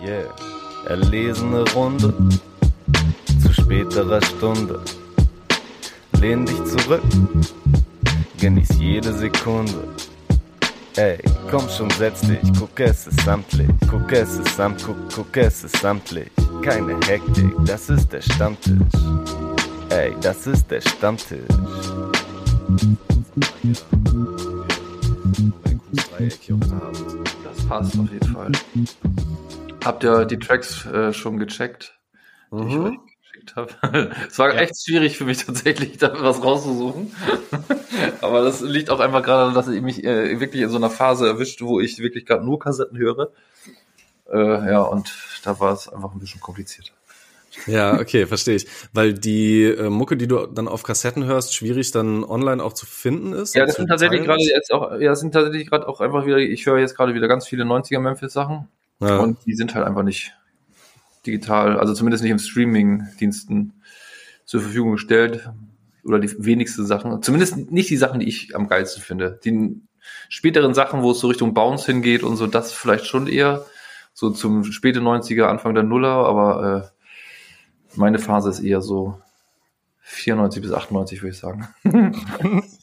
Yeah. Erlesene Runde zu späterer Stunde. Lehn dich zurück, genieß jede Sekunde. Ey, komm schon, setz dich, guck es ist samtlich, guck es ist samt, guck, guck es ist samtlich. Keine Hektik, das ist der Stammtisch. Ey, das ist der Stammtisch. Das passt auf jeden Fall. Habt ihr die Tracks äh, schon gecheckt, die ich Mhm. euch geschickt habe? es war echt schwierig für mich tatsächlich, da was rauszusuchen. Aber das liegt auch einfach gerade, dass ich mich äh, wirklich in so einer Phase erwischt, wo ich wirklich gerade nur Kassetten höre. Äh, ja, und da war es einfach ein bisschen kompliziert. Ja, okay, verstehe ich. Weil die äh, Mucke, die du dann auf Kassetten hörst, schwierig dann online auch zu finden ist. Ja, das zu sind tatsächlich gerade jetzt auch, ja, das sind tatsächlich gerade auch einfach wieder, ich höre jetzt gerade wieder ganz viele 90er Memphis Sachen Ja. und die sind halt einfach nicht digital, also zumindest nicht im Streaming-Diensten zur Verfügung gestellt oder die wenigsten Sachen, zumindest nicht die Sachen, die ich am geilsten finde. Die späteren Sachen, wo es so Richtung Bounce hingeht und so, das vielleicht schon eher so zum späte 90er, Anfang der Nuller, aber äh, meine Phase ist eher so 94 bis 98, würde ich sagen.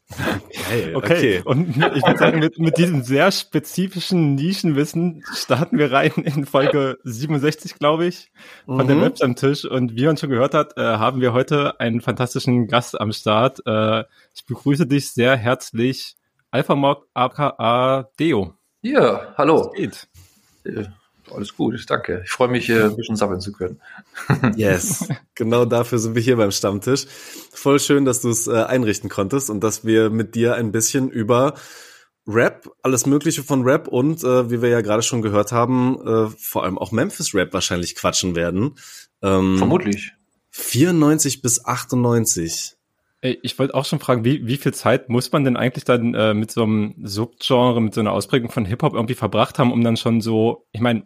Geil, Okay. Und ich würde sagen, mit, mit diesem sehr spezifischen Nischenwissen starten wir rein in Folge 67, glaube ich, von der Mhm. Webs am Tisch. Und wie man schon gehört hat, äh, haben wir heute einen fantastischen Gast am Start. Äh, ich begrüße dich sehr herzlich, Alpha Mock aka Deo. Ja, hallo. Geht. Alles gut, danke. Ich freue mich, äh, ein bisschen sammeln zu können. Yes, genau dafür sind wir hier beim Stammtisch. Voll schön, dass du es äh, einrichten konntest und dass wir mit dir ein bisschen über Rap, alles Mögliche von Rap und äh, wie wir ja gerade schon gehört haben, äh, vor allem auch Memphis Rap wahrscheinlich quatschen werden. Ähm, Vermutlich. 94 bis 98. Ey, Ich wollte auch schon fragen, wie, wie viel Zeit muss man denn eigentlich dann äh, mit so einem Subgenre, mit so einer Ausprägung von Hip-Hop irgendwie verbracht haben, um dann schon so, ich meine,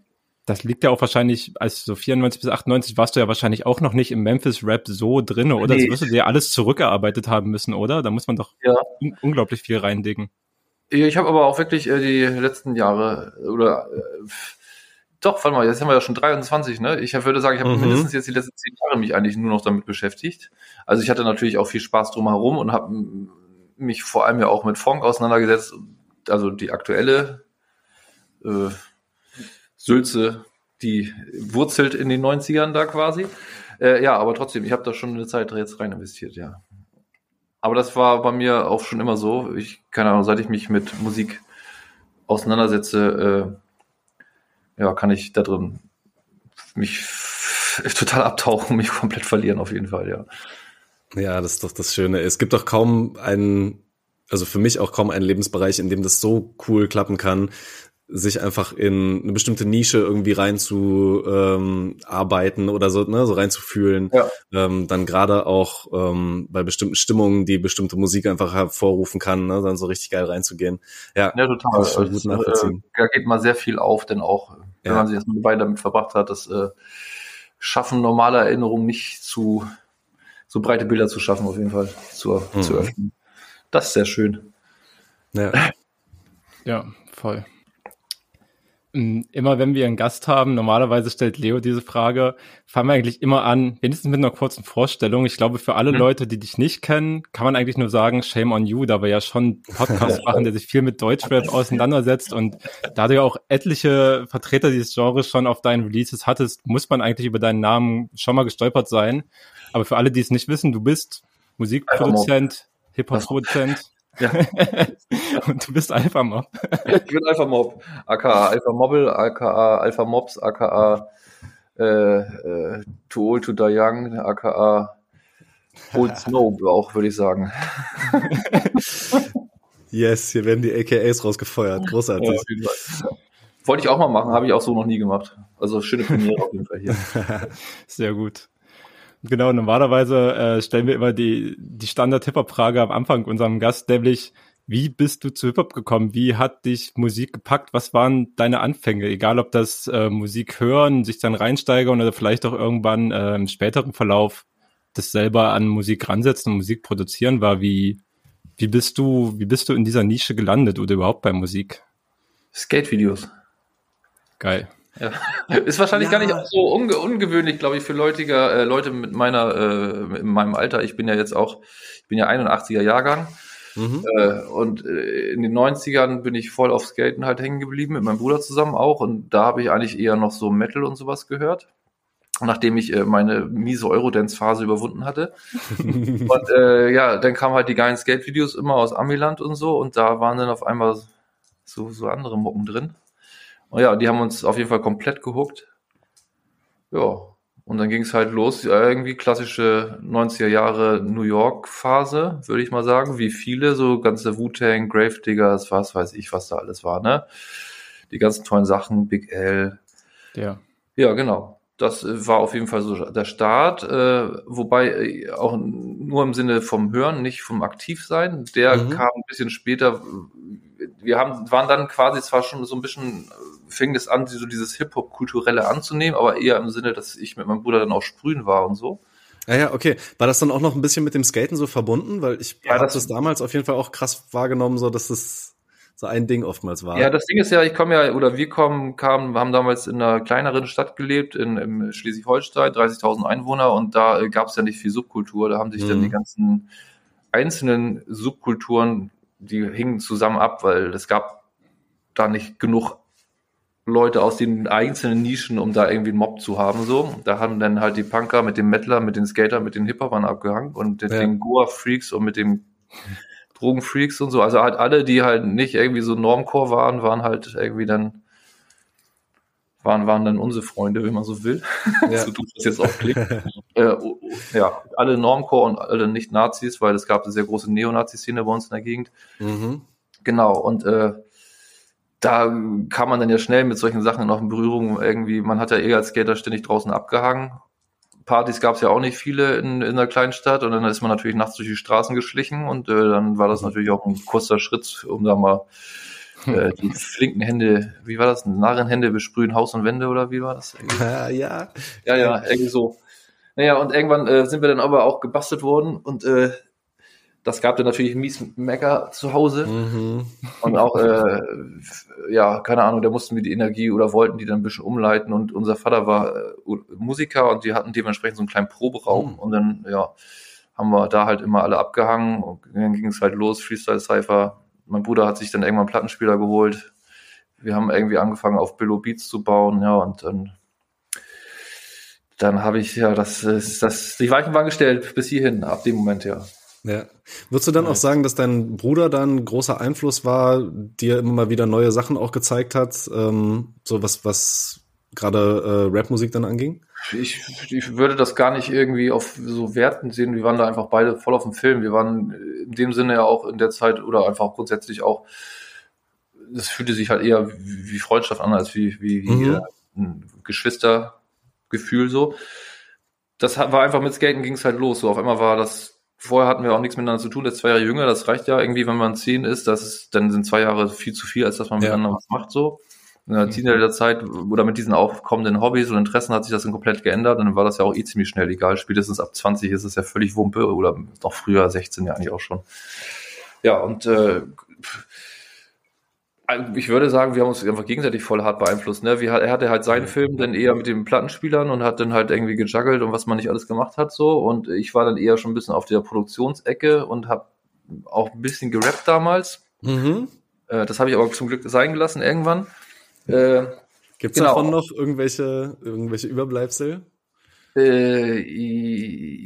das liegt ja auch wahrscheinlich, als so 94 bis 98 warst du ja wahrscheinlich auch noch nicht im Memphis-Rap so drinne, oder? Nee. Das wirst du dir alles zurückgearbeitet haben müssen, oder? Da muss man doch Ja. un unglaublich viel reinlegen. Ich habe aber auch wirklich äh, die letzten Jahre oder äh, doch, warte mal, jetzt haben wir ja schon 23, ne? Ich würde sagen, ich habe Mhm. mindestens jetzt die letzten zehn Jahre mich eigentlich nur noch damit beschäftigt. Also ich hatte natürlich auch viel Spaß drumherum und habe mich vor allem ja auch mit Funk auseinandergesetzt. Also die aktuelle äh, Sülze, die wurzelt in den 90ern da quasi. Äh, ja, aber trotzdem, ich habe da schon eine Zeit jetzt rein investiert, ja. Aber das war bei mir auch schon immer so. Ich, keine Ahnung, seit ich mich mit Musik auseinandersetze, äh, ja, kann ich da drin mich total abtauchen, mich komplett verlieren auf jeden Fall, ja. Ja, das ist doch das Schöne. Es gibt doch kaum einen, also für mich auch kaum einen Lebensbereich, in dem das so cool klappen kann, sich einfach in eine bestimmte Nische irgendwie rein zu ähm, arbeiten oder so, ne, so reinzufühlen. Ja. Ähm, dann gerade auch ähm, bei bestimmten Stimmungen, die bestimmte Musik einfach hervorrufen kann, ne, dann so richtig geil reinzugehen. Ja, Ja, total. Das, gut nachvollziehen. Äh, da geht mal sehr viel auf, denn auch, wenn Ja. man sich erstmal eine Weile damit verbracht hat, das äh, Schaffen normaler Erinnerungen nicht zu so breite Bilder zu schaffen, auf jeden Fall zu, Mhm. zu öffnen. Das ist sehr schön. ja. Ja, voll. Mm, Immer wenn wir einen Gast haben, normalerweise stellt Leo diese Frage, fangen wir eigentlich immer an, wenigstens mit einer kurzen Vorstellung. Ich glaube, für alle Mhm. Leute, die dich nicht kennen, kann man eigentlich nur sagen, shame on you, da wir ja schon einen Podcast machen, der sich viel mit Deutschrap auseinandersetzt und da du ja auch etliche Vertreter dieses Genres schon auf deinen Releases hattest, muss man eigentlich über deinen Namen schon mal gestolpert sein. Aber für alle, die es nicht wissen, du bist Musikproduzent, Hip-Hop-Produzent Ja. und du bist Alpha Mob. Ich bin Alpha Mob, aka Alpha Mobble, aka Alpha Mobs, aka äh, äh, Too Old to Die Young, aka Old Snow auch, würde ich sagen. Yes, hier werden die AKAs rausgefeuert. Großartig. Ja. Wollte ich auch mal machen, habe ich auch so noch nie gemacht. Also schöne Premiere auf jeden Fall hier. Sehr gut. Genau, normalerweise äh, stellen wir immer die, die Standard-Hip-Hop-Frage am Anfang unserem Gast, nämlich, wie bist du zu Hip-Hop gekommen? Wie hat dich Musik gepackt? Was waren deine Anfänge? Egal, ob das äh, Musik hören, sich dann reinsteigern oder vielleicht auch irgendwann äh, im späteren Verlauf das selber an Musik ransetzen und Musik produzieren war. Wie, wie bist du, wie bist du in dieser Nische gelandet oder überhaupt bei Musik? Skate-Videos. Geil. Ja. Ist wahrscheinlich ja. gar nicht so unge ungewöhnlich, glaube ich, für Leutiger, äh, Leute mit meiner, äh, in meinem Alter. Ich bin ja jetzt auch, ich bin ja 81er Jahrgang. Mhm. Äh, und äh, in den 90ern bin ich voll auf Skaten halt hängen geblieben, mit meinem Bruder zusammen auch. Und da habe ich eigentlich eher noch so Metal und sowas gehört. Nachdem ich äh, meine miese Eurodance-Phase überwunden hatte. und ja, dann kamen halt die geilen Skate-Videos immer aus Amiland und so. Und da waren dann auf einmal so, so andere Mucken drin. Und ja, die haben uns auf jeden Fall komplett gehuckt. Ja, und dann ging es halt los, irgendwie klassische 90er Jahre New York Phase, würde ich mal sagen, wie viele, so ganze Wu-Tang, Gravediggers, was weiß ich, was da alles war, ne? Die ganzen tollen Sachen, Big L. Ja. Ja, genau. Das war auf jeden Fall so der Start, äh, wobei äh, auch nur im Sinne vom Hören, nicht vom Aktivsein. Der mhm. kam ein bisschen später. Wir haben, waren dann quasi zwar schon so ein bisschen fing es an, so dieses Hip-Hop-Kulturelle anzunehmen, aber eher im Sinne, dass ich mit meinem Bruder dann auch sprühen war und so. Ja, ja, okay. War das dann auch noch ein bisschen mit dem Skaten so verbunden? Weil ich ja, habe das, das damals auf jeden Fall auch krass wahrgenommen, so dass das so ein Ding oftmals war. Ja, das Ding ist ja, ich komme ja, oder wir kommen, kamen, wir haben damals in einer kleineren Stadt gelebt, in, in Schleswig-Holstein, 30.000 Einwohner und da äh, gab es ja nicht viel Subkultur. Da haben sich mhm. dann die ganzen einzelnen Subkulturen, die hingen zusammen ab, weil es gab da nicht genug Leute aus den einzelnen Nischen, um da irgendwie einen Mob zu haben. So, da haben dann halt die Punker mit dem Metaler, mit den Skater, mit den Hip-Hopern abgehangen und ja. den Goa-Freaks und mit den Drogenfreaks und so. Also halt alle, die halt nicht irgendwie so Normcore waren, waren halt irgendwie dann waren, waren dann unsere Freunde, wenn man so will. Ja. so tut das jetzt auch klingt. äh, ja, alle Normcore und alle Nicht-Nazis, weil es gab eine sehr große Neonazi-Szene bei uns in der Gegend. Mhm. Genau, und äh, da kam man dann ja schnell mit solchen Sachen noch in Berührung. Irgendwie, man hat ja eh als Skater ständig draußen abgehangen. Partys gab es ja auch nicht viele in, in der kleinen Stadt und dann ist man natürlich nachts durch die Straßen geschlichen und äh, dann war das natürlich auch ein kurzer Schritt, um da mal äh, die flinken Hände, wie war das? Narrenhände besprühen Haus und Wände oder wie war das? Ja, ja. Ja, ja, irgendwie so. Naja, und irgendwann äh, sind wir dann aber auch gebastelt worden und äh, das gab dann natürlich mies Mecker zu Hause. Mhm. Und auch, äh, ja, keine Ahnung, da mussten wir die Energie oder wollten die dann ein bisschen umleiten. Und unser Vater war äh, Musiker und die hatten dementsprechend so einen kleinen Proberaum. Mhm. Und dann, ja, haben wir da halt immer alle abgehangen. Und dann ging es halt los, Freestyle Cypher. Mein Bruder hat sich dann irgendwann einen Plattenspieler geholt. Wir haben irgendwie angefangen, auf Billow Beats zu bauen, ja, und dann dann habe ich ja das, das, das die Weichen waren gestellt bis hierhin, ab dem Moment, ja. Ja. Würdest du dann auch sagen, dass dein Bruder dann großer Einfluss war, dir immer mal wieder neue Sachen auch gezeigt hat, ähm, so was, was gerade äh, Rapmusik dann anging? Ich, ich würde das gar nicht irgendwie auf so Werten sehen. Wir waren da einfach beide voll auf dem Film. Wir waren in dem Sinne ja auch in der Zeit oder einfach grundsätzlich auch, das fühlte sich halt eher wie, wie Freundschaft an, als wie, wie, wie mhm. äh, ein Geschwistergefühl so. Das war einfach mit Skaten ging es halt los. So auf einmal war das Vorher hatten wir auch nichts miteinander zu tun, der ist zwei Jahre jünger, das reicht ja irgendwie, wenn man zehn ist, das ist, dann sind zwei Jahre viel zu viel, als dass man ja. miteinander was macht so. In der mhm. Teenagerzeit oder mit diesen aufkommenden Hobbys und Interessen hat sich das dann komplett geändert und dann war das ja auch eh ziemlich schnell egal. Spätestens ab 20 ist es ja völlig Wumpe oder noch früher, 16 ja eigentlich auch schon. Ja, und äh, ich würde sagen, wir haben uns einfach gegenseitig voll hart beeinflusst. Ne? Wir, er hatte halt seinen Film dann eher mit den Plattenspielern und hat dann halt irgendwie gejuggelt und was man nicht alles gemacht hat so. Und ich war dann eher schon ein bisschen auf der Produktionsecke und habe auch ein bisschen gerappt damals. Mhm. Äh, das habe ich aber zum Glück sein gelassen irgendwann. Äh, Gibt es genau. davon noch irgendwelche, irgendwelche Überbleibsel? Äh,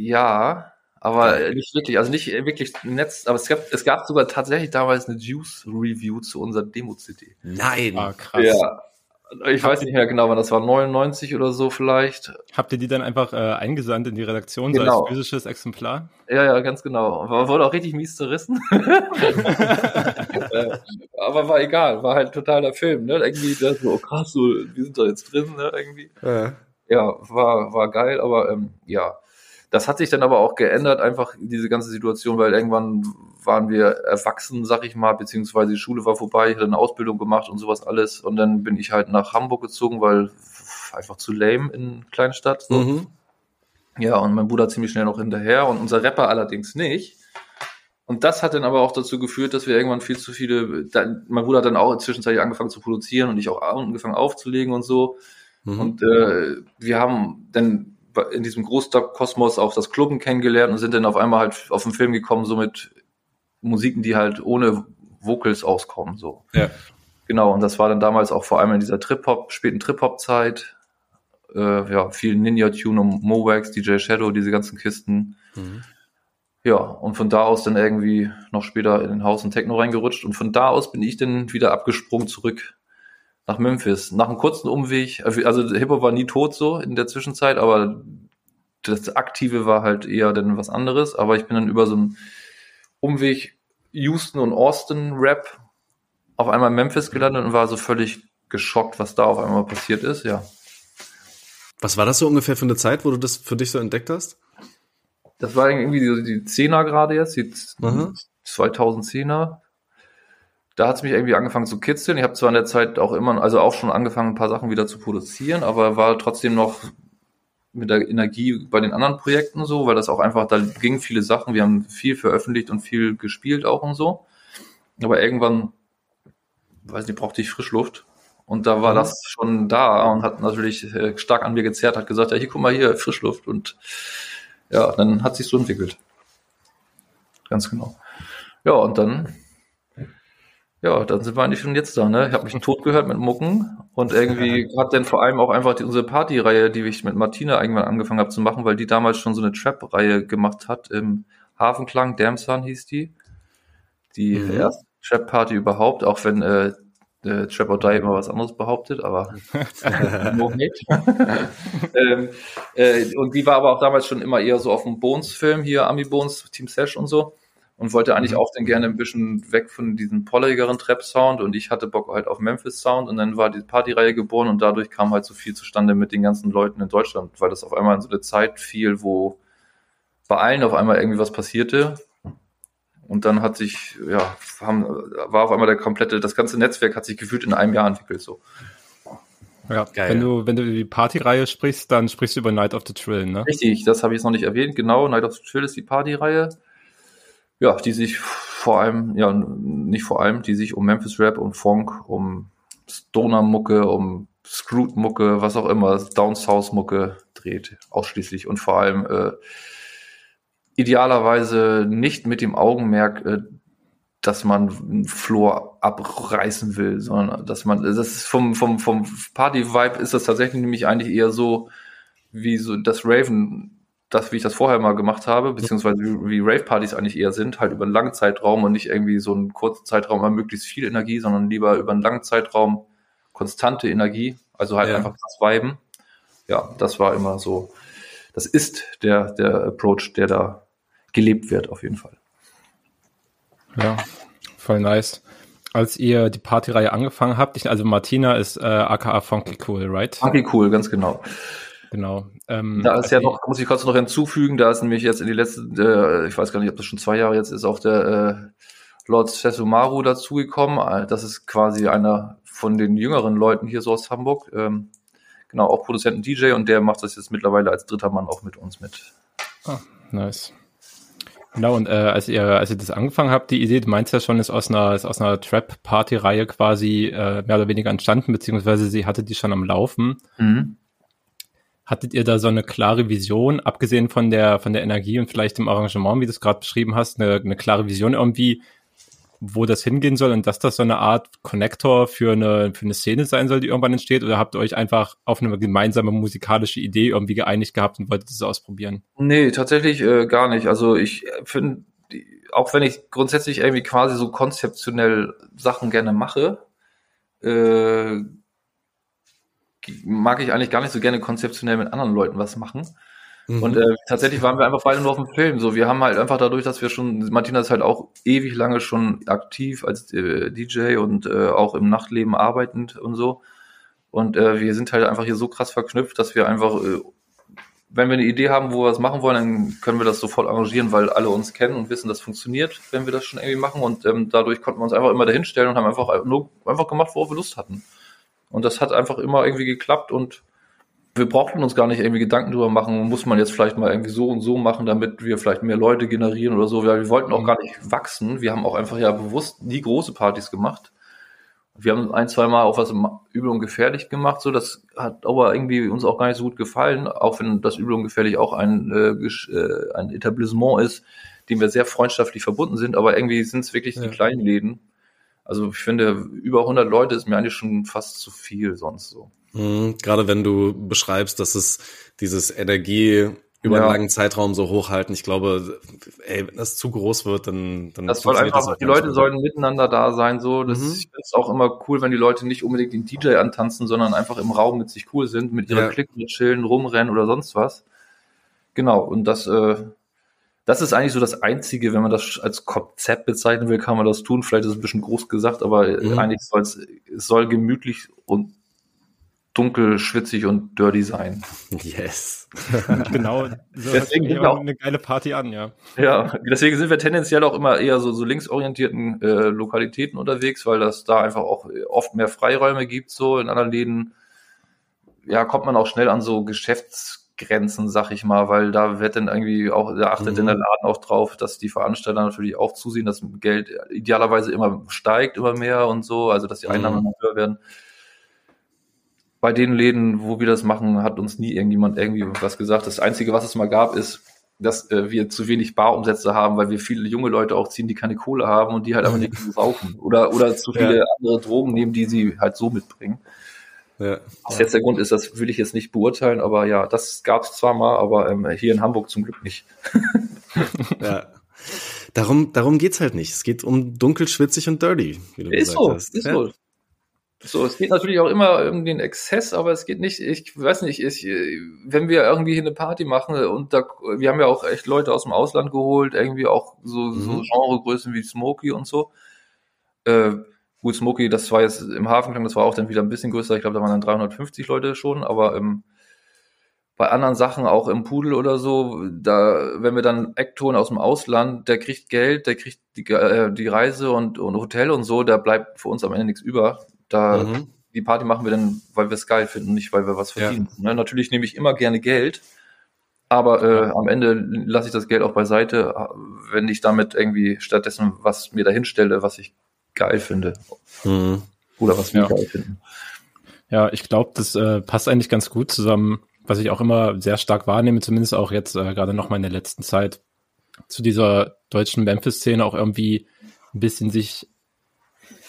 ja, aber ja. nicht wirklich, also nicht wirklich Netz, aber es gab, es gab sogar tatsächlich damals eine Juice-Review zu unserer Demo-CD. Nein. Ah, krass. Ja. Ich weiß nicht mehr genau, wann das war, 99 oder so vielleicht. Habt ihr die dann einfach äh, eingesandt in die Redaktion, genau. so als physisches Exemplar? Ja, ja, ganz genau. War, wurde auch richtig mies zerrissen. Äh, aber war egal, war halt totaler Film, ne? Irgendwie das so, oh krass, so, wir sind da jetzt drin, ne? Irgendwie. Ja, ja war, war geil, aber ähm, ja das hat sich dann aber auch geändert, einfach diese ganze Situation, weil irgendwann waren wir erwachsen, sag ich mal, beziehungsweise die Schule war vorbei, ich hatte eine Ausbildung gemacht und sowas alles. Und dann bin ich halt nach Hamburg gezogen, weil einfach zu lame in Kleinstadt. So. Mhm. Ja, und mein Bruder ziemlich schnell noch hinterher und unser Rapper allerdings nicht. Und das hat dann aber auch dazu geführt, dass wir irgendwann viel zu viele, dann, mein Bruder hat dann auch zwischenzeitlich angefangen zu produzieren und ich auch angefangen aufzulegen und so. Mhm. Und äh, wir haben dann in diesem Großstadt-Kosmos auch das Clubben kennengelernt und sind dann auf einmal halt auf den Film gekommen, so mit Musiken, die halt ohne Vocals auskommen. So. Ja. Genau, und das war dann damals auch vor allem in dieser Trip-Hop, späten Trip-Hop-Zeit. Äh, ja, viel Ninja-Tune und Mowax, DJ Shadow, diese ganzen Kisten. Mhm. Ja, und von da aus dann irgendwie noch später in den Haus und Techno reingerutscht. Und von da aus bin ich dann wieder abgesprungen zurück nach Memphis. Nach einem kurzen Umweg, also Hip-Hop war nie tot so in der Zwischenzeit, aber das Aktive war halt eher dann was anderes. Aber ich bin dann über so einen Umweg Houston und Austin Rap auf einmal in Memphis gelandet und war so völlig geschockt, was da auf einmal passiert ist, ja. Was war das so ungefähr für eine Zeit, wo du das für dich so entdeckt hast? Das war irgendwie die, die 10er gerade jetzt, die mhm. 2010er. Da hat es mich irgendwie angefangen zu kitzeln. Ich habe zwar in der Zeit auch immer, also auch schon angefangen, ein paar Sachen wieder zu produzieren, aber war trotzdem noch mit der Energie bei den anderen Projekten so, weil das auch einfach, da gingen viele Sachen. Wir haben viel veröffentlicht und viel gespielt auch und so. Aber irgendwann weiß nicht, brauchte ich Frischluft. Und da war mhm. das schon da und hat natürlich äh, stark an mir gezerrt, hat gesagt, ja, hier guck mal hier, Frischluft. Und ja, dann hat sich so entwickelt. Ganz genau. Ja, und dann, ja, dann sind wir eigentlich schon jetzt da, ne? Ich habe mich tot gehört mit Mucken und irgendwie hat dann vor allem auch einfach die, unsere Partyreihe, die ich mit Martina irgendwann angefangen habe zu machen, weil die damals schon so eine Trap-Reihe gemacht hat im Hafenklang, Damson hieß die. Die mhm. erste Trap-Party überhaupt, auch wenn äh, äh, Trap or Die immer was anderes behauptet, aber ähm, äh, und die war aber auch damals schon immer eher so auf dem Bones-Film hier, Ami Bones, Team Sash und so und wollte eigentlich mhm. auch dann gerne ein bisschen weg von diesem polligeren Trap-Sound und ich hatte Bock halt auf Memphis-Sound und dann war die Partyreihe geboren und dadurch kam halt so viel zustande mit den ganzen Leuten in Deutschland, weil das auf einmal in so eine Zeit fiel, wo bei allen auf einmal irgendwie was passierte und dann hat sich, ja, haben, war auf einmal der komplette, das ganze Netzwerk hat sich gefühlt in einem Jahr entwickelt, so. Ja, Geil. wenn du, wenn du die Partyreihe sprichst, dann sprichst du über Night of the Trill, ne? Richtig, das habe ich jetzt noch nicht erwähnt. Genau, Night of the Trill ist die Partyreihe. Ja, die sich vor allem, ja, nicht vor allem, die sich um Memphis Rap und Funk, um Stoner-Mucke, um Screwed-Mucke, was auch immer, Down South-Mucke dreht, ausschließlich. Und vor allem äh, idealerweise nicht mit dem Augenmerk, äh, dass man einen Floor abreißen will, sondern dass man, das ist vom, vom, vom Party-Vibe ist das tatsächlich nämlich eigentlich eher so, wie so das Raven, das, wie ich das vorher mal gemacht habe, beziehungsweise wie, wie Rave-Partys eigentlich eher sind, halt über einen langen Zeitraum und nicht irgendwie so einen kurzen Zeitraum mal möglichst viel Energie, sondern lieber über einen langen Zeitraum konstante Energie, also halt ja. einfach das Viben. Ja, das war immer so, das ist der, der Approach, der da gelebt wird, auf jeden Fall. Ja, voll nice. Als ihr die Partyreihe angefangen habt, ich, also Martina ist äh, aka Funky Cool, right? Funky Cool, ganz genau. Genau. Ähm, da ist ja noch, muss ich kurz noch hinzufügen, da ist nämlich jetzt in die letzten, äh, ich weiß gar nicht, ob das schon zwei Jahre jetzt ist, auch der äh, Lord Sesumaru dazugekommen. Äh, das ist quasi einer von den jüngeren Leuten hier so aus Hamburg. Ähm, genau, auch Produzenten DJ und der macht das jetzt mittlerweile als dritter Mann auch mit uns mit. Ah, nice. Genau, und äh, als ihr, als ihr das angefangen habt, die Idee, du meinst ja schon, ist aus einer, ist aus einer Trap-Party-Reihe quasi äh, mehr oder weniger entstanden, beziehungsweise sie hatte die schon am Laufen. Mhm. Hattet ihr da so eine klare Vision, abgesehen von der, von der Energie und vielleicht dem Arrangement, wie du es gerade beschrieben hast, eine, eine klare Vision irgendwie, wo das hingehen soll und dass das so eine Art Connector für eine, für eine Szene sein soll, die irgendwann entsteht? Oder habt ihr euch einfach auf eine gemeinsame musikalische Idee irgendwie geeinigt gehabt und wolltet es ausprobieren? Nee, tatsächlich äh, gar nicht. Also ich finde, auch wenn ich grundsätzlich irgendwie quasi so konzeptionell Sachen gerne mache, äh, mag ich eigentlich gar nicht so gerne konzeptionell mit anderen Leuten was machen. Mhm. Und äh, tatsächlich waren wir einfach beide nur auf dem Film. So, wir haben halt einfach dadurch, dass wir schon, Martina ist halt auch ewig lange schon aktiv als äh, DJ und äh, auch im Nachtleben arbeitend und so. Und äh, wir sind halt einfach hier so krass verknüpft, dass wir einfach, äh, wenn wir eine Idee haben, wo wir was machen wollen, dann können wir das sofort arrangieren, weil alle uns kennen und wissen, das funktioniert, wenn wir das schon irgendwie machen. Und ähm, dadurch konnten wir uns einfach immer dahinstellen und haben einfach nur einfach gemacht, worauf wir Lust hatten. Und das hat einfach immer irgendwie geklappt und wir brauchten uns gar nicht irgendwie Gedanken drüber machen, muss man jetzt vielleicht mal irgendwie so und so machen, damit wir vielleicht mehr Leute generieren oder so. Wir, wir wollten auch mhm. gar nicht wachsen. Wir haben auch einfach ja bewusst nie große Partys gemacht. Wir haben ein, zwei Mal auch was übel und gefährlich gemacht, so das hat aber irgendwie uns auch gar nicht so gut gefallen, auch wenn das übel und gefährlich auch ein, äh, äh, ein Etablissement ist, dem wir sehr freundschaftlich verbunden sind, aber irgendwie sind es wirklich ja. die kleinen Läden. Also ich finde, über 100 Leute ist mir eigentlich schon fast zu viel sonst so. Mhm, gerade wenn du beschreibst, dass es dieses Energie über ja. einen langen Zeitraum so hochhalten. Ich glaube, ey, wenn das zu groß wird, dann, dann das soll einfach, das die Leute gut. sollen miteinander da sein, so. Das mhm. es auch immer cool, wenn die Leute nicht unbedingt den DJ antanzen, sondern einfach im Raum mit sich cool sind, mit ihrer ja. Klick, mit chillen, rumrennen oder sonst was. Genau. Und das, äh, das ist eigentlich so das Einzige, wenn man das als Konzept bezeichnen will, kann man das tun. Vielleicht ist es ein bisschen groß gesagt, aber mhm. eigentlich soll es, es soll gemütlich und dunkel, schwitzig und dirty sein. Yes. genau. So deswegen sind wir auch eine geile Party an, ja. Ja, deswegen sind wir tendenziell auch immer eher so, so linksorientierten äh, Lokalitäten unterwegs, weil das da einfach auch oft mehr Freiräume gibt, so in anderen Läden. Ja, kommt man auch schnell an so Geschäftsgrenzen, sag ich mal, weil da wird dann irgendwie auch, da achtet mhm. in der Laden auch drauf, dass die Veranstalter natürlich auch zusehen, dass Geld idealerweise immer steigt, immer mehr und so, also dass die Einnahmen mhm. höher werden bei den Läden, wo wir das machen, hat uns nie irgendjemand irgendwie was gesagt. Das Einzige, was es mal gab, ist, dass äh, wir zu wenig Barumsätze haben, weil wir viele junge Leute auch ziehen, die keine Kohle haben und die halt einfach nicht saufen oder, oder zu viele ja. andere Drogen nehmen, die sie halt so mitbringen. Ja. Was jetzt der Grund ist, das will ich jetzt nicht beurteilen, aber ja, das gab es zwar mal, aber ähm, hier in Hamburg zum Glück nicht. ja. Darum, darum geht's halt nicht. Es geht um dunkel, schwitzig und dirty, wie du ist gesagt so, hast. Ist ja. so. So, es geht natürlich auch immer um den Exzess, aber es geht nicht, ich weiß nicht, ich, wenn wir irgendwie hier eine Party machen und da, wir haben ja auch echt Leute aus dem Ausland geholt, irgendwie auch so, mhm. so Genregrößen wie Smokey und so. Äh, gut, Smokey, das war jetzt im Hafenklang, das war auch dann wieder ein bisschen größer, ich glaube, da waren dann 350 Leute schon, aber ähm, bei anderen Sachen, auch im Pudel oder so, da, wenn wir dann Eckton aus dem Ausland, der kriegt Geld, der kriegt die, äh, die Reise und, und Hotel und so, da bleibt für uns am Ende nichts über. Da mhm. die Party machen wir dann, weil wir es geil finden, nicht weil wir was verdienen. Ja. Ne? Natürlich nehme ich immer gerne Geld, aber äh, am Ende lasse ich das Geld auch beiseite, wenn ich damit irgendwie stattdessen was mir dahin stelle, was ich geil finde. Mhm. Oder was wir ja. geil finden. Ja, ich glaube, das äh, passt eigentlich ganz gut zusammen, was ich auch immer sehr stark wahrnehme, zumindest auch jetzt äh, gerade noch mal in der letzten Zeit, zu dieser deutschen Memphis-Szene auch irgendwie ein bisschen sich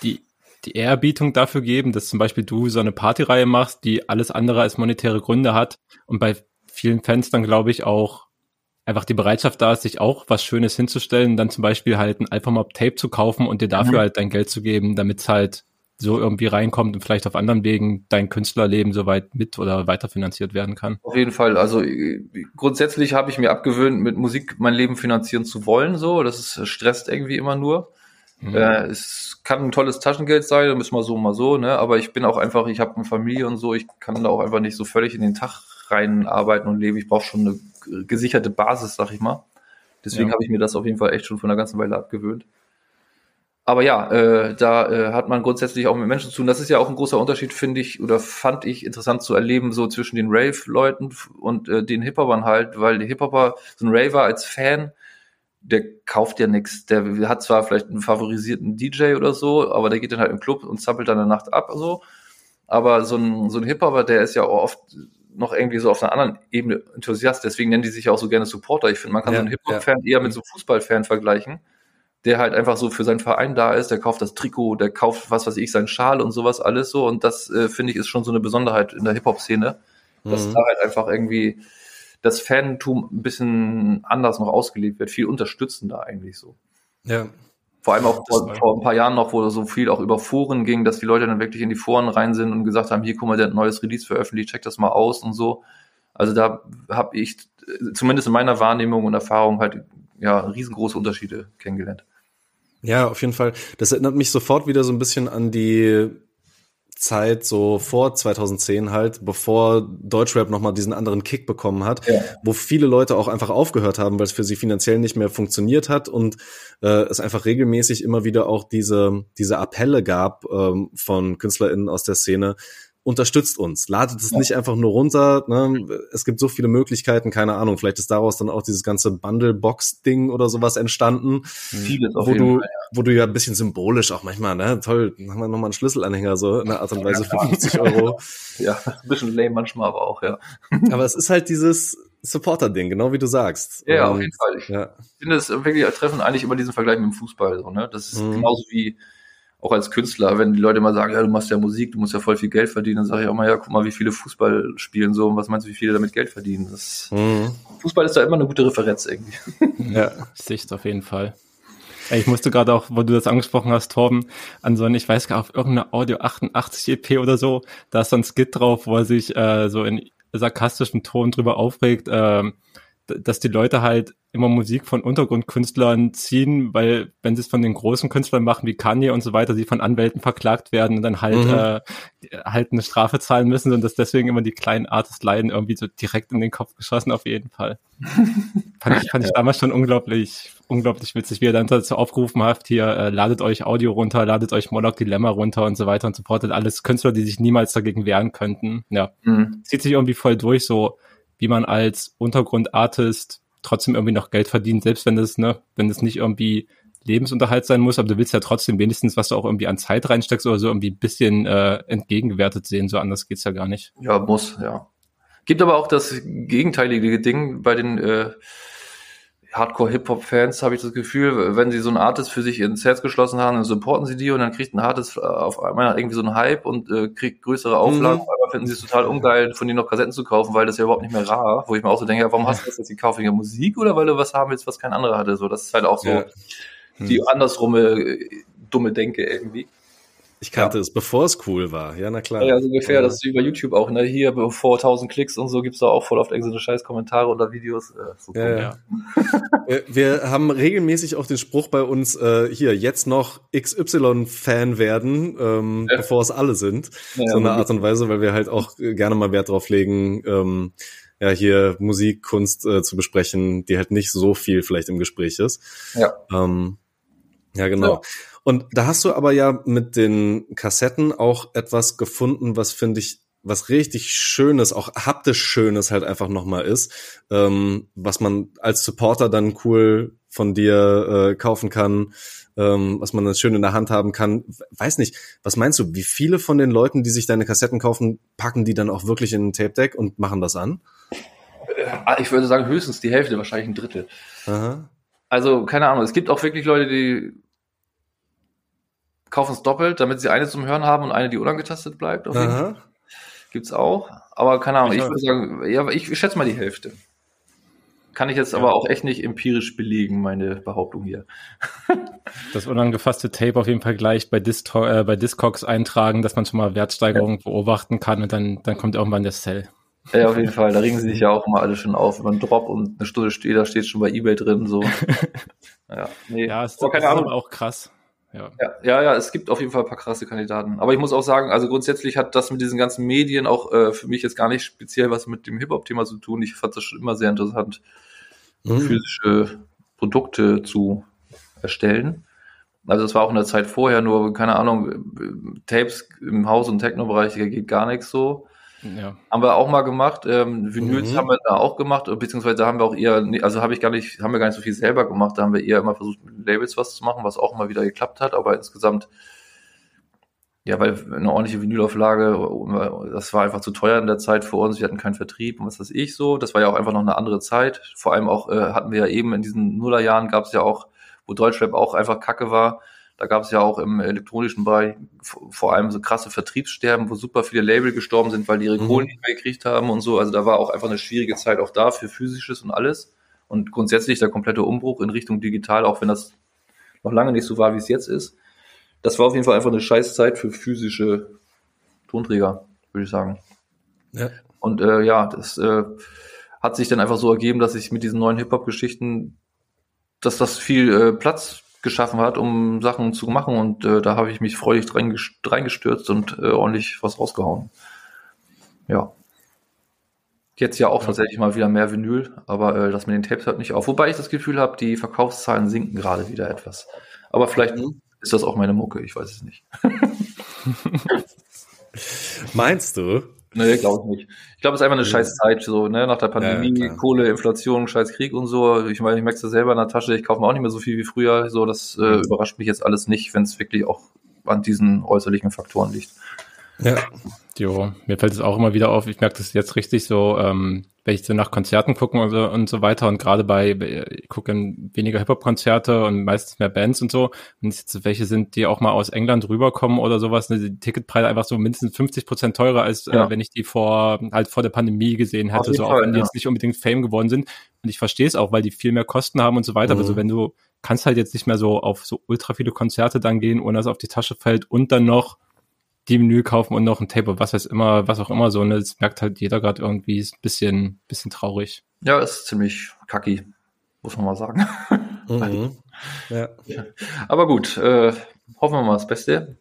die die Ehrerbietung dafür geben, dass zum Beispiel du so eine Partyreihe machst, die alles andere als monetäre Gründe hat und bei vielen Fans dann glaube ich auch einfach die Bereitschaft da ist, sich auch was Schönes hinzustellen, dann zum Beispiel halt ein Alphamob Tape zu kaufen und dir dafür mhm. halt dein Geld zu geben, damit es halt so irgendwie reinkommt und vielleicht auf anderen Wegen dein Künstlerleben soweit mit oder weiterfinanziert werden kann. Auf jeden Fall. Also grundsätzlich habe ich mir abgewöhnt, mit Musik mein Leben finanzieren zu wollen. So, das ist, stresst irgendwie immer nur. Mhm. Äh, es kann ein tolles Taschengeld sein, dann müssen wir so mal so, ne? Aber ich bin auch einfach, ich habe eine Familie und so, ich kann da auch einfach nicht so völlig in den Tag rein arbeiten und leben. Ich brauche schon eine gesicherte Basis, sag ich mal. Deswegen ja. habe ich mir das auf jeden Fall echt schon von einer ganzen Weile abgewöhnt. Aber ja, äh, da äh, hat man grundsätzlich auch mit Menschen zu tun. Das ist ja auch ein großer Unterschied, finde ich, oder fand ich interessant zu erleben, so zwischen den Rave-Leuten und äh, den Hip-Hopern halt, weil die Hip-Hopper, so ein Raver als Fan, der kauft ja nichts. Der hat zwar vielleicht einen favorisierten DJ oder so, aber der geht dann halt im Club und zappelt dann eine Nacht ab so. Aber so ein, so ein Hip-Hopper, der ist ja auch oft noch irgendwie so auf einer anderen Ebene Enthusiast. Deswegen nennen die sich auch so gerne Supporter. Ich finde, man kann ja, so einen Hip-Hop-Fan ja. eher mit so einem Fußball-Fan vergleichen, der halt einfach so für seinen Verein da ist. Der kauft das Trikot, der kauft, was weiß ich, seinen Schal und sowas alles so. Und das, äh, finde ich, ist schon so eine Besonderheit in der Hip-Hop-Szene, dass mhm. da halt einfach irgendwie das Fantum ein bisschen anders noch ausgelebt wird, viel unterstützender eigentlich so. Ja. Vor allem auch vor, vor, ein paar Jahren noch, wo so viel auch über Foren ging, dass die Leute dann wirklich in die Foren rein sind und gesagt haben, hier guck mal, der hat ein neues Release veröffentlicht, check das mal aus und so. Also da habe ich zumindest in meiner Wahrnehmung und Erfahrung halt ja riesengroße Unterschiede kennengelernt. Ja, auf jeden Fall. Das erinnert mich sofort wieder so ein bisschen an die Zeit, so vor 2010 halt, bevor Deutschrap nochmal diesen anderen Kick bekommen hat, ja. wo viele Leute auch einfach aufgehört haben, weil es für sie finanziell nicht mehr funktioniert hat und äh, es einfach regelmäßig immer wieder auch diese, diese Appelle gab ähm, von KünstlerInnen aus der Szene, unterstützt uns. Ladet es ja. nicht einfach nur runter. Ne? Es gibt so viele Möglichkeiten, keine Ahnung. Vielleicht ist daraus dann auch dieses ganze Bundle-Box-Ding oder sowas entstanden. Vieles wo du, Fall, ja. wo du ja ein bisschen symbolisch auch manchmal, ne, toll, haben wir nochmal einen Schlüsselanhänger so in einer Art und Weise für 50 Euro. Ja, ein bisschen lame manchmal, aber auch, ja. Aber es ist halt dieses, Supporter-Ding, genau wie du sagst. Ja, und, auf jeden Fall. Ich ja. finde es wirklich treffend eigentlich immer diesen Vergleich mit dem Fußball. So, ne? Das ist mhm. genauso wie auch als Künstler, wenn die Leute mal sagen, ja, du machst ja Musik, du musst ja voll viel Geld verdienen, dann sage ich auch mal, ja, guck mal, wie viele Fußball spielen so und was meinst du, wie viele damit Geld verdienen? Das, mhm. Fußball ist da immer eine gute Referenz irgendwie. Ja, Sicht auf jeden Fall. Ich musste gerade auch, wo du das angesprochen hast, Torben, an so ein, ich weiß gar auf irgendeiner Audio 88 EP oder so, da ist so ein Skit drauf, wo er sich äh, so in sarkastischen Ton drüber aufregt, äh, dass die Leute halt immer Musik von Untergrundkünstlern ziehen, weil wenn sie es von den großen Künstlern machen wie Kanye und so weiter, sie von Anwälten verklagt werden und dann halt mhm. äh, halt eine Strafe zahlen müssen und dass deswegen immer die kleinen Artists leiden irgendwie so direkt in den Kopf geschossen auf jeden Fall. fand ich, fand ich damals schon unglaublich, unglaublich witzig, wie er dann dazu aufgerufen hat, hier äh, ladet euch Audio runter, ladet euch Moloch Dilemma runter und so weiter und so fort. Alles Künstler, die sich niemals dagegen wehren könnten. Ja, mhm. zieht sich irgendwie voll durch, so wie man als Untergrundartist trotzdem irgendwie noch Geld verdient, selbst wenn das, ne, wenn das nicht irgendwie Lebensunterhalt sein muss, aber du willst ja trotzdem wenigstens, was du auch irgendwie an Zeit reinsteckst oder so, irgendwie ein bisschen äh, entgegengewertet sehen. So anders geht's ja gar nicht. Ja, muss, ja. Gibt aber auch das gegenteilige Ding bei den äh, Hardcore-Hip-Hop-Fans habe ich das Gefühl, wenn sie so ein Artist für sich ins Herz geschlossen haben, dann supporten sie die und dann kriegt ein Artist äh, auf einmal irgendwie so einen Hype und äh, kriegt größere Auflagen. Mhm. Aber finden sie es total ungeil, von denen noch Kassetten zu kaufen, weil das ja überhaupt nicht mehr rar. Wo ich mir auch so denke, warum hast du das jetzt gekauft wegen der Musik oder weil du was haben willst, was kein anderer hatte? So, das ist halt auch so ja. die mhm. andersrumme äh, dumme Denke irgendwie. Ich kannte ja. es, bevor es cool war. Ja, na klar. Ja, so ungefähr. Das ist wie bei YouTube auch. Ne? Hier, bevor 1000 Klicks und so, gibt's da auch voll oft irgendeine scheiß Kommentare unter Videos. Äh, so ja, ja. Wir haben regelmäßig auch den Spruch bei uns, äh, hier, jetzt noch XY-Fan werden, ähm, ja. bevor es alle sind. Ja, so eine Art und Weise, weil wir halt auch gerne mal Wert drauf legen, ähm, ja, hier Musik, Kunst äh, zu besprechen, die halt nicht so viel vielleicht im Gespräch ist. Ja. Ähm, ja, genau. Und da hast du aber ja mit den Kassetten auch etwas gefunden, was finde ich was richtig Schönes, auch haptisch Schönes halt einfach nochmal ist, ähm, was man als Supporter dann cool von dir äh, kaufen kann, ähm, was man dann schön in der Hand haben kann. Weiß nicht, was meinst du, wie viele von den Leuten, die sich deine Kassetten kaufen, packen die dann auch wirklich in ein Tape Deck und machen das an? Äh, ich würde sagen höchstens die Hälfte, wahrscheinlich ein Drittel. Aha. Also keine Ahnung, es gibt auch wirklich Leute, die kaufen es doppelt, damit sie eine zum Hören haben und eine, die unangetastet bleibt. Auf jeden Fall. Gibt's auch. Aber keine Ahnung, ich, ich würde sagen, ja, ich, ich schätze mal die Hälfte. Kann ich jetzt ja. aber auch echt nicht empirisch belegen, meine Behauptung hier. das unangefasste Tape auf jeden Fall gleich bei, Disto äh, bei Discogs eintragen, dass man schon mal Wertsteigerungen ja. beobachten kann und dann, dann kommt irgendwann der Sell. Ja, auf jeden Fall. Da regen sie sich ja auch immer alle schon auf. Über einen Drop und eine Stunde steht, da steht schon bei Ebay drin, so. ja, nee. ja ist, keine Ahnung. auch krass. Ja. ja. Ja, ja, es gibt auf jeden Fall ein paar krasse Kandidaten. Aber ich muss auch sagen, also grundsätzlich hat das mit diesen ganzen Medien auch äh, für mich jetzt gar nicht speziell was mit dem Hip-Hop-Thema zu tun. Ich fand das schon immer sehr interessant, mhm. physische Produkte zu erstellen. Also das war auch in der Zeit vorher, nur, keine Ahnung, Tapes im Haus- und Techno-Bereich, da geht gar nichts so. Ja. Haben wir auch mal gemacht. Ähm, Vinyls mhm. haben wir da auch gemacht, beziehungsweise haben wir auch eher, also habe ich gar nicht, haben wir gar nicht so viel selber gemacht. Da haben wir eher immer versucht, mit Labels was zu machen, was auch immer wieder geklappt hat, aber insgesamt, ja, weil eine ordentliche Vinylauflage, das war einfach zu teuer in der Zeit für uns. Wir hatten keinen Vertrieb und was weiß ich so. Das war ja auch einfach noch eine andere Zeit. Vor allem auch äh, hatten wir ja eben in diesen Nullerjahren gab es ja auch, wo Deutschrap auch einfach Kacke war da gab es ja auch im elektronischen Bereich vor allem so krasse Vertriebssterben, wo super viele Label gestorben sind, weil die ihre mhm. Kohlen nicht mehr gekriegt haben und so. Also da war auch einfach eine schwierige Zeit auch da für physisches und alles. Und grundsätzlich der komplette Umbruch in Richtung digital, auch wenn das noch lange nicht so war, wie es jetzt ist. Das war auf jeden Fall einfach eine scheiß Zeit für physische Tonträger, würde ich sagen. Ja. Und äh, ja, das äh, hat sich dann einfach so ergeben, dass ich mit diesen neuen Hip-Hop-Geschichten, dass das viel äh, Platz geschaffen hat, um Sachen zu machen. Und äh, da habe ich mich freudig reingestürzt und äh, ordentlich was rausgehauen. Ja. Jetzt ja auch ja. tatsächlich mal wieder mehr Vinyl, aber äh, das mit den Tapes hört nicht auf. Wobei ich das Gefühl habe, die Verkaufszahlen sinken gerade wieder etwas. Aber vielleicht mhm. ist das auch meine Mucke, ich weiß es nicht. Meinst du? Nee, glaube ich nicht. Ich glaube, es ist einfach eine scheiß Zeit, so, ne, nach der Pandemie, Ja. Kohle, Inflation, scheiß Krieg und so. Ich meine, ich merke es ja selber in der Tasche, ich kaufe mir auch nicht mehr so viel wie früher. So, das äh, überrascht mich jetzt alles nicht, wenn es wirklich auch an diesen äußerlichen Faktoren liegt. Ja. Jo, mir fällt es auch immer wieder auf, ich merke das jetzt richtig so, ähm, wenn ich so nach Konzerten gucke und so, und so weiter und gerade bei, ich gucke weniger Hip-Hop-Konzerte und meistens mehr Bands und so, wenn es jetzt welche sind, die auch mal aus England rüberkommen oder sowas, ne, die Ticketpreise einfach so mindestens 50 Prozent teurer, als Ja. äh, wenn ich die vor, halt vor der Pandemie gesehen hätte, so auch Fall, wenn die ja. jetzt nicht unbedingt Fame geworden sind. Und ich verstehe es auch, weil die viel mehr Kosten haben und so weiter, aber Mhm. so wenn du kannst halt jetzt nicht mehr so auf so ultra viele Konzerte dann gehen, ohne dass es auf die Tasche fällt und dann noch die Menü kaufen und noch ein Tape, was heißt immer, was auch immer so, ne, das merkt halt jeder gerade irgendwie, ist ein bisschen, bisschen traurig. Ja, ist ziemlich kacki, muss man mal sagen. Mhm. Ja. Aber gut, äh, hoffen wir mal das Beste.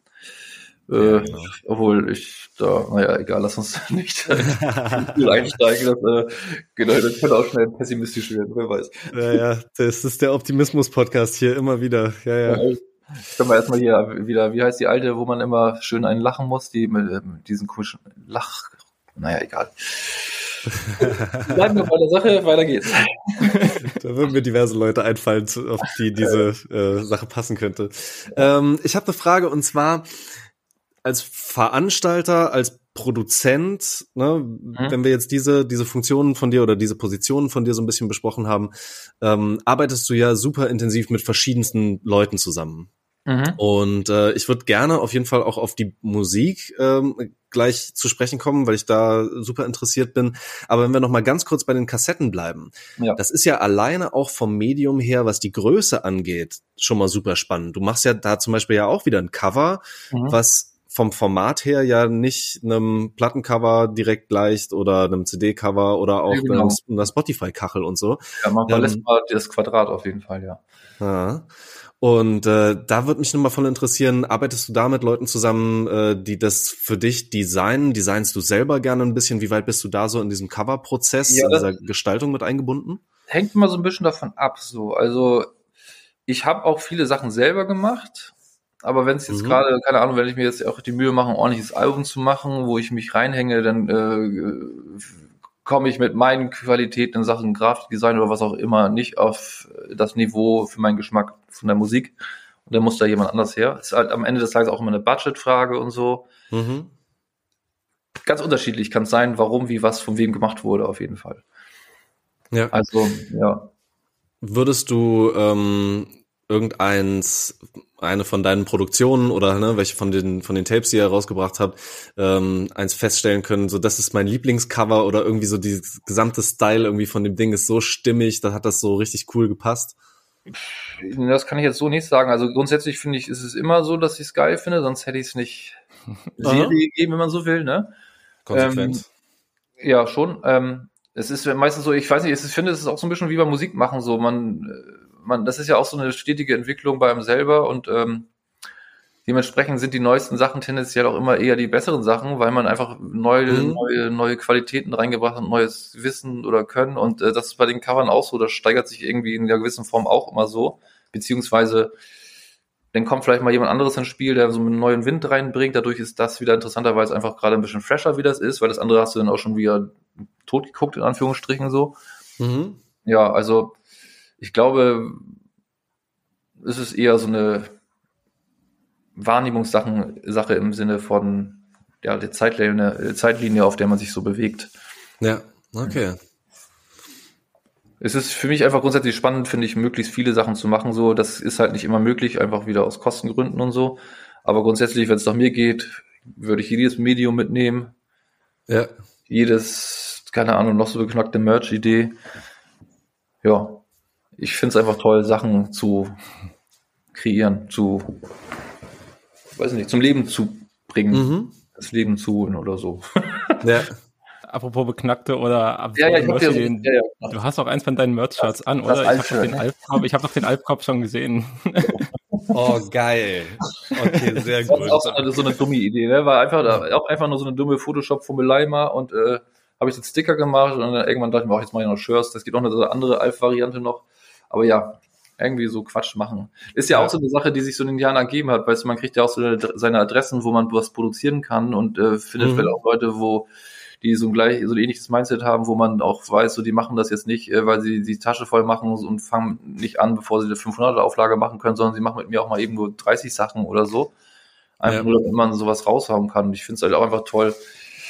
Äh, Ja, genau. Obwohl ich da, naja, egal, lass uns nicht viel einsteigen. Das, äh, genau, das könnte auch schnell pessimistisch werden, wer weiß. ja, ja, das ist der Optimismus-Podcast hier immer wieder. Ja, ja. Können wir erstmal hier wieder, wie heißt die alte, wo man immer schön einen lachen muss, die mit, äh, mit diesen komischen Lach, naja, egal. Bleiben wir bei der Sache, weiter geht's. Da würden mir diverse Leute einfallen, auf die diese äh, Sache passen könnte. Ähm, ich habe eine Frage und zwar als Veranstalter, als Produzent, ne, wenn wir jetzt diese diese Funktionen von dir oder diese Positionen von dir so ein bisschen besprochen haben, ähm, arbeitest du ja super intensiv mit verschiedensten Leuten zusammen. Mhm. Und äh, ich würde gerne auf jeden Fall auch auf die Musik ähm, gleich zu sprechen kommen, weil ich da super interessiert bin. Aber wenn wir noch mal ganz kurz bei den Kassetten bleiben, Ja. das ist ja alleine auch vom Medium her, was die Größe angeht, schon mal super spannend. Du machst ja da zum Beispiel ja auch wieder ein Cover, Mhm. was vom Format her ja nicht einem Plattencover direkt gleicht oder einem CD-Cover oder auch Ja, genau. einer- Spotify-Kachel und so. Ja, man Ähm, verlässt mal das Quadrat auf jeden Fall, ja. Ja. Und äh, da würde mich nochmal voll interessieren, arbeitest du da mit Leuten zusammen, äh, die das für dich designen? Designst du selber gerne ein bisschen? Wie weit bist du da so in diesem Cover-Prozess, Ja, in dieser Gestaltung mit eingebunden? hängt immer so ein bisschen davon ab. So, also ich habe auch viele Sachen selber gemacht, aber wenn es jetzt Mhm. gerade, keine Ahnung, wenn ich mir jetzt auch die Mühe mache, ein ordentliches Album zu machen, wo ich mich reinhänge, dann äh, komme ich mit meinen Qualitäten in Sachen Grafikdesign oder was auch immer nicht auf das Niveau für meinen Geschmack von der Musik. Und dann muss da jemand anders her. Ist halt am Ende des Tages auch immer eine Budgetfrage und so. Mhm. Ganz unterschiedlich kann es sein, warum, wie, was, von wem gemacht wurde, auf jeden Fall. Ja. Also, ja. Würdest du ähm, irgendeins, eine von deinen Produktionen oder ne, welche von den von den Tapes, die ihr rausgebracht habt, ähm, eins feststellen können, so das ist mein Lieblingscover oder irgendwie so dieses gesamte Style irgendwie von dem Ding ist so stimmig, da hat das so richtig cool gepasst. Das kann ich jetzt so nicht sagen. Also grundsätzlich finde ich, ist es immer so, dass ich es geil finde, sonst hätte ich es nicht Serie gegeben, wenn man so will, ne? Konsequent. Ja, schon. Ähm, es ist meistens so, ich weiß nicht, ich finde, es ist auch so ein bisschen wie beim Musikmachen so. Man, äh, man, das ist ja auch so eine stetige Entwicklung bei einem selber und ähm, dementsprechend sind die neuesten Sachen tendenziell auch immer eher die besseren Sachen, weil man einfach neue, Mhm. neue, neue Qualitäten reingebracht hat, neues Wissen oder Können und äh, das ist bei den Covern auch so. Das steigert sich irgendwie in einer gewissen Form auch immer so, beziehungsweise dann kommt vielleicht mal jemand anderes ins Spiel, der so einen neuen Wind reinbringt. Dadurch ist das wieder interessanter, weil es einfach gerade ein bisschen fresher wie das ist, weil das andere hast du dann auch schon wieder tot geguckt, in Anführungsstrichen so. Mhm. Ja, also ich glaube, es ist eher so eine Wahrnehmungssache Sache im Sinne von ja, der Zeitlinie, Zeitlinie, auf der man sich so bewegt. Ja, okay. Es ist für mich einfach grundsätzlich spannend, finde ich, möglichst viele Sachen zu machen. So, das ist halt nicht immer möglich, einfach wieder aus Kostengründen und so. Aber grundsätzlich, wenn es nach mir geht, würde ich jedes Medium mitnehmen, Ja. jedes, keine Ahnung, noch so beknackte Merch-Idee. Ja, ich finde es einfach toll, Sachen zu kreieren, zu, weiß nicht, zum Leben zu bringen, Mhm. das Leben zu holen oder so. Ja. Apropos beknackte oder absurde Ja, ja, ich hab so, Merch-Ideen. ja, ja, Du hast auch eins von deinen Merch-Shirts an, das oder? Ich habe doch den? Alpkopf, ich habe doch den Alpkopf schon gesehen. Oh, geil. Okay, sehr Das ist gut. auch so eine, so eine dumme Idee, ne? War einfach, da- auch einfach nur so eine dumme Photoshop-Formelei mal und äh, habe ich den Sticker gemacht und dann irgendwann dachte ich mir, auch jetzt mache ich noch Shirts, das gibt auch eine andere Alf-Variante noch. Aber ja, irgendwie so Quatsch machen. Ist ja, ja, auch so eine Sache, die sich so in den Jahren ergeben hat. Weißt du, man kriegt ja auch so seine Adressen, wo man was produzieren kann und äh, findet mhm. vielleicht auch Leute, wo die so ein gleich, so ein ähnliches Mindset haben, wo man auch weiß, so die machen das jetzt nicht, äh, weil sie die Tasche voll machen und fangen nicht an, bevor sie eine 500er Auflage machen können, sondern sie machen mit mir auch mal eben nur 30 Sachen oder so. Einfach ja. nur, damit man sowas raushauen kann. Und ich finde es halt auch einfach toll,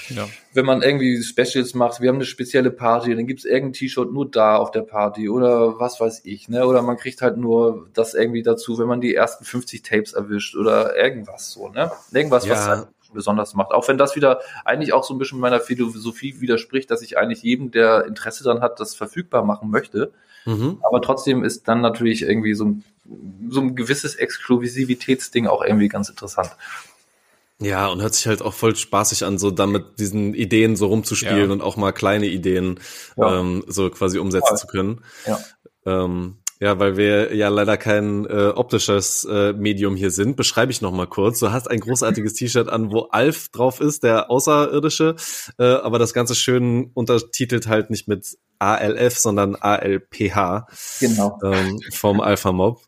ja. Wenn man irgendwie Specials macht, wir haben eine spezielle Party, dann gibt es irgendein T-Shirt nur da auf der Party oder was weiß ich, ne? Oder man kriegt halt nur das irgendwie dazu, wenn man die ersten 50 Tapes erwischt oder irgendwas so, ne? Irgendwas, ja. was halt besonders macht. Auch wenn das wieder eigentlich auch so ein bisschen meiner Philosophie widerspricht, dass ich eigentlich jedem, der Interesse dann hat, das verfügbar machen möchte. Mhm. Aber trotzdem ist dann natürlich irgendwie so ein, so ein gewisses Exklusivitätsding auch irgendwie ganz interessant. Ja, und hört sich halt auch voll spaßig an, so damit diesen Ideen so rumzuspielen ja. und auch mal kleine Ideen ja. ähm, so quasi umsetzen ja. zu können. Ja. Ähm, ja, weil wir ja leider kein äh, optisches äh, Medium hier sind, beschreibe ich noch mal kurz. Du hast ein großartiges T-Shirt an, wo Alf drauf ist, der Außerirdische, äh, aber das Ganze schön untertitelt halt nicht mit ALF, sondern ALPH. Genau. Ähm, vom Alpha Mob.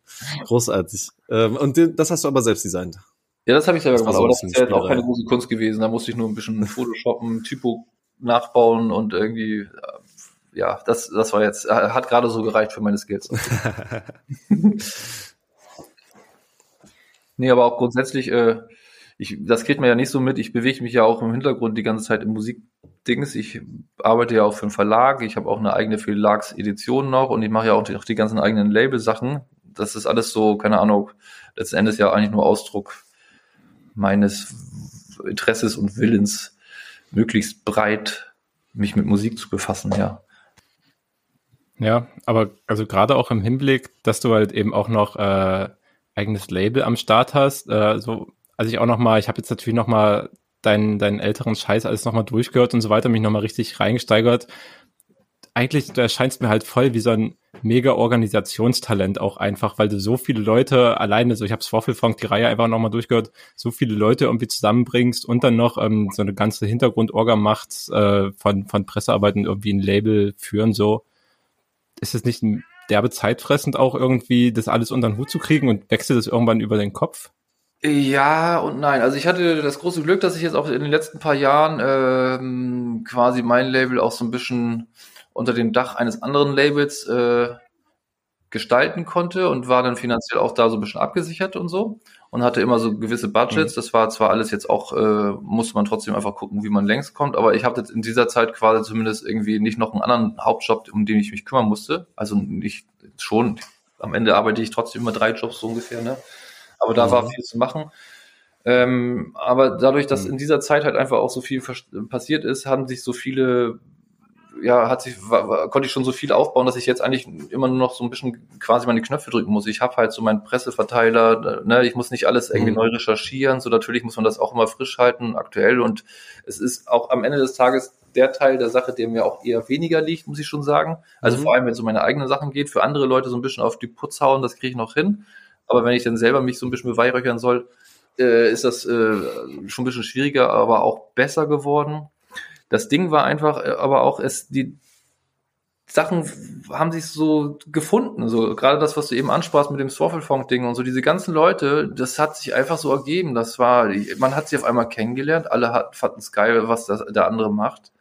Großartig. Ähm, und das hast du aber selbst designt. Ja, das habe ich selber gemacht, aber das ist ja auch keine große Kunst gewesen. Da musste ich nur ein bisschen Photoshoppen, Typo nachbauen und irgendwie, äh, ja, das, das war jetzt, äh, hat gerade so gereicht für meine Skills. nee, aber auch grundsätzlich, äh, ich, das geht mir ja nicht so mit. Ich bewege mich ja auch im Hintergrund die ganze Zeit im Musikdings. Ich arbeite ja auch für einen Verlag. Ich habe auch eine eigene Verlagsedition noch und ich mache ja auch die, auch die ganzen eigenen Label-Sachen. Das ist alles so, keine Ahnung, letzten Endes ja eigentlich nur Ausdruck meines Interesses und Willens, möglichst breit mich mit Musik zu befassen, ja. Ja, aber also gerade auch im Hinblick, dass du halt eben auch noch äh, eigenes Label am Start hast, äh, so, also ich auch noch mal, ich habe jetzt natürlich noch mal deinen, deinen älteren Scheiß alles noch mal durchgehört und so weiter, mich noch mal richtig reingesteigert eigentlich, du erscheinst mir halt voll wie so ein mega Organisationstalent auch einfach, weil du so viele Leute alleine, so ich habe Vorfelfunk die Reihe einfach nochmal durchgehört, so viele Leute irgendwie zusammenbringst und dann noch ähm, so eine ganze Hintergrundorga macht äh, von, von Pressearbeiten irgendwie ein Label führen, so. Ist es nicht derbe zeitfressend auch irgendwie, das alles unter den Hut zu kriegen und wechselt es irgendwann über den Kopf? Ja und nein. Also ich hatte das große Glück, dass ich jetzt auch in den letzten paar Jahren ähm, quasi mein Label auch so ein bisschen unter dem Dach eines anderen Labels äh, gestalten konnte und war dann finanziell auch da so ein bisschen abgesichert und so und hatte immer so gewisse Budgets. Mhm. Das war zwar alles jetzt auch, äh, musste man trotzdem einfach gucken, wie man längst kommt, aber ich habe jetzt in dieser Zeit quasi zumindest irgendwie nicht noch einen anderen Hauptjob, um den ich mich kümmern musste. Also nicht schon, am Ende arbeite ich trotzdem immer drei Jobs so ungefähr, ne? Aber da mhm. war viel zu machen. Ähm, aber dadurch, dass mhm. in dieser Zeit halt einfach auch so viel passiert ist, haben sich so viele ja, hat sich, war, konnte ich schon so viel aufbauen, dass ich jetzt eigentlich immer nur noch so ein bisschen quasi meine Knöpfe drücken muss. Ich habe halt so meinen Presseverteiler, ne, ich muss nicht alles irgendwie mhm. neu recherchieren, so natürlich muss man das auch immer frisch halten, aktuell und es ist auch am Ende des Tages der Teil der Sache, der mir auch eher weniger liegt, muss ich schon sagen. Also mhm. vor allem, wenn es um meine eigenen Sachen geht, für andere Leute so ein bisschen auf die Putz hauen, das kriege ich noch hin. Aber wenn ich dann selber mich so ein bisschen beweihräuchern soll, äh, ist das äh, schon ein bisschen schwieriger, aber auch besser geworden. Das Ding war einfach, äh, aber auch es, die Sachen haben sich so gefunden, so gerade das, was du eben ansprachst mit dem Swaffelfunk-Ding und so, diese ganzen Leute, das hat sich einfach so ergeben. Das war, man hat sie auf einmal kennengelernt, alle hat, fanden es geil, was das, der andere macht.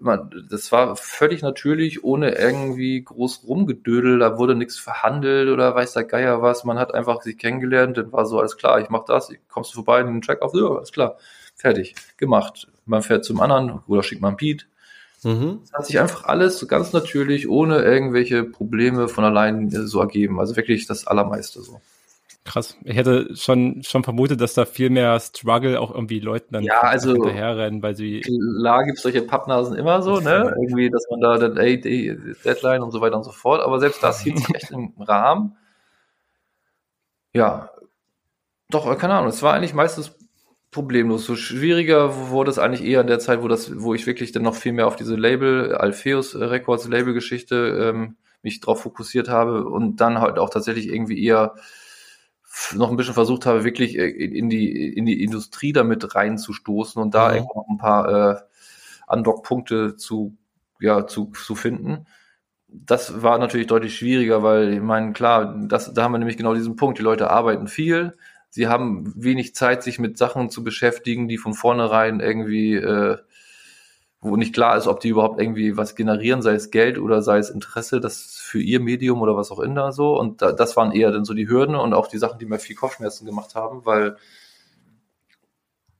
Man, das war völlig natürlich, ohne irgendwie groß rumgedödel, da wurde nichts verhandelt oder weiß der Geier was. Man hat einfach sich kennengelernt, dann war so, alles klar, ich mach das, kommst du vorbei den Track auf, ja, alles klar, fertig, gemacht man fährt zum anderen oder schickt man Beat. Mhm. Das hat sich einfach alles so ganz natürlich, ohne irgendwelche Probleme von allein so ergeben. Also wirklich das Allermeiste so. Krass. Ich hätte schon, schon vermutet, dass da viel mehr Struggle auch irgendwie Leuten dann ja, also, hinterherrennen, weil sie. Klar gibt es solche Pappnasen immer so, ne? Irgendwie, dass man da dann, ey, Deadline und so weiter und so fort. Aber selbst das hielt sich echt im Rahmen. Ja. Doch, keine Ahnung. Es war eigentlich meistens problemlos. So schwieriger wurde es eigentlich eher in der Zeit, wo das, wo ich wirklich dann noch viel mehr auf diese Label, Alpheus Records Label-Geschichte ähm, mich drauf fokussiert habe und dann halt auch tatsächlich irgendwie eher noch ein bisschen versucht habe, wirklich äh, in die, in die Industrie damit reinzustoßen und da mhm. noch ein paar äh, Undock-Punkte zu, ja, zu, zu finden. das war natürlich deutlich schwieriger, weil ich meine, klar, das, da haben wir nämlich genau diesen Punkt. Die Leute arbeiten viel, sie haben wenig Zeit, sich mit Sachen zu beschäftigen, die von vornherein irgendwie, äh, wo nicht klar ist, ob die überhaupt irgendwie was generieren, sei es Geld oder sei es Interesse, das für ihr Medium oder was auch immer so. Und da, das waren eher dann so die Hürden und auch die Sachen, die mir viel Kopfschmerzen gemacht haben, weil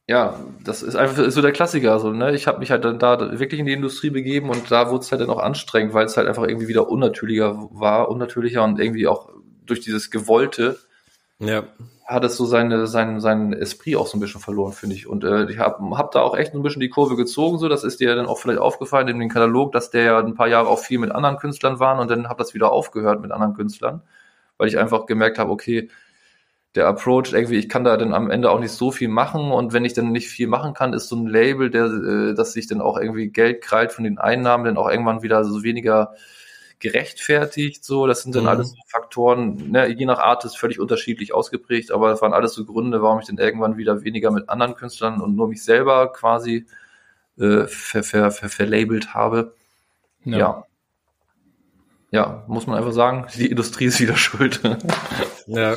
ja, das ist einfach so der Klassiker. Also, ne? Ich habe mich halt dann da wirklich in die Industrie begeben und da wurde es halt dann auch anstrengend, weil es halt einfach irgendwie wieder unnatürlicher war, unnatürlicher und irgendwie auch durch dieses Gewollte Ja. Hat es so seine, seinen, seinen Esprit auch so ein bisschen verloren, finde ich. Und äh, ich habe hab da auch echt so ein bisschen die Kurve gezogen, so. Das ist dir dann auch vielleicht aufgefallen in dem Katalog, dass der ja ein paar Jahre auch viel mit anderen Künstlern waren und dann habe das wieder aufgehört mit anderen Künstlern, weil ich einfach gemerkt habe, okay, der Approach irgendwie, ich kann da dann am Ende auch nicht so viel machen und wenn ich dann nicht viel machen kann, ist so ein Label, der, äh, dass sich dann auch irgendwie Geld krallt von den Einnahmen, dann auch irgendwann wieder so weniger gerechtfertigt, so, das sind dann Mhm. alles so Faktoren, ne, je nach Art ist völlig unterschiedlich ausgeprägt, aber das waren alles so Gründe, warum ich dann irgendwann wieder weniger mit anderen Künstlern und nur mich selber quasi äh, ver, ver, ver, verlabelt habe. Ja. ja. muss man einfach sagen, die Industrie ist wieder schuld. Ja.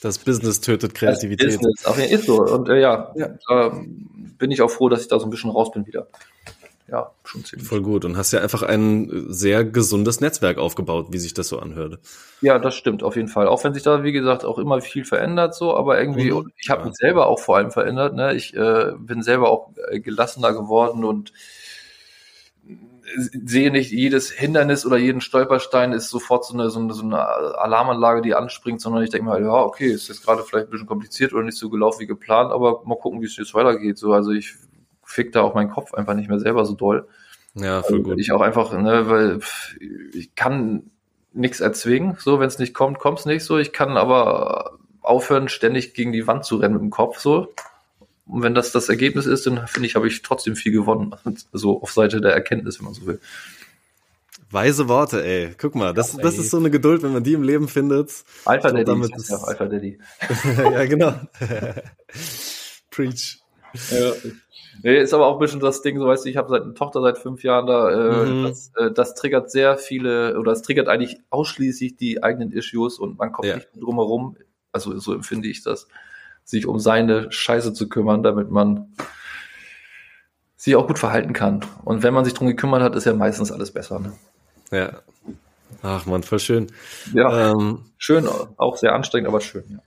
Das Business tötet Kreativität. Das Business, auf jeden Fall ist so. Und äh, ja, Ja. da bin ich auch froh, dass ich da so ein bisschen raus bin wieder. Ja, schon ziemlich. Voll gut. Und hast ja einfach ein sehr gesundes Netzwerk aufgebaut, wie sich das so anhörte. Ja, das stimmt, auf jeden Fall. Auch wenn sich da, wie gesagt, auch immer viel verändert, so, aber irgendwie, Mhm. und ich habe Ja. mich selber auch vor allem verändert, ne? Ich äh, bin selber auch äh, gelassener geworden und sehe nicht jedes Hindernis oder jeden Stolperstein ist sofort so eine, so eine, so eine Alarmanlage, die anspringt, sondern ich denke mal, ja, okay, ist jetzt gerade vielleicht ein bisschen kompliziert oder nicht so gelaufen wie geplant, aber mal gucken, wie es jetzt weitergeht. So, also ich fick da auch meinen Kopf einfach nicht mehr selber so doll. Ja, voll gut. Ich auch einfach, ne, weil ich kann nichts erzwingen, so, wenn es nicht kommt, kommt es nicht so. Ich kann aber aufhören, ständig gegen die Wand zu rennen mit dem Kopf, so. Und wenn das das Ergebnis ist, dann finde ich, habe ich trotzdem viel gewonnen. So auf Seite der Erkenntnis, wenn man so will. Weise Worte, ey. Guck mal, das, das ist so eine Geduld, wenn man die im Leben findet. Alpha Daddy, damit ist- ja Alpha Daddy. ja, genau. Preach. Ja. Nee, ist aber auch ein bisschen das Ding, so weißt du, ich habe seit eine Tochter seit fünf Jahren da, äh, Mhm. das, äh, das triggert sehr viele, oder es triggert eigentlich ausschließlich die eigenen Issues und man kommt Ja. nicht drum herum, also so empfinde ich das, sich um seine Scheiße zu kümmern, damit man sich auch gut verhalten kann. Und wenn man sich drum gekümmert hat, ist ja meistens alles besser. Ne? Ja. Ach man, voll schön. Ja, Ähm, schön, auch sehr anstrengend, aber schön. Ja.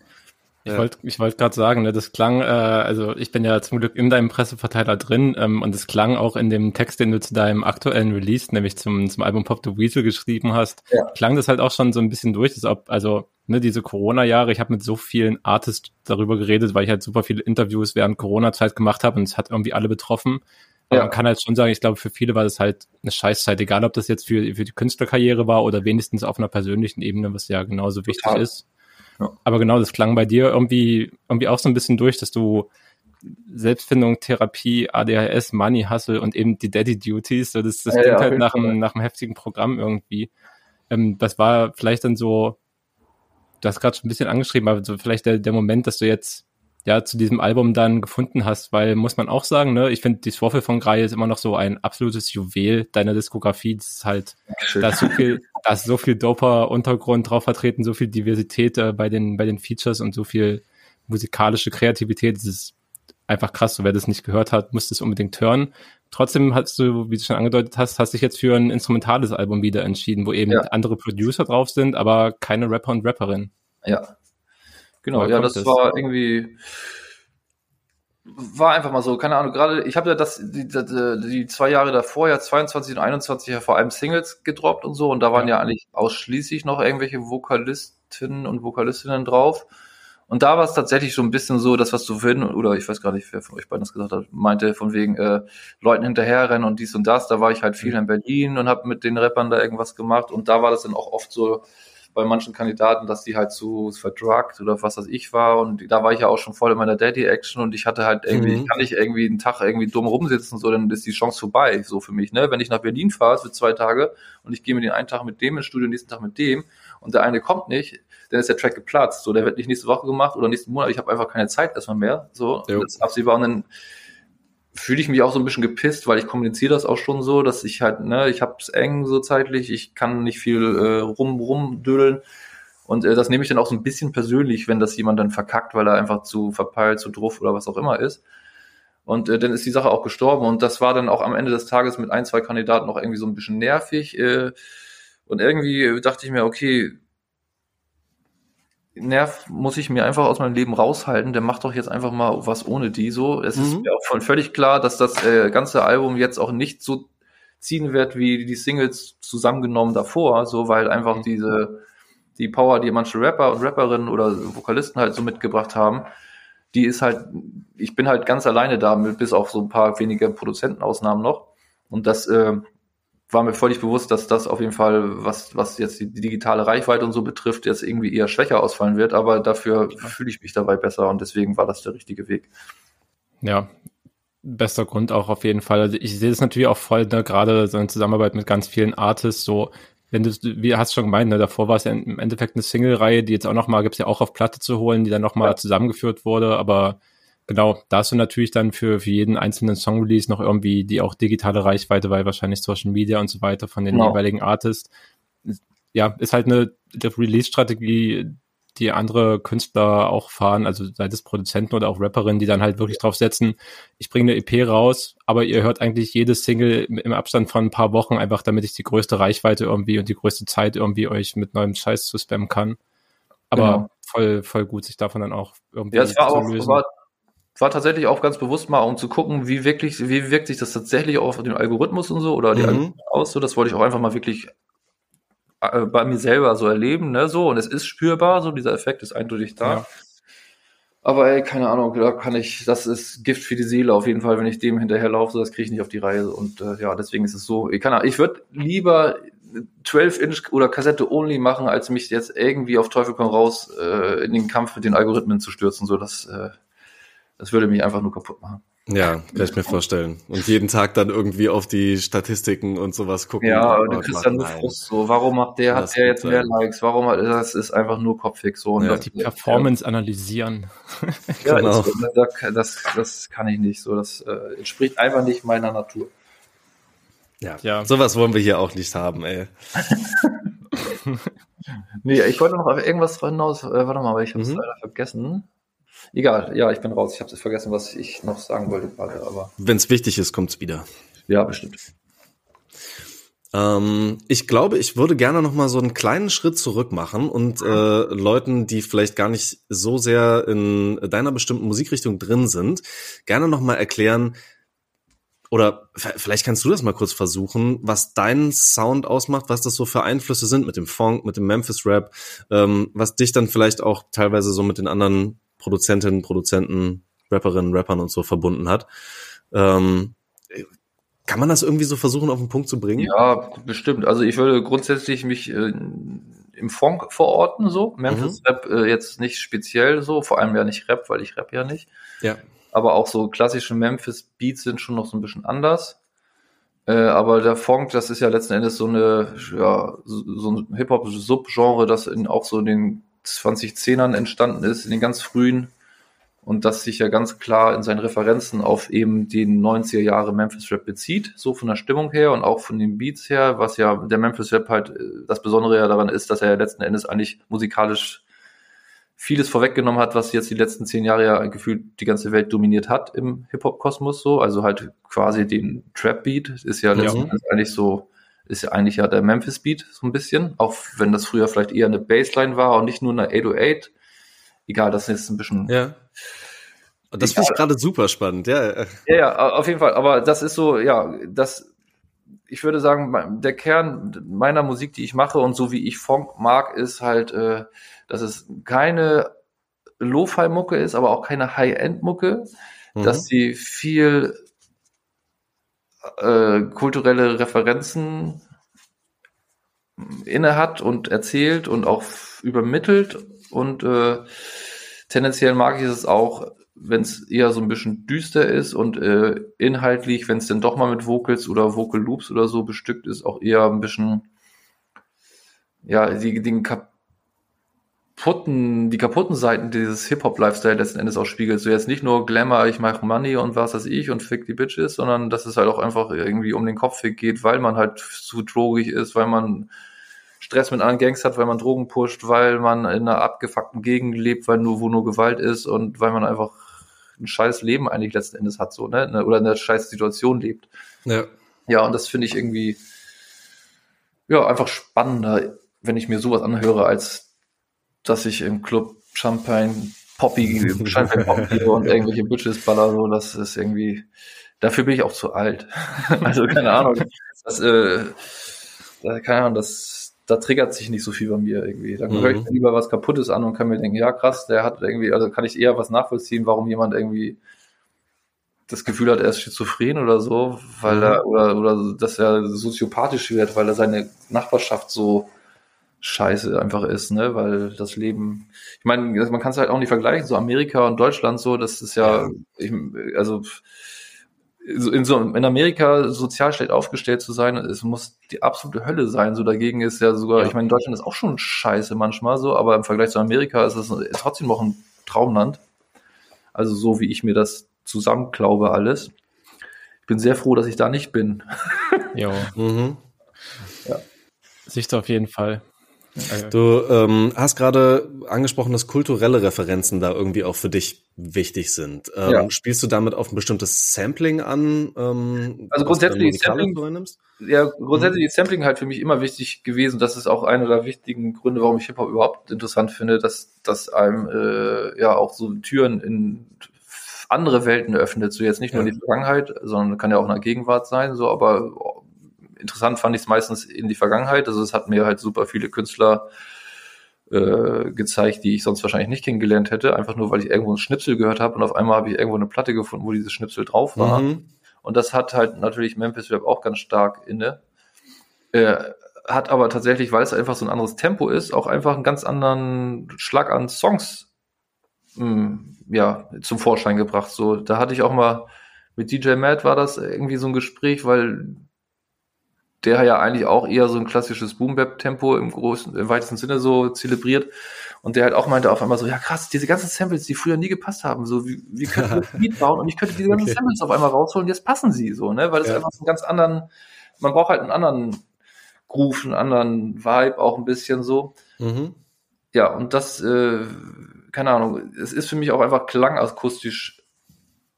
Ich Ja. wollte ich wollte gerade sagen, ne, das klang, äh, also ich bin ja zum Glück in deinem Presseverteiler drin ähm, und es klang auch in dem Text, den du zu deinem aktuellen Release, nämlich zum, zum Album Pop the Weasel geschrieben hast, Ja. klang das halt auch schon so ein bisschen durch, als ob, also ne, diese Corona-Jahre, ich habe mit so vielen Artists darüber geredet, weil ich halt super viele Interviews während Corona-Zeit gemacht habe und es hat irgendwie alle betroffen. Aber Ja. man kann halt schon sagen, ich glaube, für viele war das halt eine Scheißzeit, egal ob das jetzt für, für die Künstlerkarriere war oder wenigstens auf einer persönlichen Ebene, was ja genauso wichtig Total. ist. Ja. Aber genau, das klang bei dir irgendwie, irgendwie auch so ein bisschen durch, dass du Selbstfindung, Therapie, ADHS, Money Hustle und eben die Daddy Duties, so das, das Ja, klingt ja, halt nach einem, nach einem heftigen Programm irgendwie. Ähm, das war vielleicht dann so, du hast gerade schon ein bisschen angeschrieben, aber so vielleicht der, der Moment, dass du jetzt ja zu diesem Album dann gefunden hast, weil muss man auch sagen, ne, ich finde die Swaffel von Greie ist immer noch so ein absolutes Juwel deiner Diskografie. Das ist halt da ist so viel, da ist so viel doper Untergrund drauf vertreten, so viel Diversität äh, bei den, bei den Features und so viel musikalische Kreativität. Das ist einfach krass. So, wer das nicht gehört hat, muss das unbedingt hören. Trotzdem hast du, wie du schon angedeutet hast, hast dich jetzt für ein instrumentales Album wieder entschieden, wo eben Ja. andere Producer drauf sind, aber keine Rapper und Rapperin. Ja. Genau, ja, das, das? war irgendwie, war einfach mal so, keine Ahnung, gerade, ich habe ja das, die, die, die zwei Jahre davor, ja 22 und 21 ja vor allem Singles gedroppt und so und da waren ja, eigentlich ausschließlich noch irgendwelche Vokalisten und Vokalistinnen drauf. Und da war es tatsächlich so ein bisschen so, das, was du vorhin, oder ich weiß gar nicht, wer von euch beiden das gesagt hat, meinte, von wegen äh, Leuten hinterherrennen und dies und das. Da war ich halt viel in Berlin und habe mit den Rappern da irgendwas gemacht. Und da war das dann auch oft so bei manchen Kandidaten, dass die halt zu verdruckt oder was weiß ich war. Und da war ich ja auch schon voll in meiner Daddy-Action und ich hatte halt irgendwie, Mhm. ich kann nicht irgendwie einen Tag irgendwie dumm rumsitzen, so, dann ist die Chance vorbei, so für mich. Ne? Wenn ich nach Berlin fahre für zwei Tage und ich gehe mir den einen Tag mit dem ins Studio, den nächsten Tag mit dem und der eine kommt nicht, dann ist der Track geplatzt. So, der wird nicht nächste Woche gemacht oder nächsten Monat. Ich habe einfach keine Zeit erstmal mehr. So, Jo. das ist absehbar. Und dann fühle ich mich auch so ein bisschen gepisst, weil ich kommuniziere das auch schon so, dass ich halt, ne, ich hab's eng so zeitlich, ich kann nicht viel äh, rum rumdödeln. Und äh, das nehme ich dann auch so ein bisschen persönlich, wenn das jemand dann verkackt, weil er einfach zu verpeilt, zu druff oder was auch immer ist. Und äh, dann ist die Sache auch gestorben. Und das war dann auch am Ende des Tages mit ein, zwei Kandidaten noch irgendwie so ein bisschen nervig. Äh, und irgendwie dachte ich mir, okay, Nerv muss ich mir einfach aus meinem Leben raushalten. Der macht doch jetzt einfach mal was ohne die so. Es mhm. ist mir auch von völlig klar, dass das äh, ganze Album jetzt auch nicht so ziehen wird wie die Singles zusammengenommen davor, so weil einfach mhm. diese die Power, die manche Rapper und Rapperinnen oder Vokalisten halt so mitgebracht haben, die ist halt, ich bin halt ganz alleine da, bis auf so ein paar wenige Produzentenausnahmen noch. Und das äh, war mir völlig bewusst, dass das auf jeden Fall, was, was jetzt die, digitale Reichweite und so betrifft, jetzt irgendwie eher schwächer ausfallen wird, aber dafür fühle ich mich dabei besser und deswegen war das der richtige Weg. Ja, bester Grund auch auf jeden Fall. Also ich sehe das natürlich auch voll, ne, gerade so in Zusammenarbeit mit ganz vielen Artists, so wenn du, wie hast du schon gemeint, ne, davor war es ja im Endeffekt eine Single-Reihe, die jetzt auch nochmal, gibt's ja auch auf Platte zu holen, die dann nochmal ja. zusammengeführt wurde, aber genau, da hast du natürlich dann für, für jeden einzelnen Song-Release noch irgendwie die auch digitale Reichweite, weil wahrscheinlich Social Media und so weiter von den genau. jeweiligen Artists. Ja, ist halt eine Release-Strategie, die andere Künstler auch fahren, also sei es Produzenten oder auch Rapperinnen, die dann halt wirklich drauf setzen, ich bringe eine EP raus, aber ihr hört eigentlich jedes Single im Abstand von ein paar Wochen, einfach damit ich die größte Reichweite irgendwie und die größte Zeit irgendwie euch mit neuem Scheiß zu spammen kann. Aber genau. voll, voll gut, sich davon dann auch irgendwie ja, es war zu auch, lösen. War, war tatsächlich auch ganz bewusst mal, um zu gucken, wie wirklich, wie wirkt sich das tatsächlich auf den Algorithmus und so oder die mhm. Aus. So, das wollte ich auch einfach mal wirklich äh, bei mir selber so erleben, ne, so. Und es ist spürbar, so dieser Effekt ist eindeutig da. Ja. Aber ey, keine Ahnung, da kann ich, das ist Gift für die Seele auf jeden Fall, wenn ich dem hinterherlaufe, das kriege ich nicht auf die Reihe. Und äh, ja, deswegen ist es so. Ich kann, ich würde lieber 12 Inch oder Kassette only machen, als mich jetzt irgendwie auf Teufel komm raus äh, in den Kampf mit den Algorithmen zu stürzen. So, das, äh, das würde mich einfach nur kaputt machen. Ja, kann ich mir vorstellen. Und jeden Tag dann irgendwie auf die Statistiken und sowas gucken. Ja, aber du kriegst dann nur Frust so. Warum macht der, hat der jetzt mehr Likes? Warum hat, das ist einfach nur kopfig so. Und ja. die Performance ja. analysieren. ja, genau. das, das, das kann ich nicht so. Das äh, entspricht einfach nicht meiner Natur. Ja, ja. sowas wollen wir hier auch nicht haben, ey. nee, ich wollte noch auf irgendwas hinaus, äh, warte mal, aber ich habe es mhm. leider vergessen. Egal, ja, ich bin raus. Ich habe vergessen, was ich noch sagen wollte gerade. Aber wenn es wichtig ist, kommt's wieder. Ja, bestimmt. Ähm, ich glaube, ich würde gerne noch mal so einen kleinen Schritt zurück machen und äh, Leuten, die vielleicht gar nicht so sehr in deiner bestimmten Musikrichtung drin sind, gerne noch mal erklären, oder vielleicht kannst du das mal kurz versuchen, was deinen Sound ausmacht, was das so für Einflüsse sind mit dem Funk, mit dem Memphis Rap, ähm, was dich dann vielleicht auch teilweise so mit den anderen Produzentinnen, Produzenten, Rapperinnen, Rappern und so verbunden hat. Ähm, kann man das irgendwie so versuchen, auf den Punkt zu bringen? Ja, bestimmt. Also ich würde grundsätzlich mich äh, im Funk verorten, so. Memphis mhm. Rap äh, jetzt nicht speziell so, vor allem ja nicht Rap, weil ich Rap ja nicht. Ja. Aber auch so klassische Memphis Beats sind schon noch so ein bisschen anders. Äh, aber der Funk, das ist ja letzten Endes so eine, ja, so ein Hip-Hop-Subgenre, das in, auch so in den 2010ern entstanden ist, in den ganz frühen und das sich ja ganz klar in seinen Referenzen auf eben den 90er Jahre Memphis Rap bezieht, so von der Stimmung her und auch von den Beats her, was ja der Memphis Rap halt äh, das Besondere ja daran ist, dass er ja letzten Endes eigentlich musikalisch vieles vorweggenommen hat, was jetzt die letzten zehn Jahre ja gefühlt die ganze Welt dominiert hat im Hip-Hop-Kosmos so, also halt quasi den Trap-Beat ist ja letzten ja. Endes eigentlich so ist ja eigentlich ja der Memphis Beat so ein bisschen, auch wenn das früher vielleicht eher eine Bassline war und nicht nur eine 808. Egal, das ist ein bisschen. Ja. Und das finde ich gerade super spannend, ja. Ja, ja, auf jeden Fall. Aber das ist so, ja, das, ich würde sagen, der Kern meiner Musik, die ich mache und so wie ich Funk mag, ist halt, äh, dass es keine Lo-Fi-Mucke ist, aber auch keine High-End-Mucke, mhm. dass sie viel äh, kulturelle Referenzen inne hat und erzählt und auch übermittelt. Und äh, tendenziell mag ich es auch, wenn es eher so ein bisschen düster ist und äh, inhaltlich, wenn es denn doch mal mit Vocals oder Vocal Loops oder so bestückt ist, auch eher ein bisschen ja, die, den Kap kaputten, die kaputten Seiten dieses Hip-Hop-Lifestyle letzten Endes auch spiegelt. So jetzt nicht nur Glamour, ich mache Money und was weiß ich und fick die Bitches, sondern dass es halt auch einfach irgendwie um den Kopf geht, weil man halt zu drogig ist, weil man Stress mit anderen Gangs hat, weil man Drogen pusht, weil man in einer abgefuckten Gegend lebt, weil nur, wo nur Gewalt ist und weil man einfach ein scheiß Leben eigentlich letzten Endes hat, so, ne? Oder in einer scheiß Situation lebt. Ja. Ja, und das finde ich irgendwie, ja, einfach spannender, wenn ich mir sowas anhöre, als dass ich im Club Champagne Poppy, Champagne Poppy und irgendwelche Bitches baller, so, das ist irgendwie, dafür bin ich auch zu alt. also, keine Ahnung, das, äh, keine Ahnung, das, da triggert sich nicht so viel bei mir irgendwie. Dann mhm. höre ich mir lieber was Kaputtes an und kann mir denken, ja krass, der hat irgendwie, also kann ich eher was nachvollziehen, warum jemand irgendwie das Gefühl hat, er ist schizophren oder so, weil mhm. er, oder, oder dass er soziopathisch wird, weil er seine Nachbarschaft so scheiße einfach ist, ne, weil das Leben, ich meine, man kann es halt auch nicht vergleichen, so Amerika und Deutschland so, das ist ja, ich, also in, so, in Amerika sozial schlecht aufgestellt zu sein, es muss die absolute Hölle sein. So dagegen ist ja sogar, ja. ich meine, Deutschland ist auch schon scheiße manchmal so, aber im Vergleich zu Amerika ist es trotzdem noch ein Traumland. Also so wie ich mir das zusammenklaube alles. Ich bin sehr froh, dass ich da nicht bin. ja. Mhm. ja. Sicht auf jeden Fall. Du ähm, hast gerade angesprochen, dass kulturelle Referenzen da irgendwie auch für dich wichtig sind. Ähm, ja. Spielst du damit auf ein bestimmtes Sampling an? Ähm, also grundsätzlich Sampling, ja, grundsätzlich mhm. ist Sampling halt für mich immer wichtig gewesen. Das ist auch einer der wichtigen Gründe, warum ich Hip-Hop überhaupt interessant finde, dass, dass einem äh, ja auch so Türen in andere Welten öffnet. So jetzt nicht nur ja. in die Vergangenheit, sondern kann ja auch in der Gegenwart sein, so, aber interessant fand ich es meistens in die Vergangenheit. Also es hat mir halt super viele Künstler äh, gezeigt, die ich sonst wahrscheinlich nicht kennengelernt hätte, einfach nur weil ich irgendwo einen Schnipsel gehört habe und auf einmal habe ich irgendwo eine Platte gefunden, wo dieses Schnipsel drauf war. Mhm. Und das hat halt natürlich Memphis Rap auch ganz stark inne. Äh, hat aber tatsächlich, weil es einfach so ein anderes Tempo ist, auch einfach einen ganz anderen Schlag an Songs mh, hm, ja, zum Vorschein gebracht. So, da hatte ich auch mal mit DJ Matt war das irgendwie so ein Gespräch, weil der ja eigentlich auch eher so ein klassisches Boom-Bap-Tempo im großen, im weitesten Sinne so zelebriert. Und der halt auch meinte auf einmal so, ja krass, diese ganzen Samples, die früher nie gepasst haben, so wie, wie könnte ich ein Beat bauen und ich könnte diese ganzen okay. Samples auf einmal rausholen, jetzt passen sie so, ne? Weil es ja. einfach so einen ganz anderen, man braucht halt einen anderen Groove, einen anderen Vibe auch ein bisschen so. Mhm. Ja, und das, äh, keine Ahnung, es ist für mich auch einfach klangakustisch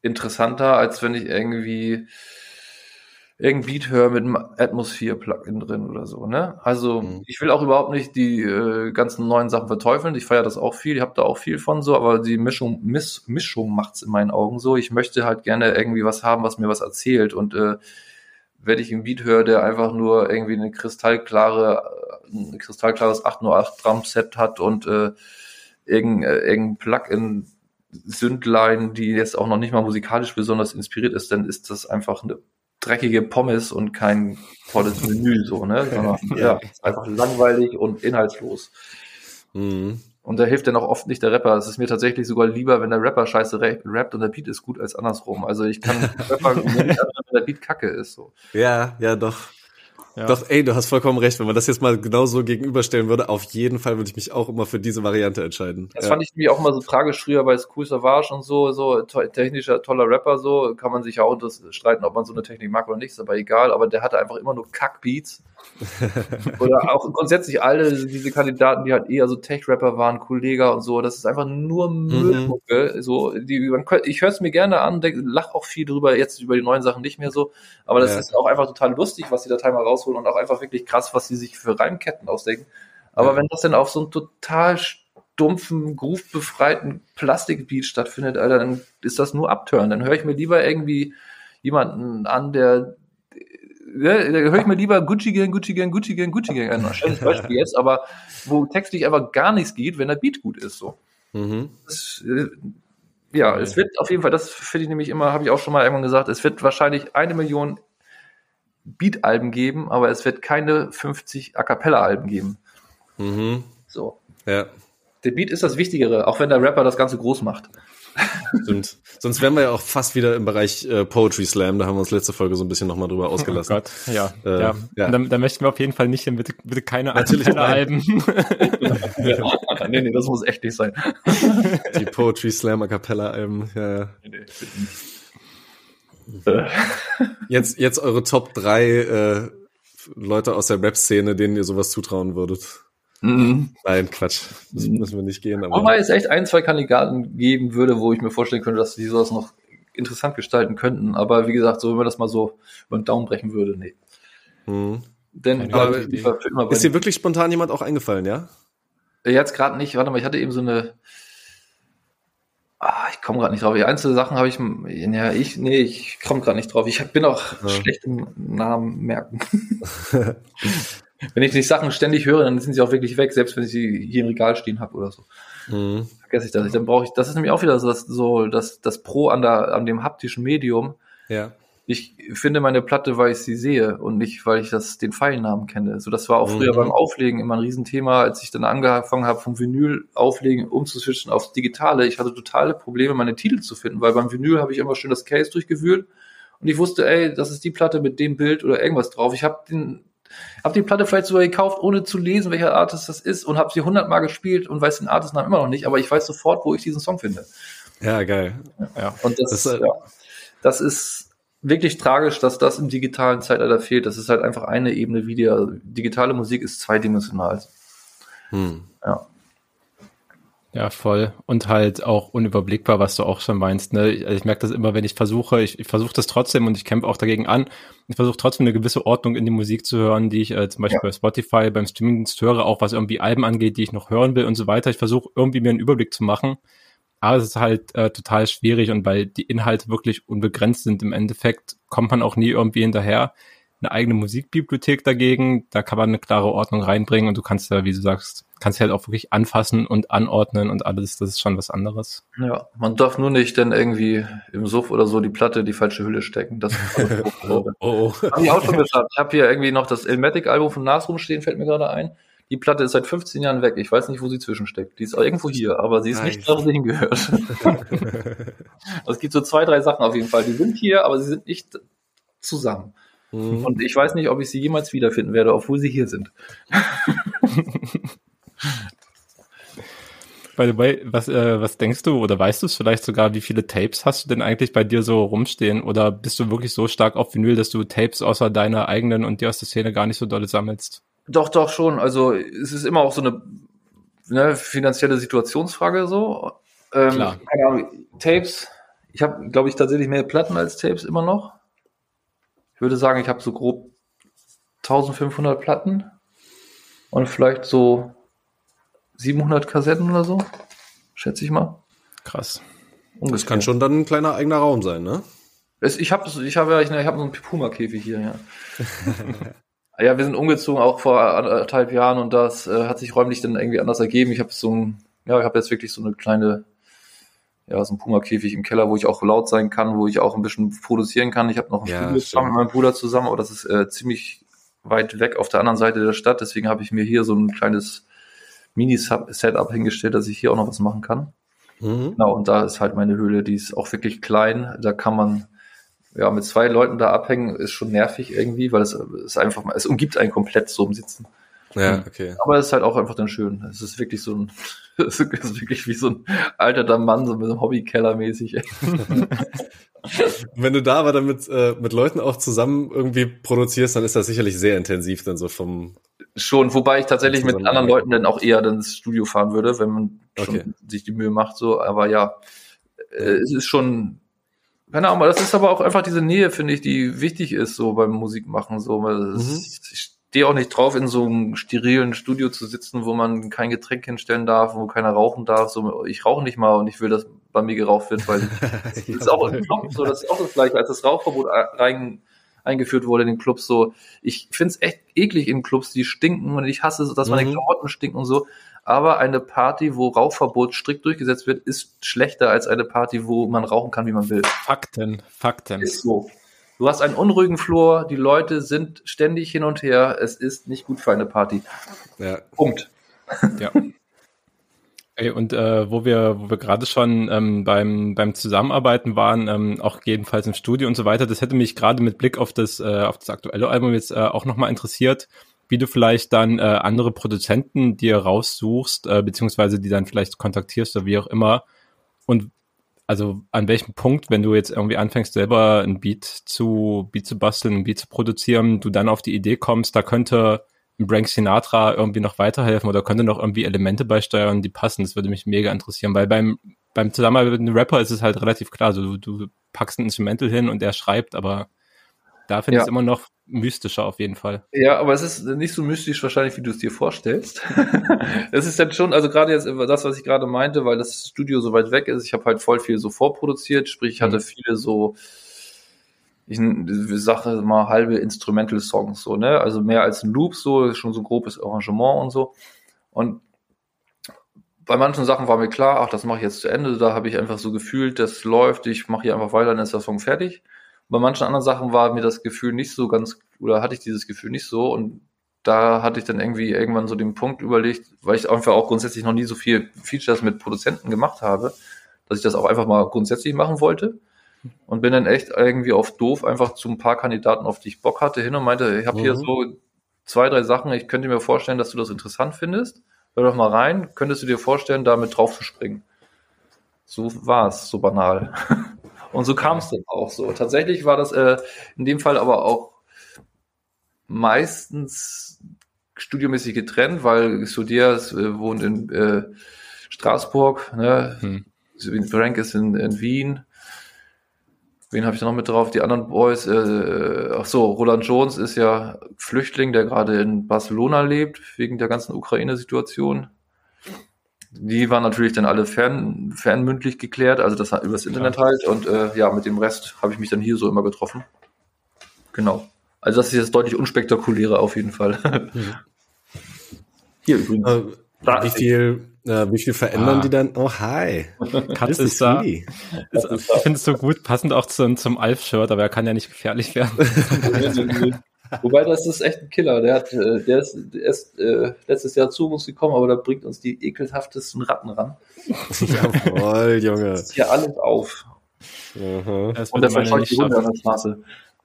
interessanter, als wenn ich irgendwie irgendein Beat höre mit einem Atmosphere-Plugin drin oder so, ne? Also mhm. ich will auch überhaupt nicht die äh, ganzen neuen Sachen verteufeln. Ich feiere das auch viel, ich habe da auch viel von so, aber die Mischung, Miss, Mischung macht's in meinen Augen so. Ich möchte halt gerne irgendwie was haben, was mir was erzählt. Und äh, wenn ich einen Beat höre, der einfach nur irgendwie eine kristallklare, ein kristallklares 808 Drum Set hat und äh, irgendein, äh, irgendein Plugin Sündlein, die jetzt auch noch nicht mal musikalisch besonders inspiriert ist, dann ist das einfach eine dreckige Pommes und kein tolles Menü, so, ne? Sondern ja, einfach langweilig und inhaltslos. Mhm. Und da hilft dann auch oft nicht der Rapper. Es ist mir tatsächlich sogar lieber, wenn der Rapper scheiße rappt und der Beat ist gut als andersrum. Also ich kann Rapper nicht wenn der Beat kacke ist. So. Ja, ja, doch. Ja. Doch, ey, du hast vollkommen recht. Wenn man das jetzt mal genauso gegenüberstellen würde, auf jeden Fall würde ich mich auch immer für diese Variante entscheiden. Das ja. fand ich mir auch immer so tragisch früher bei School Savage und so, so to technischer, toller Rapper, so kann man sich ja auch streiten, ob man so eine Technik mag oder nicht, ist aber egal, aber der hatte einfach immer nur Kackbeats. Oder auch grundsätzlich alle diese Kandidaten, die halt eher so Tech-Rapper waren, Kollega und so, das ist einfach nur Müllmucke, mhm. so, die, man, ich höre es mir gerne an, lach auch viel drüber, jetzt über die neuen Sachen nicht mehr so, aber das ja. ist auch einfach total lustig, was die Datei mal raus rausholen und auch einfach wirklich krass, was sie sich für Reimketten ausdenken. Aber ja. wenn das dann auf so einem total stumpfen, groove-befreiten Plastikbeat stattfindet, Alter, dann ist das nur Upturn. Dann höre ich mir lieber irgendwie jemanden an, der ja, da höre ich mir lieber Gucci Gang, Gucci Gang, Gucci Gang, Gucci Gang an. Schönes Beispiel jetzt, aber wo textlich einfach gar nichts geht, wenn der Beat gut ist, so. Mhm. Das, äh, ja, es wird auf jeden Fall, das finde ich nämlich immer, habe ich auch schon mal irgendwann gesagt, es wird wahrscheinlich eine Million Beat-Alben geben, aber es wird keine 50 A Cappella-Alben geben. Mhm. So. Ja. Der Beat ist das Wichtigere, auch wenn der Rapper das Ganze groß macht. Stimmt. Sonst wären wir ja auch fast wieder im Bereich äh, Poetry Slam. Da haben wir uns letzte Folge so ein bisschen nochmal drüber ausgelassen. Oh Gott, ja. Äh, ja. ja. Da, da möchten wir auf jeden Fall nicht hin. Bitte, bitte keine Natürlich Alben. ja. nee, nee, das muss echt nicht sein. Die Poetry Slam A Cappella Alben. Ja, ja. Äh, Jetzt, jetzt eure Top drei äh, Leute aus der Rap-Szene, denen ihr sowas zutrauen würdet. Mhm. Nein, Quatsch. Das Mhm. müssen wir nicht gehen. Aber Wobei es echt ein, zwei Kandidaten geben würde, wo ich mir vorstellen könnte, dass die sowas noch interessant gestalten könnten. Aber wie gesagt, so wenn man das mal so über den Daumen brechen würde, nee. hm. Denn aber, ist dir wirklich spontan jemand auch eingefallen, ja? Jetzt gerade nicht, warte mal, ich hatte eben so eine. Ah, ich komme gerade nicht drauf. Die einzelnen Sachen habe ich. Ja, ich, nee, ich komme gerade nicht drauf. Ich bin auch Ja. schlecht im Namen merken. wenn ich die Sachen ständig höre, dann sind sie auch wirklich weg, selbst wenn ich sie hier im Regal stehen habe oder so. Hm. Vergesse ich das nicht. Dann brauche ich. Das ist nämlich auch wieder so das, so das, das Pro an, der, an dem haptischen Medium. Ja. Ich finde meine Platte, weil ich sie sehe und nicht, weil ich das, den Pfeilnamen kenne. So, das war auch früher Mhm. beim Auflegen immer ein Riesenthema, als ich dann angefangen habe, vom Vinyl auflegen umzuswitchen aufs Digitale. Ich hatte totale Probleme, meine Titel zu finden, weil beim Vinyl habe ich immer schön das Case durchgewühlt und ich wusste, ey, das ist die Platte mit dem Bild oder irgendwas drauf. Ich habe den, habe die Platte vielleicht sogar gekauft, ohne zu lesen, welcher Artist das ist und habe sie hundertmal gespielt und weiß den Artistnamen immer noch nicht, aber ich weiß sofort, wo ich diesen Song finde. Ja, geil. ja. Und das, Das ist, ja, das ist wirklich tragisch, dass das im digitalen Zeitalter fehlt. Das ist halt einfach eine Ebene wie die digitale Musik ist zweidimensional. Hm. Ja. Ja, voll. Und halt auch unüberblickbar, was du auch schon meinst. Ne? Ich, ich merke das immer, wenn ich versuche, ich, ich versuche das trotzdem und ich kämpfe auch dagegen an. Ich versuche trotzdem eine gewisse Ordnung in die Musik zu hören, die ich äh, zum Beispiel Ja. bei Spotify, beim Streamingdienst höre, auch was irgendwie Alben angeht, die ich noch hören will und so weiter. Ich versuche irgendwie mir einen Überblick zu machen. Aber es ist halt äh, total schwierig und weil die Inhalte wirklich unbegrenzt sind im Endeffekt, kommt man auch nie irgendwie hinterher. Eine eigene Musikbibliothek dagegen, da kann man eine klare Ordnung reinbringen und du kannst ja, wie du sagst, kannst halt auch wirklich anfassen und anordnen und alles, das ist schon was anderes. Ja, man darf nur nicht dann irgendwie im Suff oder so die Platte in die falsche Hülle stecken. Das Oh, oh, oh. habe ich auch schon geschafft. Ich habe hier irgendwie noch das Elmatic-Album von Nas rumstehen, fällt mir gerade ein. Die Platte ist seit 15 Jahren weg. Ich weiß nicht, wo sie zwischensteckt. Die ist irgendwo hier, aber sie ist nicht Nice. da, wo sie hingehört. also es gibt so zwei, drei Sachen auf jeden Fall. Die sind hier, aber sie sind nicht zusammen. Hm. Und ich weiß nicht, ob ich sie jemals wiederfinden werde, obwohl sie hier sind. By the way, was, äh, was denkst du oder weißt du es vielleicht sogar, wie viele Tapes hast du denn eigentlich bei dir so rumstehen? Oder bist du wirklich so stark auf Vinyl, dass du Tapes außer deiner eigenen und die aus der Szene gar nicht so dolle sammelst? Doch, doch, schon. Also es ist immer auch so eine ne, finanzielle Situationsfrage so. Ähm, Klar. Ahnung, Tapes. Ich habe, glaube ich, tatsächlich mehr Platten als Tapes immer noch. Ich würde sagen, ich habe so grob 1500 Platten und vielleicht so 700 Kassetten oder so, schätze ich mal. Krass. Das kann schon dann ein kleiner eigener Raum sein, ne? Es, ich habe ich hab, ja- ich, ich hab so einen Puma-Käfig hier, ja. ja, wir sind umgezogen auch vor anderthalb Jahren und das äh, hat sich räumlich dann irgendwie anders ergeben. Ich habe so ein, ja, ich habe jetzt wirklich so eine kleine, ja, so ein Puma-Käfig im Keller, wo ich auch laut sein kann, wo ich auch ein bisschen produzieren kann. Ich habe noch ein Ja, Studio schön. mit meinem Bruder zusammen, aber das ist äh, ziemlich weit weg auf der anderen Seite der Stadt. Deswegen habe ich mir hier so ein kleines Mini-Setup hingestellt, dass ich hier auch noch was machen kann. Mhm. Genau, und da ist halt meine Höhle, die ist auch wirklich klein. Da kann man ja mit zwei Leuten da abhängen, ist schon nervig irgendwie, weil es ist einfach mal, es umgibt einen komplett so im Sitzen. Ja, okay. Aber es ist halt auch einfach dann schön. Es ist wirklich so ein, es ist wirklich wie so ein alterter Mann, so mit so einem Hobbykeller mäßig. Wenn du da aber dann mit, äh, mit Leuten auch zusammen irgendwie produzierst, dann ist das sicherlich sehr intensiv dann so vom. schon, wobei ich tatsächlich mit anderen Leuten dann auch eher dann ins Studio fahren würde, wenn man Okay. sich die Mühe macht, so. Aber ja, äh, es ist schon, keine Ahnung, aber das ist aber auch einfach diese Nähe, finde ich, die wichtig ist, so beim Musikmachen, so. weil Mhm. Ich stehe auch nicht drauf, in so einem sterilen Studio zu sitzen, wo man kein Getränk hinstellen darf, wo keiner rauchen darf. So, ich rauche nicht mal und ich will, dass bei mir geraucht wird, weil das ist auch so, das ist auch das Gleiche, als das Rauchverbot rein, eingeführt wurde in den Clubs so. Ich find's echt eklig in Clubs, die stinken und ich hasse, dass meine Mhm. Klamotten stinken und so. Aber eine Party, wo Rauchverbot strikt durchgesetzt wird, ist schlechter als eine Party, wo man rauchen kann, wie man will. Fakten, Fakten. Ist so. Du hast einen unruhigen Flur, die Leute sind ständig hin und her. Es ist nicht gut für eine Party. Ja. Punkt. Ja. Ey, und äh, wo wir, wo wir gerade schon ähm, beim, beim Zusammenarbeiten waren, ähm, auch jedenfalls im Studio und so weiter, das hätte mich gerade mit Blick auf das, äh, auf das aktuelle Album jetzt äh, auch nochmal interessiert, wie du vielleicht dann äh, andere Produzenten dir raussuchst, äh, beziehungsweise die dann vielleicht kontaktierst oder wie auch immer. Und also an welchem Punkt, wenn du jetzt irgendwie anfängst, selber ein Beat zu, Beat zu basteln, ein Beat zu produzieren, du dann auf die Idee kommst, da könnte ein Frank Sinatra irgendwie noch weiterhelfen oder könnte noch irgendwie Elemente beisteuern, die passen. Das würde mich mega interessieren, weil beim, beim Zusammenarbeit mit einem Rapper ist es halt relativ klar, so, du, du packst ein Instrumental hin und er schreibt, aber da finde ich Ja. es immer noch mystischer auf jeden Fall. Ja, aber es ist nicht so mystisch wahrscheinlich, wie du es dir vorstellst. es ist dann schon, also gerade jetzt das, was ich gerade meinte, weil das Studio so weit weg ist, ich habe halt voll viel so vorproduziert, sprich ich hatte Mhm. viele so, ich sage mal halbe Instrumental-Songs so, ne? Also mehr als ein Loop so, schon so grobes Arrangement und so. Und bei manchen Sachen war mir klar, ach, das mache ich jetzt zu Ende, da habe ich einfach so gefühlt, das läuft, ich mache hier einfach weiter, dann ist der Song fertig. Bei manchen anderen Sachen war mir das Gefühl nicht so ganz, oder hatte ich dieses Gefühl nicht so und da hatte ich dann irgendwie irgendwann so den Punkt überlegt, weil ich einfach auch grundsätzlich noch nie so viel Features mit Produzenten gemacht habe, dass ich das auch einfach mal grundsätzlich machen wollte und bin dann echt irgendwie auf doof einfach zu ein paar Kandidaten, auf die ich Bock hatte, hin und meinte, ich habe hier Mhm. so zwei, drei Sachen, ich könnte mir vorstellen, dass du das interessant findest. Hör doch mal rein, könntest du dir vorstellen, damit drauf zu springen? So war es, so banal. Und so kam es dann auch so. Tatsächlich war das äh, in dem Fall aber auch meistens studiomäßig getrennt, weil Studias äh, wohnt in äh, Straßburg, ne? Hm. Frank ist in, in Wien. Wen habe ich da noch mit drauf? Die anderen Boys, äh, ach so, Roland Jones ist ja Flüchtling, der gerade in Barcelona lebt, wegen der ganzen Ukraine-Situation. Die waren natürlich dann alle fern, fernmündlich geklärt, also das hat übers Internet halt. Und äh, ja, mit dem Rest habe ich mich dann hier so immer getroffen. Genau. Also das ist jetzt deutlich unspektakulärer auf jeden Fall. Hier übrigens. Äh, Da- wie viel, äh, wie viel verändern Ah. die dann? Oh, hi. Katz ist ist da. Ist, ich finde es so gut, passend auch zum, zum Alf-Shirt, aber er kann ja nicht gefährlich werden. Wobei das ist echt ein Killer. Der hat, äh, der ist, der ist äh, letztes Jahr zu uns gekommen, aber da bringt uns die ekelhaftesten Ratten ran. Jawohl, Junge. Das ist hier alles auf. Aha. Das Und meine verscheucht die Hunde an der Straße.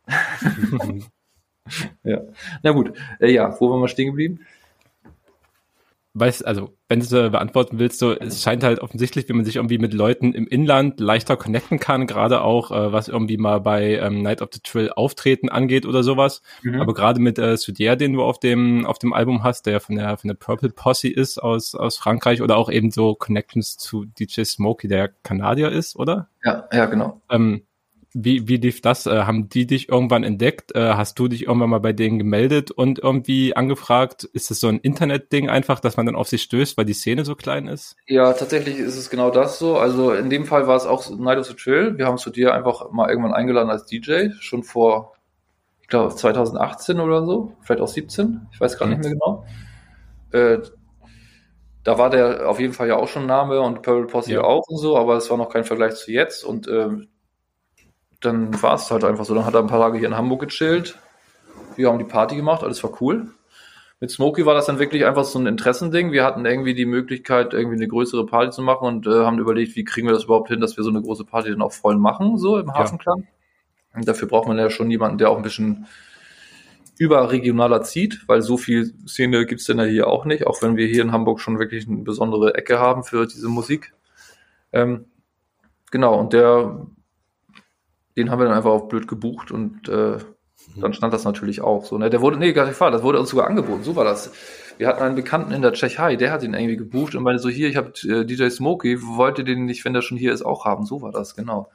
ja. Na gut. Äh, ja, wo waren wir stehen geblieben? Weißt, also, wenn du es beantworten willst, so, es scheint halt offensichtlich, wie man sich irgendwie mit Leuten im Inland leichter connecten kann, gerade auch, äh, was irgendwie mal bei ähm, Night of the Trill Auftreten angeht oder sowas. Mhm. Aber gerade mit äh, Sudier, den du auf dem, auf dem Album hast, der von der, von der Purple Posse ist aus, aus Frankreich oder auch eben so Connections zu DJ Smokey, der Kanadier ist, oder? Ja, ja, genau. Ähm, wie, wie lief das? Äh, haben die dich irgendwann entdeckt? Äh, hast du dich irgendwann mal bei denen gemeldet und irgendwie angefragt? Ist das so ein Internetding einfach, dass man dann auf sie stößt, weil die Szene so klein ist? Ja, tatsächlich ist es genau das so. Also in dem Fall war es auch Night of the Trill. Wir haben zu dir einfach mal irgendwann eingeladen als DJ, schon vor, ich glaube, 2018 oder so, vielleicht auch 17, ich weiß gar Mhm. nicht mehr genau. Äh, da war der auf jeden Fall ja auch schon Name und Pearl Posse Ja. auch und so, aber es war noch kein Vergleich zu jetzt und ähm, dann war es halt einfach so. Dann hat er ein paar Tage hier in Hamburg gechillt. Wir haben die Party gemacht, alles war cool. Mit Smokey war das dann wirklich einfach so ein Interessending. Wir hatten irgendwie die Möglichkeit, irgendwie eine größere Party zu machen und äh, haben überlegt, wie kriegen wir das überhaupt hin, dass wir so eine große Party dann auch voll machen, so im Hafenklang. Und dafür braucht man ja schon jemanden, der auch ein bisschen überregionaler zieht, weil so viel Szene gibt's denn ja hier auch nicht, auch wenn wir hier in Hamburg schon wirklich eine besondere Ecke haben für diese Musik. Ähm, genau, und der, den haben wir dann einfach auf blöd gebucht und äh, dann stand das natürlich auch so. Ne? Der wurde, nee, gar nicht wahr, das wurde uns sogar angeboten, so war das. Wir hatten einen Bekannten in der Tschechei, der hat ihn irgendwie gebucht und meinte so, hier, ich habe äh, DJ Smokey, wollt ihr den nicht, wenn der schon hier ist, auch haben? So war das, genau.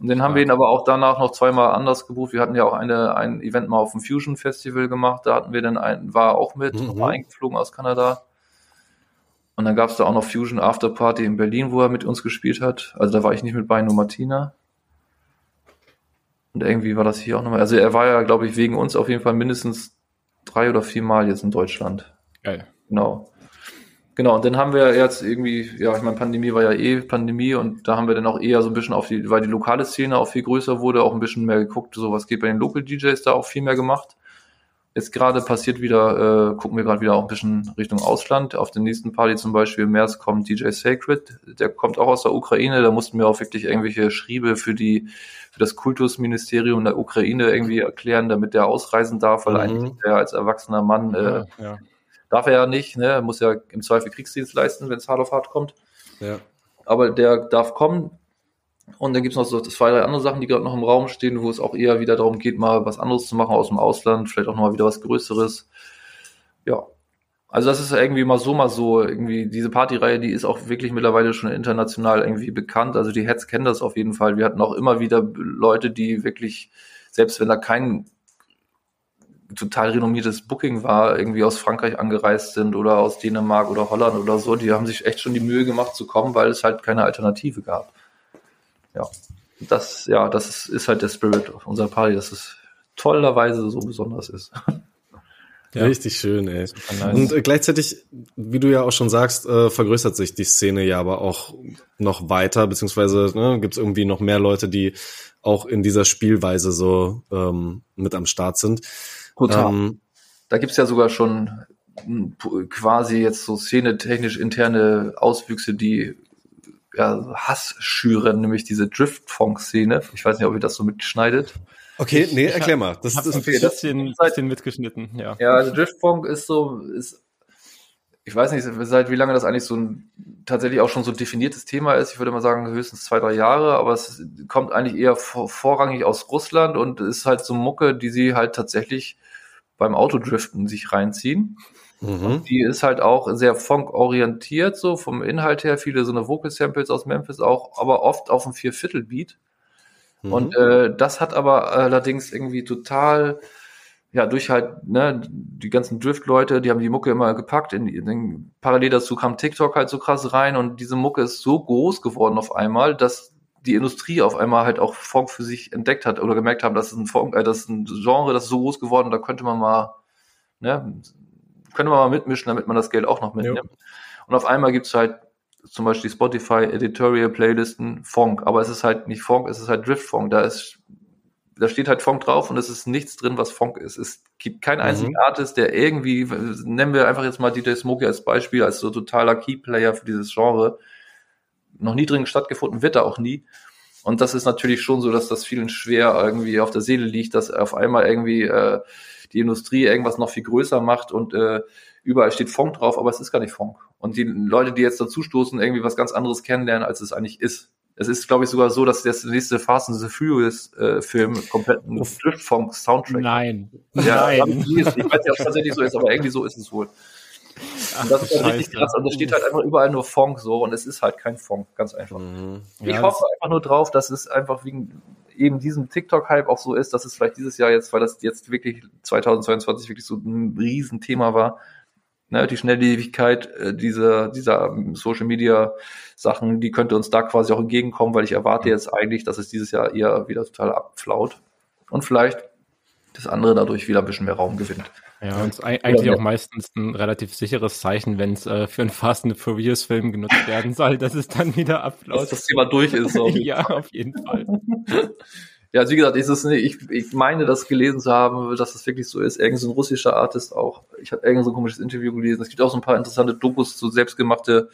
Und den haben wir ihn aber auch danach noch zweimal anders gebucht. Wir hatten ja auch eine, ein Event mal auf dem Fusion Festival gemacht. Da hatten wir dann einen, war auch mit, Mhm. war eingeflogen aus Kanada. Und dann gab es da auch noch Fusion After Party in Berlin, wo er mit uns gespielt hat. Also da war ich nicht mit bei, nur Martina. Und irgendwie war das hier auch nochmal. Also er war ja, glaube ich, wegen uns auf jeden Fall mindestens drei oder vier Mal jetzt in Deutschland. Geil. Genau. Genau, und dann haben wir jetzt irgendwie, ja, ich meine, Pandemie war ja eh Pandemie und da haben wir dann auch eher so ein bisschen auf die, weil die lokale Szene auch viel größer wurde, auch ein bisschen mehr geguckt, so was geht bei den Local DJs da auch viel mehr gemacht. Jetzt gerade passiert wieder, äh, gucken wir gerade wieder auch ein bisschen Richtung Ausland. Auf den nächsten Party zum Beispiel im März kommt DJ Sacred, der kommt auch aus der Ukraine. Da mussten wir auch wirklich irgendwelche Schriebe für die für das Kultusministerium der Ukraine irgendwie erklären, damit der ausreisen darf, weil mhm. eigentlich der als erwachsener Mann äh, ja, ja. darf er ja nicht, ne? Er muss ja im Zweifel Kriegsdienst leisten, wenn es hart auf hart kommt. Ja. Aber der darf kommen, und dann gibt's noch so zwei, drei andere Sachen, die gerade noch im Raum stehen, wo es auch eher wieder darum geht, mal was anderes zu machen aus dem Ausland, vielleicht auch nochmal wieder was Größeres. Ja. Also das ist irgendwie mal so, mal so. Irgendwie diese Partyreihe, die ist auch wirklich mittlerweile schon international irgendwie bekannt. Also die Heads kennen das auf jeden Fall. Wir hatten auch immer wieder Leute, die wirklich, selbst wenn da kein total renommiertes Booking war, irgendwie aus Frankreich angereist sind oder aus Dänemark oder Holland oder so, die haben sich echt schon die Mühe gemacht zu kommen, weil es halt keine Alternative gab ja, das, ja, das ist, ist halt der Spirit unserer Party, dass es tollerweise so besonders ist. Ja. Richtig schön, ey. Nice. Und äh, gleichzeitig, wie du ja auch schon sagst, äh, vergrößert sich die Szene ja aber auch noch weiter, beziehungsweise ne, gibt es irgendwie noch mehr Leute, die auch in dieser Spielweise so ähm, mit am Start sind. Total. Ähm, da gibt's ja sogar schon hm, quasi jetzt so szenetechnisch interne Auswüchse, die ja, Hass schüren, nämlich diese Drift-Funk-Szene. Ich weiß nicht, ob ihr das so mitschneidet. Okay, nee, erklär mal. Das, ist ein bisschen, bisschen mitgeschnitten, ja. Ja, also Drift-Funk ist so, ist, ich weiß nicht, seit wie lange das eigentlich so ein tatsächlich auch schon so ein definiertes Thema ist. Ich würde mal sagen, höchstens zwei, drei Jahre, aber es kommt eigentlich eher vor, vorrangig aus Russland und ist halt so Mucke, die sie halt tatsächlich beim Autodriften sich reinziehen. Mhm. Die ist halt auch sehr Funk-orientiert, so vom Inhalt her, viele so eine Vocal-Samples aus Memphis auch, aber oft auf dem Vierviertel-Beat. Mhm. Und äh, das hat aber allerdings irgendwie total, ja, durch halt, ne, die ganzen Drift-Leute, die haben die Mucke immer gepackt. In, in, parallel dazu kam TikTok halt so krass rein und diese Mucke ist so groß geworden auf einmal, dass die Industrie auf einmal halt auch Funk für sich entdeckt hat oder gemerkt haben, das ist ein Funk, äh, das ist ein Genre, das ist so groß geworden, da könnte man mal ne, können wir mal mitmischen, damit man das Geld auch noch mitnimmt. Ja. Und auf einmal gibt's halt zum Beispiel Spotify Editorial Playlisten Funk, aber es ist halt nicht Funk, es ist halt Drift Funk. Da ist, da steht halt Funk drauf und es ist nichts drin, was Funk ist. Es gibt keinen mhm. einzigen mhm. Artist, der irgendwie, nennen wir einfach jetzt mal DJ Smokey als Beispiel, als so totaler Keyplayer für dieses Genre, noch nie drin stattgefunden, wird er auch nie. Und das ist natürlich schon so, dass das vielen schwer irgendwie auf der Seele liegt, dass auf einmal irgendwie äh, die Industrie irgendwas noch viel größer macht und äh, überall steht Funk drauf, aber es ist gar nicht Funk. Und die Leute, die jetzt dazu stoßen, irgendwie was ganz anderes kennenlernen, als es eigentlich ist. Es ist, glaube ich, sogar so, dass der nächste Fast and the Furious äh, komplett ein Driftfunk Soundtrack. Nein. Ja, Nein. Ich weiß nicht, ob es tatsächlich so ist, aber irgendwie so ist es wohl. Und das ist halt richtig krass. Und da steht halt einfach überall nur Funk so und es ist halt kein Funk, ganz einfach. Mhm. Ich ja, hoffe einfach nur drauf, dass es einfach wegen eben diesem TikTok-Hype auch so ist, dass es vielleicht dieses Jahr jetzt, weil das jetzt wirklich 2022 wirklich so ein Riesenthema war, ne, die Schnelllebigkeit äh, dieser, dieser Social Media Sachen, die könnte uns da quasi auch entgegenkommen, weil ich erwarte jetzt eigentlich, dass es dieses Jahr eher wieder total abflaut und vielleicht das andere dadurch wieder ein bisschen mehr Raum gewinnt. Ja, und eigentlich auch meistens ein relativ sicheres Zeichen, wenn es äh, für einen Fast and Furious Film genutzt werden soll, dass es dann wieder abläuft. Dass das Thema durch ist. Auf ja, auf jeden Fall. ja, also wie gesagt, ist es nicht, ich, ich meine, das gelesen zu haben, dass es wirklich so ist. Irgend so ein russischer Artist auch. Ich habe irgend so ein komisches Interview gelesen. Es gibt auch so ein paar interessante Dokus, so selbstgemachte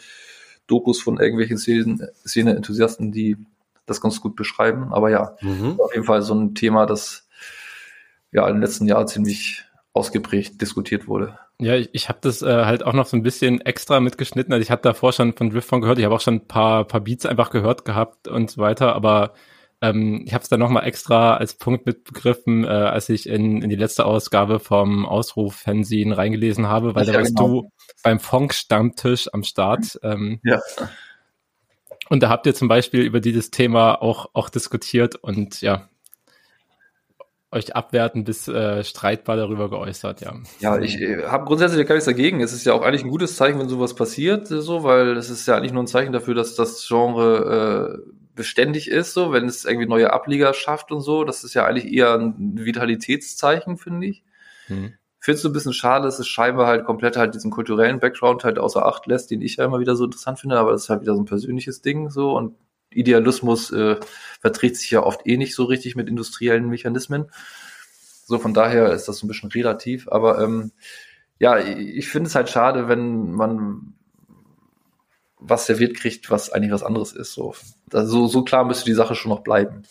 Dokus von irgendwelchen Szene-Enthusiasten, die das ganz gut beschreiben. Aber ja, mhm. auf jeden Fall so ein Thema, das ja im letzten Jahr ziemlich ausgeprägt diskutiert wurde. Ja, ich, ich habe das äh, halt auch noch so ein bisschen extra mitgeschnitten. Also ich habe davor schon von Driftphone gehört, ich habe auch schon ein paar, paar Beats einfach gehört gehabt und so weiter, aber ähm, ich habe es dann nochmal extra als Punkt mitbegriffen, äh, als ich in, in die letzte Ausgabe vom Ausruf-Fanzine reingelesen habe, weil da warst genau. du beim Funk-Stammtisch am Start. Ähm, ja. Und da habt ihr zum Beispiel über dieses Thema auch, auch diskutiert und ja, euch abwertend bis äh, streitbar darüber geäußert, ja. Ja, ich äh, habe grundsätzlich gar nichts dagegen. Es ist ja auch eigentlich ein gutes Zeichen, wenn sowas passiert, so, weil es ist ja eigentlich nur ein Zeichen dafür, dass das Genre äh, beständig ist, so, wenn es irgendwie neue Ableger schafft und so. Das ist ja eigentlich eher ein Vitalitätszeichen, finde ich. Hm. Findest du ein bisschen schade, dass es scheinbar halt komplett halt diesen kulturellen Background halt außer Acht lässt, den ich ja immer wieder so interessant finde, aber das ist halt wieder so ein persönliches Ding so und Idealismus äh, verträgt sich ja oft eh nicht so richtig mit industriellen Mechanismen. So von daher ist das so ein bisschen relativ. Aber ähm, ja, ich finde es halt schade, wenn man was serviert kriegt, was eigentlich was anderes ist. So, also, so klar müsste die Sache schon noch bleiben.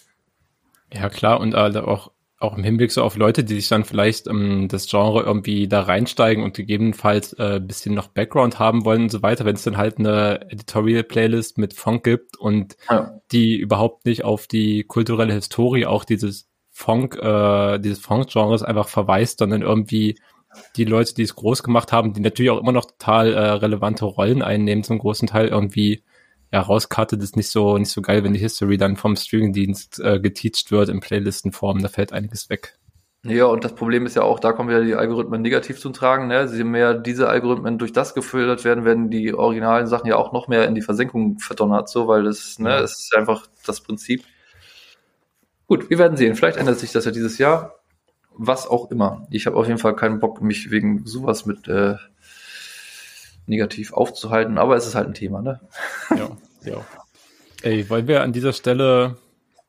Ja, klar, und äh, auch, auch im Hinblick so auf Leute, die sich dann vielleicht ähm, das Genre irgendwie da reinsteigen und gegebenenfalls äh, bisschen noch Background haben wollen und so weiter, wenn es dann halt eine Editorial-Playlist mit Funk gibt und ja. die überhaupt nicht auf die kulturelle Historie auch dieses Funk, äh, dieses Funk-Genres einfach verweist, sondern irgendwie die Leute, die es groß gemacht haben, die natürlich auch immer noch total äh, relevante Rollen einnehmen, zum großen Teil irgendwie ja, rauskartet, ist nicht so, nicht so geil, wenn die History dann vom Streamingdienst äh, geteacht wird in Playlistenform, da fällt einiges weg. Ja, und das Problem ist ja auch, da kommen wieder die Algorithmen negativ zu tragen. Ne? Je mehr diese Algorithmen durch das gefiltert werden, werden die originalen Sachen ja auch noch mehr in die Versenkung verdonnert, so, weil das, ne, ja. ist einfach das Prinzip. Gut, wir werden sehen. Vielleicht ändert sich das ja dieses Jahr was auch immer. Ich habe auf jeden Fall keinen Bock, mich wegen sowas mit äh, negativ aufzuhalten, aber es ist halt ein Thema, ne? Ja, ja. Ey, wollen wir an dieser Stelle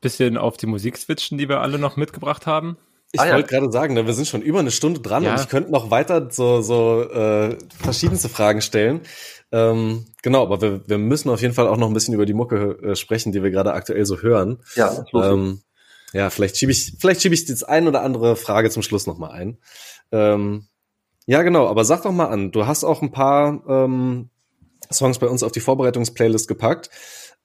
bisschen auf die Musik switchen, die wir alle noch mitgebracht haben? Ich ah, wollte ja. gerade sagen, ne, wir sind schon über eine Stunde dran ja. und ich könnte noch weiter so, so äh, verschiedenste Fragen stellen. Ähm, genau, aber wir, wir müssen auf jeden Fall auch noch ein bisschen über die Mucke äh, sprechen, die wir gerade aktuell so hören. Ja, ähm, ja, vielleicht schiebe ich, vielleicht schiebe ich jetzt ein oder andere Frage zum Schluss noch mal ein. Ähm, ja, genau, aber sag doch mal an, du hast auch ein paar ähm, Songs bei uns auf die Vorbereitungsplaylist gepackt.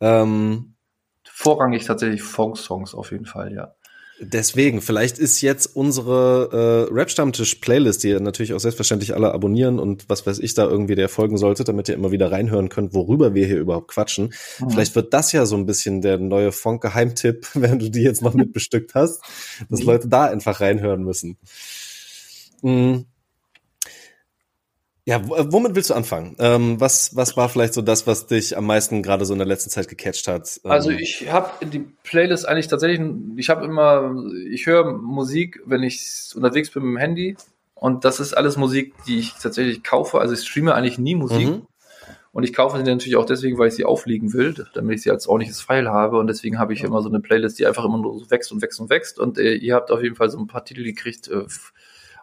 Ähm, Vorrangig tatsächlich Folk-Songs auf jeden Fall, ja. Deswegen, vielleicht ist jetzt unsere äh, Rap-Stammtisch-Playlist, die ihr natürlich auch selbstverständlich alle abonnieren und was weiß ich da irgendwie der folgen sollte, damit ihr immer wieder reinhören könnt, worüber wir hier überhaupt quatschen. Mhm. Vielleicht wird das ja so ein bisschen der neue Funk-Geheimtipp, wenn du die jetzt noch mitbestückt hast, dass mhm. Leute da einfach reinhören müssen. Mhm. Ja, womit willst du anfangen? Ähm, was, was war vielleicht so das, was dich am meisten gerade so in der letzten Zeit gecatcht hat? Ähm, also ich habe die Playlist eigentlich tatsächlich, ich habe immer, ich höre Musik, wenn ich unterwegs bin mit dem Handy und das ist alles Musik, die ich tatsächlich kaufe. Also ich streame eigentlich nie Musik. Mhm. Und ich kaufe sie natürlich auch deswegen, weil ich sie auflegen will, damit ich sie als ordentliches File habe. Und deswegen habe ich immer so eine Playlist, die einfach immer nur so wächst und wächst und wächst. Und äh, ihr habt auf jeden Fall so ein paar Titel gekriegt, äh,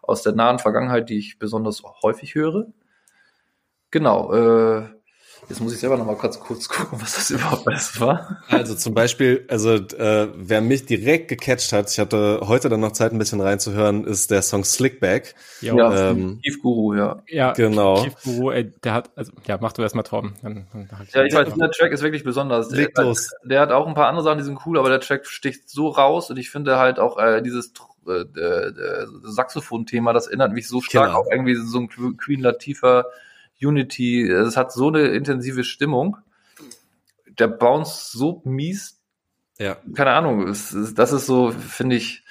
aus der nahen Vergangenheit, die ich besonders häufig höre. Genau, äh, Jetzt muss ich selber noch mal kurz, kurz gucken, was das überhaupt alles war. Also zum Beispiel, also äh, wer mich direkt gecatcht hat, ich hatte heute dann noch Zeit, ein bisschen reinzuhören, ist der Song Slickback. Ja, ähm, Kief Guru, ja. Ja, genau. Kief Guru, ey, der hat, also ja, mach du erst mal Torben. Dann, dann ja, ich weiß, der Track ist wirklich besonders. Der, der, hat auch ein paar andere Sachen, die sind cool, aber der Track sticht so raus und ich finde halt auch äh, dieses äh, äh, Saxophon-Thema, das erinnert mich so stark genau. auch irgendwie so ein Queen Latifah Unity, es hat so eine intensive Stimmung. Der Bounce so mies. Ja. Keine Ahnung, es, es, das ist so, finde ich,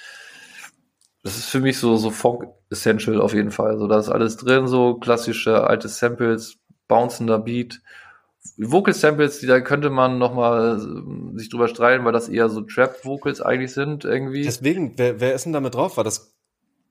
das ist für mich so, so Funk Essential auf jeden Fall. So, da ist alles drin, so klassische alte Samples, bouncender Beat. Vocal Samples, die da könnte man noch mal äh, sich drüber streiten, weil das eher so Trap Vocals eigentlich sind irgendwie. Deswegen, wer, wer ist denn damit drauf? War das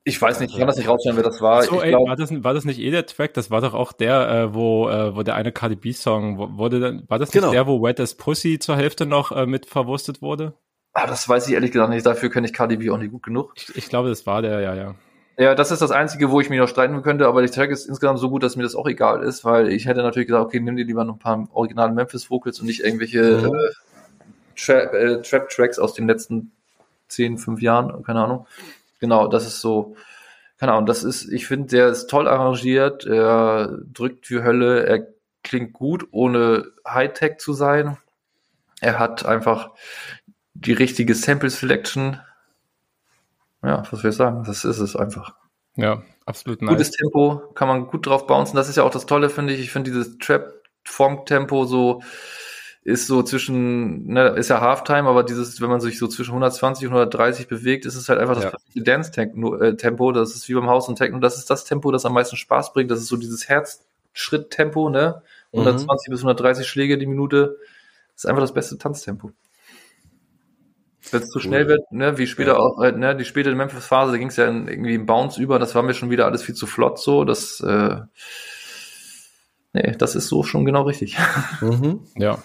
ich weiß nicht, ich kann das nicht rausstellen, wer das war. So, ey, glaub, war, das, war das nicht eh der Track? Das war doch auch der, äh, wo, äh, wo der eine Cardi B-Song, wurde dann, war das genau. nicht der, wo Wet as Pussy zur Hälfte noch äh, mit verwurstet wurde? Ah, das weiß ich ehrlich gesagt nicht. Dafür kenne ich Cardi B auch nicht gut genug. Ich, ich glaube, das war der, ja, ja. Ja, das ist das Einzige, wo ich mich noch streiten könnte, aber der Track ist insgesamt so gut, dass mir das auch egal ist, weil ich hätte natürlich gesagt, okay, nimm dir lieber noch ein paar originale Memphis-Vocals und nicht irgendwelche mhm. äh, Tra äh, Trap-Tracks aus den letzten zehn, fünf Jahren, keine Ahnung. Genau, das ist so, keine Ahnung, das ist, ich finde, der ist toll arrangiert, er drückt wie Hölle, er klingt gut, ohne Hightech zu sein. Er hat einfach die richtige Sample Selection. Ja, was soll ich sagen? Das ist es einfach. Ja, absolut nice. Gutes Tempo, kann man gut drauf bouncen. Das ist ja auch das Tolle, finde ich. Ich finde dieses Trap-Funk-Tempo so, ist so zwischen, ne, ist ja Halftime, aber dieses, wenn man sich so zwischen 120 und 130 bewegt, ist es halt einfach das ja. Dance-Tempo, das ist wie beim Haus und Techno, das ist das Tempo, das am meisten Spaß bringt, das ist so dieses Herzschritt-Tempo, ne, 120 mhm. bis 130 Schläge die Minute, das ist einfach das beste Tanztempo. Wenn es zu cool. schnell wird, ne, wie später ja. auch, halt, ne, die späte Memphis-Phase, da ging es ja in, irgendwie im Bounce über, das war mir schon wieder alles viel zu flott so, das, äh, nee, das ist so schon genau richtig. Mhm. Ja,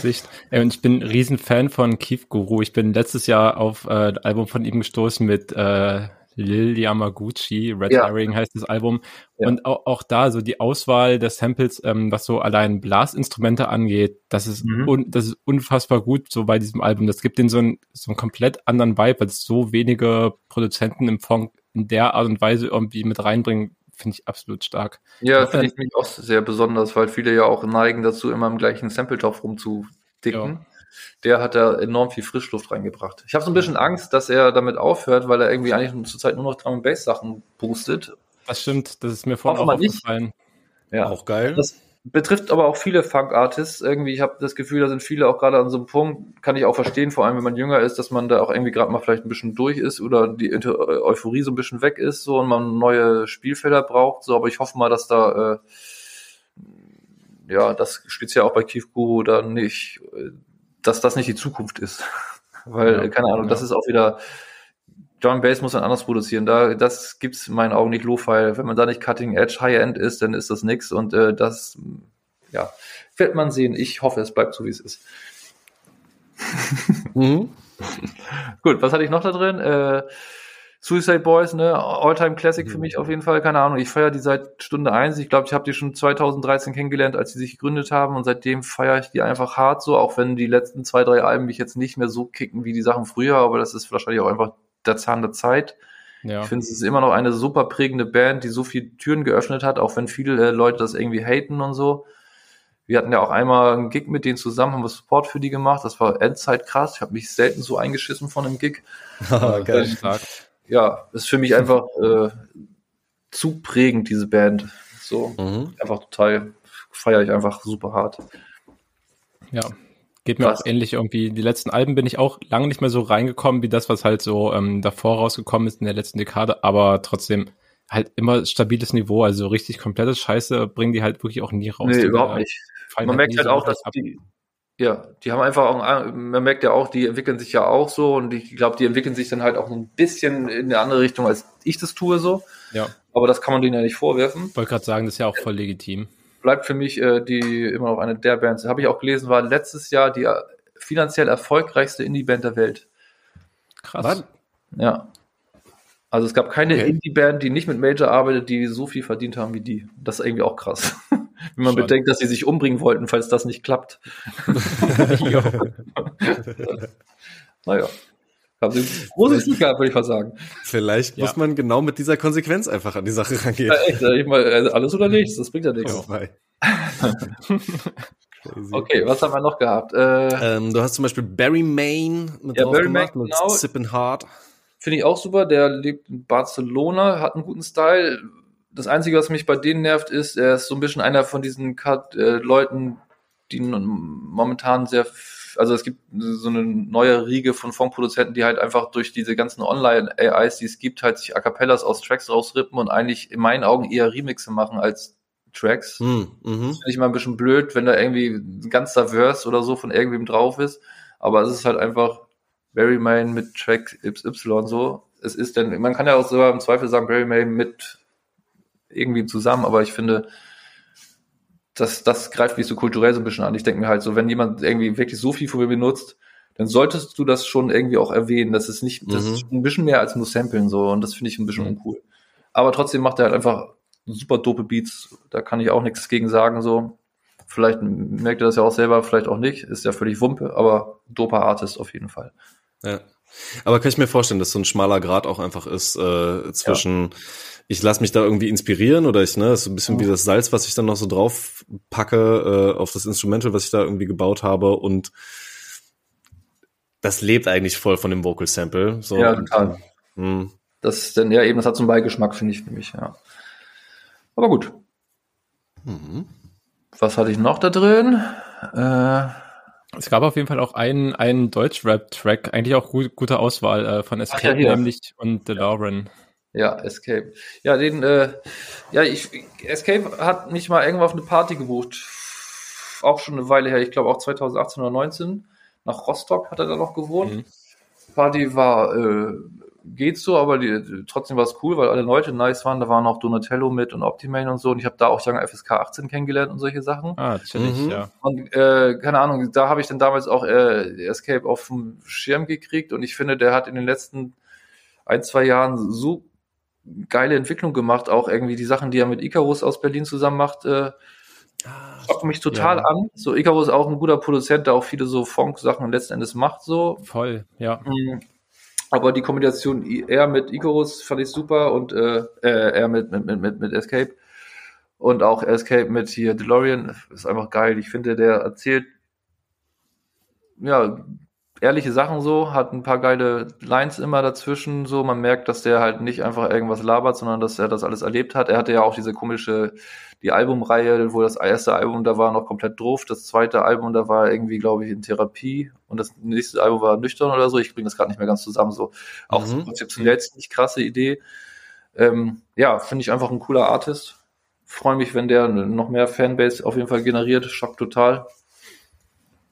Sicht. Und ich bin ein Riesenfan von Keith Guru. Ich bin letztes Jahr auf äh, ein Album von ihm gestoßen mit äh, Lil Yamaguchi, Red Ja. Herring heißt das Album. Ja. Und auch, auch da so die Auswahl der Samples, ähm, was so allein Blasinstrumente angeht, das ist, Mhm. un, das ist unfassbar gut so bei diesem Album. Das gibt den so einen, so einen komplett anderen Vibe, weil es so wenige Produzenten im Funk in der Art und Weise irgendwie mit reinbringen, finde ich absolut stark. Ja, Ja. finde ich mich auch sehr besonders, weil viele ja auch neigen dazu, immer im gleichen Sampletopf rumzudicken. Der hat da enorm viel Frischluft reingebracht. Ich habe so ein bisschen Angst, dass er damit aufhört, weil er irgendwie eigentlich zurzeit nur noch Drum and Bass Sachen boostet. Das stimmt, das ist mir vorhin auch aufgefallen. Ja. Auch geil. Das betrifft aber auch viele Funk-Artists. Irgendwie, ich habe das Gefühl, da sind viele auch gerade an so einem Punkt, kann ich auch verstehen, vor allem wenn man jünger ist, dass man da auch irgendwie gerade mal vielleicht ein bisschen durch ist oder die Euphorie so ein bisschen weg ist so und man neue Spielfelder braucht. So, aber ich hoffe mal, dass da äh, ja, das speziell auch bei Keith Guru da nicht, äh, dass das nicht die Zukunft ist. Weil, Ja, keine Ahnung, das ja. ist auch wieder and Bass muss man anders produzieren. Da, das gibt's in meinen Augen nicht Lo-Fi. Wenn man da nicht Cutting Edge High End ist, dann ist das nix. Und äh, das, ja, wird man sehen. Ich hoffe, es bleibt so, wie es ist. Mhm. Gut, was hatte ich noch da drin? Äh, Suicide Boys, ne? Alltime Classic für mich auf jeden Fall. Keine Ahnung. Ich feiere die seit Stunde eins. Ich glaube, ich habe die schon 2013 kennengelernt, als sie sich gegründet haben. Und seitdem feiere ich die einfach hart so, auch wenn die letzten zwei, drei Alben mich jetzt nicht mehr so kicken wie die Sachen früher. Aber das ist wahrscheinlich auch einfach der Zahn der Zeit. Ja. Ich finde, es ist immer noch eine super prägende Band, die so viele Türen geöffnet hat, auch wenn viele äh, Leute das irgendwie haten und so. Wir hatten ja auch einmal einen Gig mit denen zusammen, haben wir Support für die gemacht. Das war Endzeit krass. Ich habe mich selten so eingeschissen von einem Gig. Ah, geil. Stark. Ja, ist für mich einfach äh, zu prägend, diese Band. So, Mhm. einfach total, feiere ich einfach super hart. Ja. Geht mir Was? auch ähnlich irgendwie. Die letzten Alben bin ich auch lange nicht mehr so reingekommen, wie das, was halt so ähm, davor rausgekommen ist in der letzten Dekade, aber trotzdem halt immer stabiles Niveau. Also richtig komplette Scheiße bringen die halt wirklich auch nie raus. Nee, überhaupt äh, nicht. Man merkt nie halt so auch, dass die, ja, die haben einfach auch, man merkt ja auch, die entwickeln sich ja auch so und ich glaube, die entwickeln sich dann halt auch ein bisschen in eine andere Richtung, als ich das tue so. Ja, Aber das kann man denen ja nicht vorwerfen. wollte gerade sagen, das ist ja auch voll legitim. Bleibt für mich äh, die immer noch eine der Bands. Habe ich auch gelesen, war letztes Jahr die äh, finanziell erfolgreichste Indie-Band der Welt. Krass. Was? Ja. Also es gab keine Okay. Indie-Band, die nicht mit Major arbeitet, die so viel verdient haben wie die. Das ist irgendwie auch krass. Wenn man Schon. bedenkt, dass sie sich umbringen wollten, falls das nicht klappt. Naja. Haben sie großes Glück gehabt, würde ich mal sagen. Vielleicht Ja. muss man genau mit dieser Konsequenz einfach an die Sache rangehen. Ja, echt, ich mal, also alles oder nichts, das bringt ja nichts. Crazy. Okay, was haben wir noch gehabt? Äh, Ähm, du hast zum Beispiel Barry Main mit Ja, drauf Barry gemacht, Main, mit genau. Sippin' Hard. Finde ich auch super. Der lebt in Barcelona, hat einen guten Style. Das Einzige, was mich bei denen nervt, ist, er ist so ein bisschen einer von diesen Cut, äh, Leuten, die momentan sehr, also es gibt so eine neue Riege von Fondproduzenten, die halt einfach durch diese ganzen Online-AIs, die es gibt, halt sich A Cappellas aus Tracks rausrippen und eigentlich in meinen Augen eher Remixe machen als Tracks. Hm, mhm. Finde ich immer ein bisschen blöd, wenn da irgendwie ein ganzer Verse oder so von irgendwem drauf ist. Aber es ist halt einfach Barry Main mit Track XY so. Es ist denn, man kann ja auch sogar im Zweifel sagen, Barry Main mit irgendwie zusammen, aber ich finde, das, das greift mich so kulturell so ein bisschen an. Ich denke mir halt so, wenn jemand irgendwie wirklich so viel von mir benutzt, dann solltest du das schon irgendwie auch erwähnen. Das ist nicht, das Mhm. ist ein bisschen mehr als nur Samplen so und das finde ich ein bisschen Mhm. uncool. Aber trotzdem macht er halt einfach super dope Beats. Da kann ich auch nichts gegen sagen so. Vielleicht merkt er das ja auch selber, vielleicht auch nicht. Ist ja völlig Wumpe, aber doper Artist auf jeden Fall. Ja. Aber kann ich mir vorstellen, dass so ein schmaler Grad auch einfach ist äh, zwischen ich lasse mich da irgendwie inspirieren oder ich, ne, ist so ein bisschen wie das Salz, was ich dann noch so drauf packe äh, auf das Instrumental, was ich da irgendwie gebaut habe und das lebt eigentlich voll von dem Vocal Sample. So, Ja, total. Hm. Das ist dann, ja, eben, das hat so einen Beigeschmack, finde ich für mich, ja. Aber gut. Mhm. Was hatte ich noch da drin? Äh, Es gab auf jeden Fall auch einen, einen Deutsch-Rap-Track, eigentlich auch gut, gute Auswahl äh, von Escape, ja, nämlich und The Lauren. Ja, Escape. Ja, den, äh, ja, ich, Escape hat mich mal irgendwo auf eine Party gebucht. Auch schon eine Weile her, ich glaube auch 2018 oder 19. Nach Rostock hat er da noch gewohnt. Mhm. Party war, äh, geht so, aber die, trotzdem war es cool, weil alle Leute nice waren. Da waren auch Donatello mit und Optimane und so. Und ich habe da auch Young FSK 18 kennengelernt und solche Sachen. Ah, chillig, Mhm. ja. Und äh, keine Ahnung, da habe ich dann damals auch äh, Escape auf dem Schirm gekriegt und ich finde, der hat in den letzten ein, zwei Jahren so geile Entwicklung gemacht. Auch irgendwie die Sachen, die er mit Icarus aus Berlin zusammen macht, äh, schocken mich total ja. an. So, Icarus ist auch ein guter Produzent, der auch viele so Funk-Sachen letzten Endes macht, so. Voll, ja. Mhm. Aber die Kombination er mit Icarus fand ich super und äh, äh, er mit, mit, mit, mit, mit Escape und auch Escape mit hier DeLorean ist einfach geil. Ich finde, der erzählt ja ehrliche Sachen so, hat ein paar geile Lines immer dazwischen so. Man merkt, dass der halt nicht einfach irgendwas labert, sondern dass er das alles erlebt hat. Er hatte ja auch diese komische die Albumreihe, wo das erste Album da war noch komplett doof, das zweite Album da war irgendwie, glaube ich, in Therapie und das nächste Album war nüchtern oder so. Ich bringe das gerade nicht mehr ganz zusammen. So auch Mhm. konzeptionell ziemlich krasse Idee. Ähm, ja, finde ich einfach ein cooler Artist. Freue mich, wenn der noch mehr Fanbase auf jeden Fall generiert. Schock total.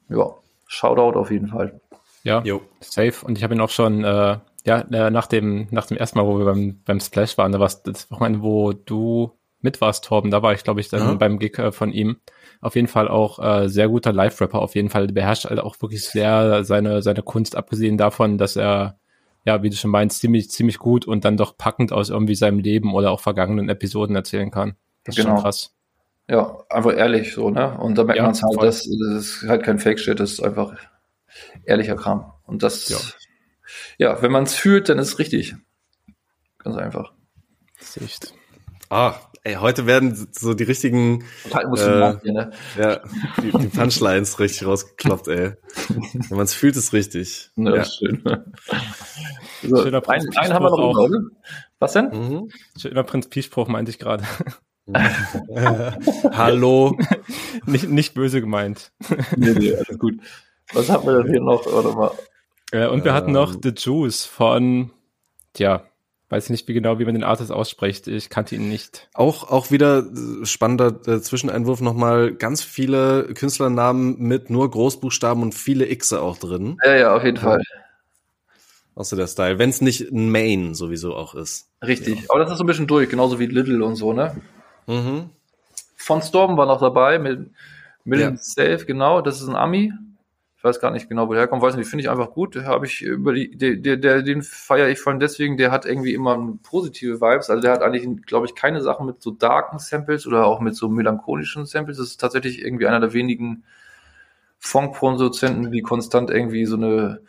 Ja, Shoutout auf jeden Fall. Ja, Jo. safe. Und ich habe ihn auch schon, äh, ja, äh, nach dem, nach dem ersten Mal, wo wir beim, beim Splash waren, da war es das Wochenende, wo du mit warst, Torben, da war ich, glaube ich, dann Ja. beim Gig äh, von ihm. Auf jeden Fall auch äh, sehr guter Live-Rapper, auf jeden Fall beherrscht halt auch wirklich sehr seine, seine Kunst, abgesehen davon, dass er, ja, wie du schon meinst, ziemlich, ziemlich gut und dann doch packend aus irgendwie seinem Leben oder auch vergangenen Episoden erzählen kann. Das ist Genau. schon krass. Ja, einfach ehrlich so, ne? Und da merkt Ja, man es halt, voll. das, das ist halt kein Fake-Shit, das ist einfach ehrlicher Kram. Und das, ja, wenn man es fühlt, dann ist es richtig. Ganz einfach. Sicht. Ah, ey, heute werden so die richtigen, Total Äh, hier, ne? ja, die, die Punchlines richtig rausgekloppt, ey. Wenn man es fühlt, ist richtig. Ja. ist schön. so, Schöner einen, einen haben wir noch auch. oder? Was denn? Mhm. Schöner Prinz Pi-Spruch meinte ich gerade. Hallo. nicht, nicht böse gemeint. nee, nee, alles gut. Was haben wir denn hier noch? Warte mal. Äh, und wir hatten noch Ähm. The Juice von, tja, weiß nicht wie genau, wie man den Artist ausspricht. Ich kannte ihn nicht. Auch, auch wieder spannender äh, Zwischeneinwurf nochmal. Ganz viele Künstlernamen mit nur Großbuchstaben und viele Xe auch drin. Ja, ja, auf jeden Fall. Außer der Style. Wenn es nicht ein Main sowieso auch ist. Richtig. Aber das ist so ein bisschen durch, genauso wie Little und so, ne? Mhm. Von Storm war noch dabei, mit Million Ja. Safe, genau. Das ist ein Ami. Ich weiß gar nicht genau, wo der herkommt. Weiß nicht, finde ich einfach gut. Habe ich über die, der, der, den feiere ich vor allem deswegen, der hat irgendwie immer positive Vibes. Also der hat eigentlich, glaube ich, keine Sachen mit so darken Samples oder auch mit so melancholischen Samples. Das ist tatsächlich irgendwie einer der wenigen Funk-Produzenten, die konstant irgendwie so eine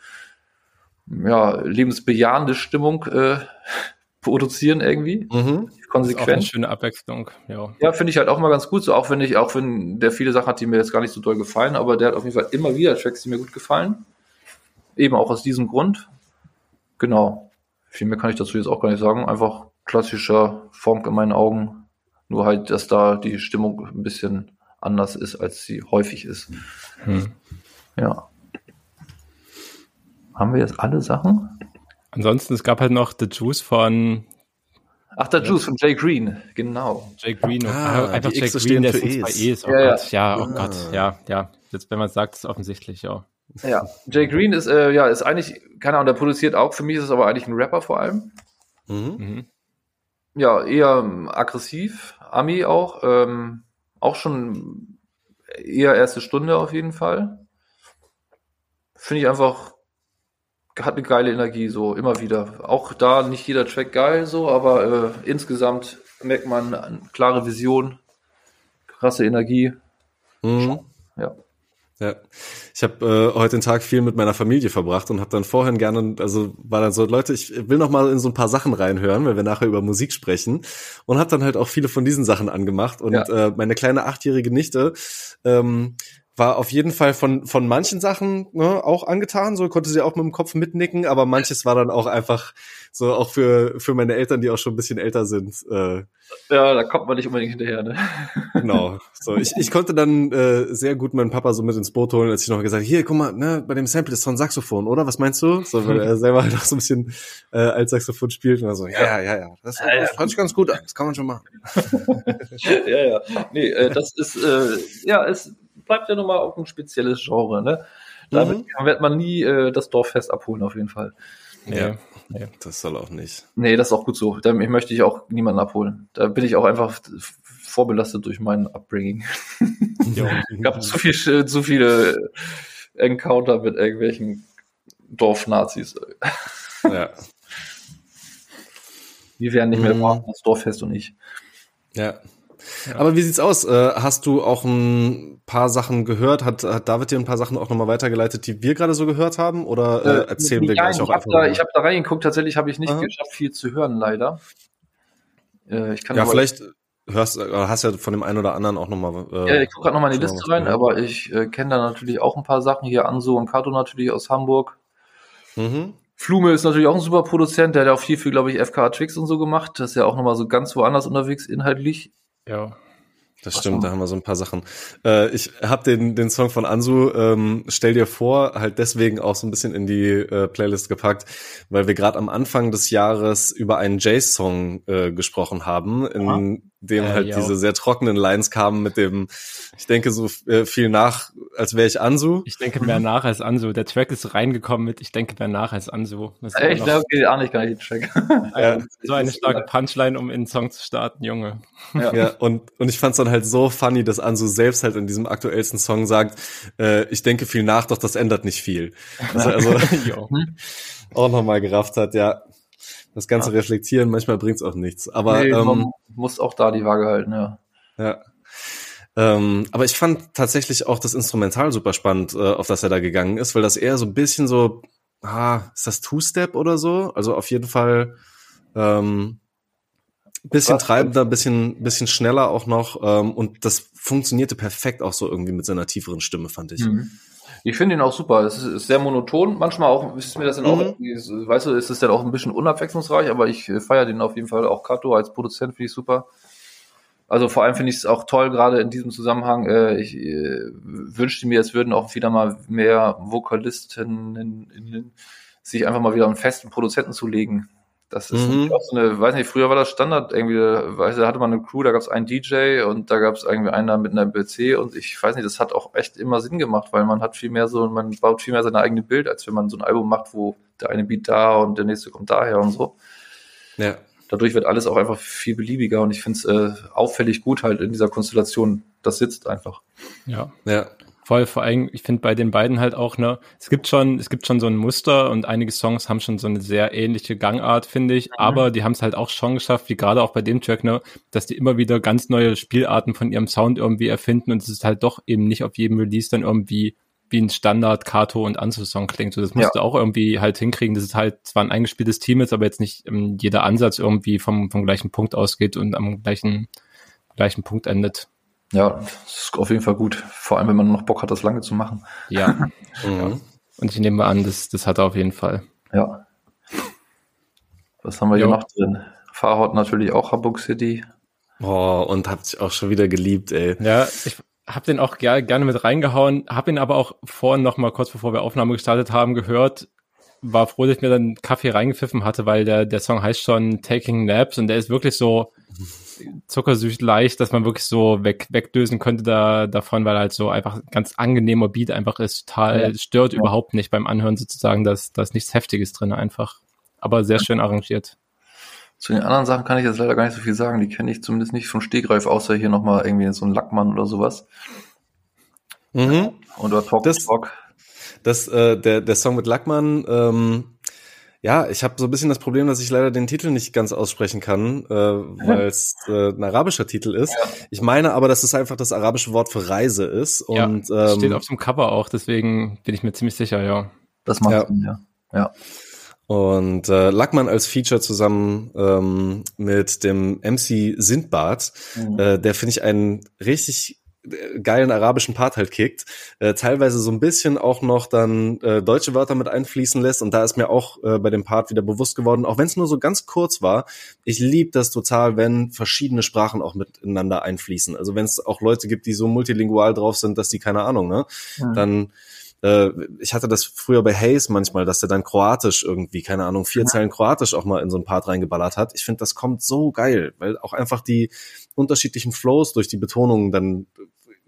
ja, lebensbejahende Stimmung äh, produzieren irgendwie. Mhm. Ist auch eine Konsequent. schöne Abwechslung. Ja. Ja, finde ich halt auch mal ganz gut, so auch wenn ich, auch wenn der viele Sachen hat, die mir jetzt gar nicht so doll gefallen, aber der hat auf jeden Fall immer wieder Tracks, die mir gut gefallen. Eben auch aus diesem Grund. Genau. Viel mehr kann ich dazu jetzt auch gar nicht sagen. Einfach klassischer Funk in meinen Augen. Nur halt, dass da die Stimmung ein bisschen anders ist, als sie häufig ist. Hm. Ja. Haben wir jetzt alle Sachen? Ansonsten, es gab halt noch The Juice von Ach, der Juice von Jay Green, genau. Jay Green. Ah, Ah, einfach Jay Green, der ist bei Es. Es. Oh Ja, ja. Gott, ja, oh Ah. Gott, ja, ja. Jetzt, wenn man es sagt, ist es offensichtlich, ja. Ja, Jay Green ist, äh, ja, ist eigentlich, keine Ahnung, der produziert auch, für mich ist es aber eigentlich ein Rapper vor allem. Mhm. Mhm. Ja, eher ähm, aggressiv, Ami auch, ähm, auch schon eher erste Stunde auf jeden Fall. Finde ich einfach, hat eine geile Energie, so immer wieder. Auch da nicht jeder Track geil, so, aber äh, insgesamt merkt man eine klare Vision, krasse Energie. Mhm. Ja. Ja, ich habe äh, heute den Tag viel mit meiner Familie verbracht und habe dann vorhin gerne, also war dann so, Leute, ich will noch mal in so ein paar Sachen reinhören, wenn wir nachher über Musik sprechen und habe dann halt auch viele von diesen Sachen angemacht und Ja. äh, meine kleine achtjährige Nichte ähm, war auf jeden Fall von von manchen Sachen ne, auch angetan, so konnte sie auch mit dem Kopf mitnicken, aber manches war dann auch einfach so auch für für meine Eltern, die auch schon ein bisschen älter sind, äh, Ja, da kommt man nicht unbedingt hinterher, ne? Genau. So, ich, ich konnte dann äh, sehr gut meinen Papa so mit ins Boot holen, als ich noch gesagt habe, hier, guck mal, ne, bei dem Sample ist so ein Saxophon, oder? Was meinst du? So, weil er selber halt auch so ein bisschen äh, als Saxophon spielt und dann so, ja, ja, ja, ja. Das, Ja, ja. das hört sich ganz gut an, das kann man schon machen. ja, ja. Nee, äh, das ist, äh, ja, es bleibt ja nun mal auch ein spezielles Genre, ne? Damit Mhm. wird man nie äh, das Dorffest abholen, auf jeden Fall. Nee, Ja. nee. Das soll auch nicht. Nee, das ist auch gut so. Damit möchte ich auch niemanden abholen. Da bin ich auch einfach vorbelastet durch mein Upbringing. Jo. Ich habe zu, viel, äh, zu viele Encounter mit irgendwelchen Dorfnazis. Ja. Wir wären nicht mehr Mhm. das Dorffest und ich. Ja. Aber wie sieht's aus? Äh, hast du auch ein paar Sachen gehört? Hat, hat David dir ein paar Sachen auch nochmal weitergeleitet, die wir gerade so gehört haben? Oder äh, erzählen wir gleich auch ich habe einfach? da, mal? ich hab da reingeguckt, tatsächlich habe ich nicht Aha. geschafft, viel zu hören, leider. Äh, ich kann ja, vielleicht hörst äh, hast ja von dem einen oder anderen auch nochmal. Äh, Ja, ich gucke gerade nochmal in die Liste rein, aber ich äh, kenne da natürlich auch ein paar Sachen. Hier Anso und Kato natürlich aus Hamburg. Mhm. Flume ist natürlich auch ein super Produzent, der hat auch viel für, glaube ich, FK Tricks und so gemacht. Das ist ja auch nochmal so ganz woanders unterwegs inhaltlich. Ja. Das stimmt, noch? da haben wir so ein paar Sachen. Äh, ich habe den, den Song von Ansu, ähm, stell dir vor, halt deswegen auch so ein bisschen in die äh, Playlist gepackt, weil wir gerade am Anfang des Jahres über einen Jay-Song äh, gesprochen haben, in dem Äh, halt ja. diese sehr trockenen Lines kamen mit dem, ich denke so äh, viel nach, als wäre ich Ansu. Ich denke mehr nach als Anso. Der Track ist reingekommen mit Ich denke mehr nach als Anso. Das ist Echt? immer Ja, noch okay, ahne ich gar nicht den Track. Ja. so eine starke Punchline, um in den Song zu starten, Junge. Ja, und, und ich fand's dann halt so funny, dass Ansu selbst halt in diesem aktuellsten Song sagt, äh, ich denke viel nach, doch das ändert nicht viel. Also, also Jo. auch nochmal gerafft hat, ja, das ganze Reflektieren, manchmal bringt's auch nichts. Aber nee, ähm, man muss auch da die Waage halten, ja. ja. Ähm, aber ich fand tatsächlich auch das Instrumental super spannend, äh, auf das er da gegangen ist, weil das eher so ein bisschen so, ah, ist das Two-Step oder so? Also auf jeden Fall ähm, bisschen Was? treibender, bisschen, bisschen schneller auch noch. Ähm, und das funktionierte perfekt auch so irgendwie mit seiner tieferen Stimme, fand ich. Mhm. Ich finde ihn auch super. Es ist, ist sehr monoton. Manchmal auch, ist mir das dann auch, Mhm. so- weißt du, ist es dann auch ein bisschen unabwechslungsreich, aber ich äh, feiere den auf jeden Fall auch Kato als Produzent finde ich super. Also vor allem finde ich es auch toll, gerade in diesem Zusammenhang. Äh, ich äh, wünschte mir, es würden auch wieder mal mehr Vokalisten in, in, in, sich einfach mal wieder einen festen Produzenten zulegen. Das ist Mhm. auch so eine, weiß nicht, früher war das Standard irgendwie, weißt du, da hatte man eine Crew, da gab es einen DJ und da gab es irgendwie einer mit einer PC und ich weiß nicht, das hat auch echt immer Sinn gemacht, weil man hat viel mehr so, man baut viel mehr seine eigene Bild, als wenn man so ein Album macht, wo der eine Beat da und der nächste kommt daher und so. Ja. Dadurch wird alles auch einfach viel beliebiger und ich finde es äh, auffällig gut halt in dieser Konstellation. Das sitzt einfach. Ja. Ja. Voll, vor allem, ich finde bei den beiden halt auch, ne, es gibt schon, es gibt schon so ein Muster und einige Songs haben schon so eine sehr ähnliche Gangart, finde ich, aber die haben es halt auch schon geschafft, wie gerade auch bei dem Track, ne, dass die immer wieder ganz neue Spielarten von ihrem Sound irgendwie erfinden und es ist halt doch eben nicht auf jedem Release dann irgendwie wie ein Standard Kato und Anzu-Song klingt. So, das musste auch irgendwie halt hinkriegen, dass es halt zwar ein eingespieltes Team ist, aber jetzt nicht ähm, jeder Ansatz irgendwie vom, vom gleichen Punkt ausgeht und am gleichen, gleichen Punkt endet. Ja, das ist auf jeden Fall gut. Vor allem, wenn man noch Bock hat, das lange zu machen. Ja. Mhm. Und ich nehme mal an, das, das hat er auf jeden Fall. Ja. Was haben wir Jo. hier noch drin? Fahrrad natürlich auch Hamburg City. Oh, und hab dich auch schon wieder geliebt, ey. Ja, ich habe den auch ger gerne mit reingehauen, habe ihn aber auch vorhin noch mal kurz bevor wir Aufnahme gestartet haben gehört. War froh, dass ich mir dann Kaffee reingepfiffen hatte, weil der, der Song heißt schon Taking Naps und der ist wirklich so zuckersüß leicht, dass man wirklich so weg, wegdösen könnte da, davon, weil er halt so einfach ein ganz angenehmer Beat einfach ist, total Ja. stört Ja. überhaupt nicht beim Anhören sozusagen, dass da ist nichts Heftiges drin einfach. Aber sehr schön arrangiert. Zu den anderen Sachen kann ich jetzt leider gar nicht so viel sagen. Die kenne ich zumindest nicht vom Stegreif, außer hier nochmal irgendwie so ein Lackmann oder sowas. Mhm. Oder Talk Das- Talk. Das, äh, der, der Song mit Lackmann, ähm, ja, ich habe so ein bisschen das Problem, dass ich leider den Titel nicht ganz aussprechen kann, äh, weil es äh, ein arabischer Titel ist. Ich meine aber, dass es einfach das arabische Wort für Reise ist. Und ja, steht ähm, auf dem Cover auch, deswegen bin ich mir ziemlich sicher, ja. Das macht Ja. Sinn, ja. Ja. Und äh, Lackmann als Feature zusammen ähm, mit dem MC Sindbad, Mhm. äh, der finde ich einen richtig geilen arabischen Part halt kickt, äh, teilweise so ein bisschen auch noch dann äh, deutsche Wörter mit einfließen lässt und da ist mir auch äh, bei dem Part wieder bewusst geworden, auch wenn es nur so ganz kurz war, ich liebe das total, wenn verschiedene Sprachen auch miteinander einfließen. Also wenn es auch Leute gibt, die so multilingual drauf sind, dass die keine Ahnung, ne, Mhm. dann äh, ich hatte das früher bei Hayes manchmal, dass der dann Kroatisch irgendwie, keine Ahnung, vier Zeilen Kroatisch auch mal in so ein Part reingeballert hat. Ich finde, das kommt so geil, weil auch einfach die unterschiedlichen Flows durch die Betonungen dann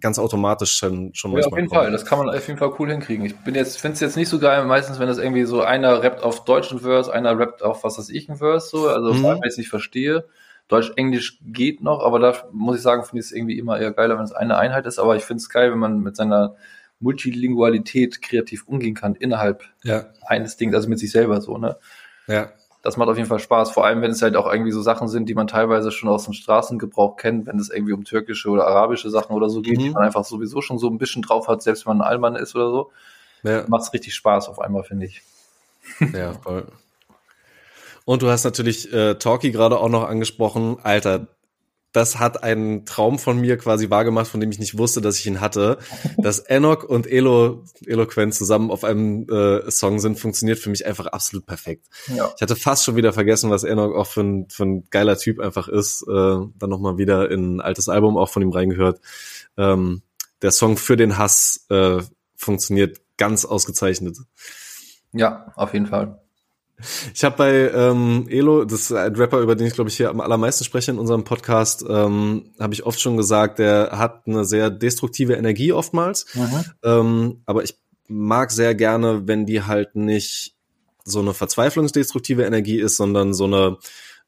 ganz automatisch schon, schon Ja, auf manchmal jeden kommen. Fall. Das kann man auf jeden Fall cool hinkriegen. Ich bin jetzt, finde es jetzt nicht so geil, meistens, wenn das irgendwie so einer rappt auf deutschen Verse, einer rappt auf was weiß ich ein Verse, so. Also, Mhm. ich es nicht verstehe. Deutsch, Englisch geht noch, aber da muss ich sagen, finde ich es irgendwie immer eher geiler, wenn es eine Einheit ist. Aber ich finde es geil, wenn man mit seiner Multilingualität kreativ umgehen kann innerhalb Ja, eines Dings, also mit sich selber so, ne? ja. das macht auf jeden Fall Spaß. Vor allem, wenn es halt auch irgendwie so Sachen sind, die man teilweise schon aus dem Straßengebrauch kennt, wenn es irgendwie um türkische oder arabische Sachen oder so geht, mhm. die man einfach sowieso schon so ein bisschen drauf hat, selbst wenn man ein Allmann ist oder so. Ja. Macht es richtig Spaß auf einmal, finde ich. Ja, voll. Und du hast natürlich äh, Talkie gerade auch noch angesprochen. Alter, das hat einen Traum von mir quasi wahrgemacht, von dem ich nicht wusste, dass ich ihn hatte. Dass Enoch und Elo, Eloquent zusammen auf einem äh, Song sind, funktioniert für mich einfach absolut perfekt. Ja. Ich hatte fast schon wieder vergessen, was Enoch auch für ein, für ein geiler Typ einfach ist. Äh, dann nochmal wieder in ein altes Album auch von ihm reingehört. Ähm, der Song für den Hass äh, funktioniert ganz ausgezeichnet. Ja, auf jeden Fall. Ich habe bei ähm, Elo, das ist ein Rapper, über den ich glaube ich hier am allermeisten spreche in unserem Podcast, ähm, habe ich oft schon gesagt, der hat eine sehr destruktive Energie oftmals. Mhm. Ähm, aber ich mag sehr gerne, wenn die halt nicht so eine verzweiflungsdestruktive Energie ist, sondern so eine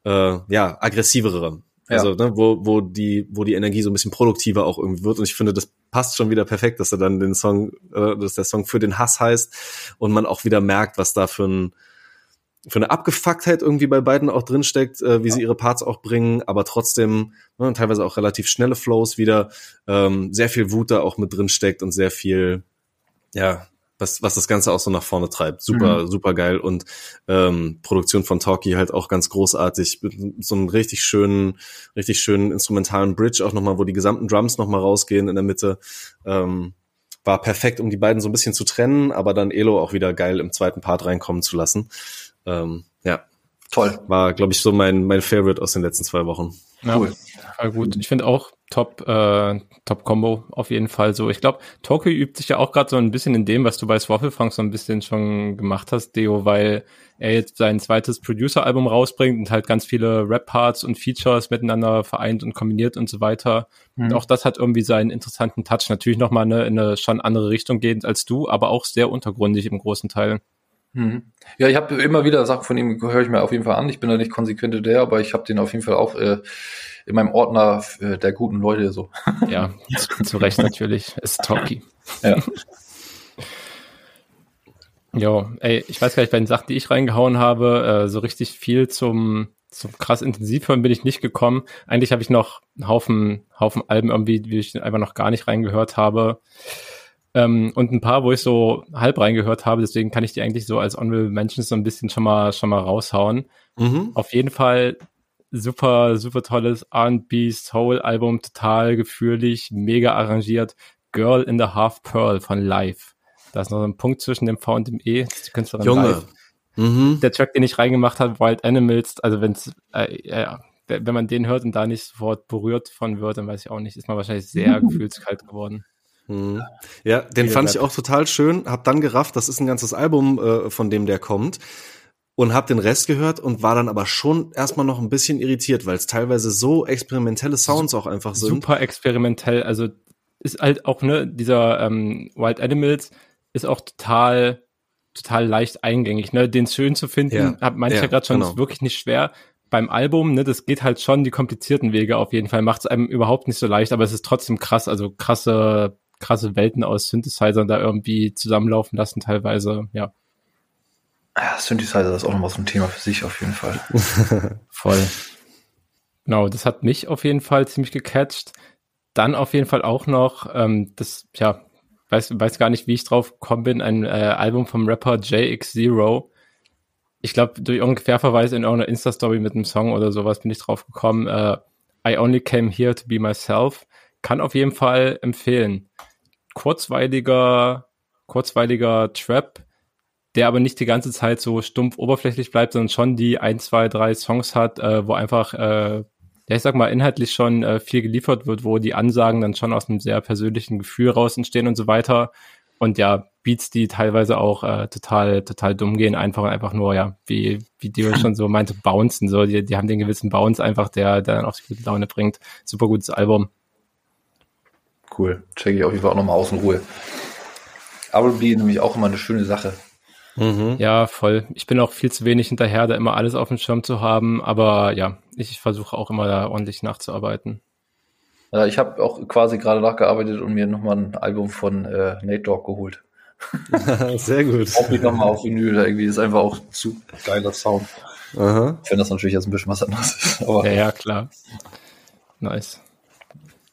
äh, ja aggressivere. Ja. Also ne, wo wo die wo die Energie so ein bisschen produktiver auch irgendwie wird und ich finde das passt schon wieder perfekt, dass er dann den Song, äh, dass der Song für den Hass heißt und man auch wieder merkt, was da für ein für eine Abgefucktheit irgendwie bei beiden auch drinsteckt, äh, wie ja. sie ihre Parts auch bringen, aber trotzdem ne, teilweise auch relativ schnelle Flows wieder, ähm, sehr viel Wut da auch mit drinsteckt und sehr viel, ja, was, was das Ganze auch so nach vorne treibt. Super, mhm. super geil. Und ähm, Produktion von Talkie halt auch ganz großartig. So einen richtig schönen, richtig schönen instrumentalen Bridge auch nochmal, wo die gesamten Drums nochmal rausgehen in der Mitte. Ähm, war perfekt, um die beiden so ein bisschen zu trennen, aber dann Elo auch wieder geil im zweiten Part reinkommen zu lassen. Ähm, ja. Toll. War, glaube ich, so mein, mein Favorite aus den letzten zwei Wochen. Ja, cool. Voll gut. Ich finde auch Top, äh, Top Combo auf jeden Fall so. Ich glaube, Tokyo übt sich ja auch gerade so ein bisschen in dem, was du bei Swaffelfunk so ein bisschen schon gemacht hast, Deo, weil er jetzt sein zweites Producer-Album rausbringt und halt ganz viele Rap-Parts und Features miteinander vereint und kombiniert und so weiter. Mhm. Und auch das hat irgendwie seinen interessanten Touch. Natürlich nochmal eine, in eine schon andere Richtung gehend als du, aber auch sehr untergründig im großen Teil. Mhm. Ja, ich habe immer wieder Sachen von ihm, höre ich mir auf jeden Fall an. Ich bin da nicht konsequent der, aber ich habe den auf jeden Fall auch äh, in meinem Ordner äh, der guten Leute so. Ja, zu, zu Recht natürlich. Ist Talkie. Ja. Jo, ey, ich weiß gar nicht, bei den Sachen, die ich reingehauen habe, äh, so richtig viel zum, zum krass intensiv hören bin ich nicht gekommen. Eigentlich habe ich noch einen Haufen, Haufen Alben irgendwie, die ich einfach noch gar nicht reingehört habe. Ähm, und ein paar, wo ich so halb reingehört habe, deswegen kann ich die eigentlich so als Honorable Mentions so ein bisschen schon mal, schon mal raushauen. Mhm. Auf jeden Fall super, super tolles R&B Soul Album, total gefühlig, mega arrangiert. Girl in the Half Pearl von Live. Da ist noch ein Punkt zwischen dem V und dem E, das ist die Künstlerin Junge. Live. Mhm. Der Track, den ich reingemacht habe, Wild Animals, also wenn's, äh, äh, wenn man den hört und da nicht sofort berührt von wird, dann weiß ich auch nicht, ist man wahrscheinlich sehr mhm. gefühlskalt geworden. Mhm. Ja, den fand ich auch total schön. Hab dann gerafft, das ist ein ganzes Album, äh, von dem der kommt. Und hab den Rest gehört und war dann aber schon erstmal noch ein bisschen irritiert, weil es teilweise so experimentelle Sounds auch einfach sind. Super experimentell. Also ist halt auch, ne, dieser ähm, Wild Animals ist auch total, total leicht eingängig. Ne? Den schön zu finden, ja. hab manche ja, gerade schon, genau. ist wirklich nicht schwer beim Album, ne, das geht halt schon die komplizierten Wege auf jeden Fall, macht es einem überhaupt nicht so leicht, aber es ist trotzdem krass, also krasse krasse Welten aus Synthesizern da irgendwie zusammenlaufen lassen, teilweise, ja. Ja, Synthesizer ist auch nochmal so ein Thema für sich auf jeden Fall. Voll. Genau, das hat mich auf jeden Fall ziemlich gecatcht. Dann auf jeden Fall auch noch, ähm, das, ja, weiß, weiß gar nicht, wie ich drauf gekommen bin, ein äh, Album vom Rapper JX0. Ich glaube, durch ungefähr Verweis in irgendeiner Insta-Story mit einem Song oder sowas bin ich drauf gekommen. Äh, I only came here to be myself. Kann auf jeden Fall empfehlen. Kurzweiliger, kurzweiliger Trap, der aber nicht die ganze Zeit so stumpf oberflächlich bleibt, sondern schon die ein, zwei, drei Songs hat, äh, wo einfach, äh, ja, ich sag mal, inhaltlich schon äh, viel geliefert wird, wo die Ansagen dann schon aus einem sehr persönlichen Gefühl raus entstehen und so weiter. Und ja, Beats, die teilweise auch äh, total, total dumm gehen, einfach einfach nur, ja, wie, wie Dio schon so meinte, bouncen, so, die, die haben den gewissen Bounce einfach, der, der dann auch die gute Laune bringt. Super gutes Album. Cool. Check ich auf jeden Fall auch nochmal aus in Ruhe. Applebee nämlich auch immer eine schöne Sache. Mhm. Ja, voll. Ich bin auch viel zu wenig hinterher, da immer alles auf dem Schirm zu haben, aber ja, ich versuche auch immer da ordentlich nachzuarbeiten. Ja, ich habe auch quasi gerade nachgearbeitet und mir nochmal ein Album von äh, Nate Dogg geholt. Sehr gut. Auch mich nochmal auf Vinyl, irgendwie ist einfach auch zu geiler Sound. Aha. Ich finde das natürlich jetzt ein bisschen was anderes ist. Aber ja, ja, klar. Nice.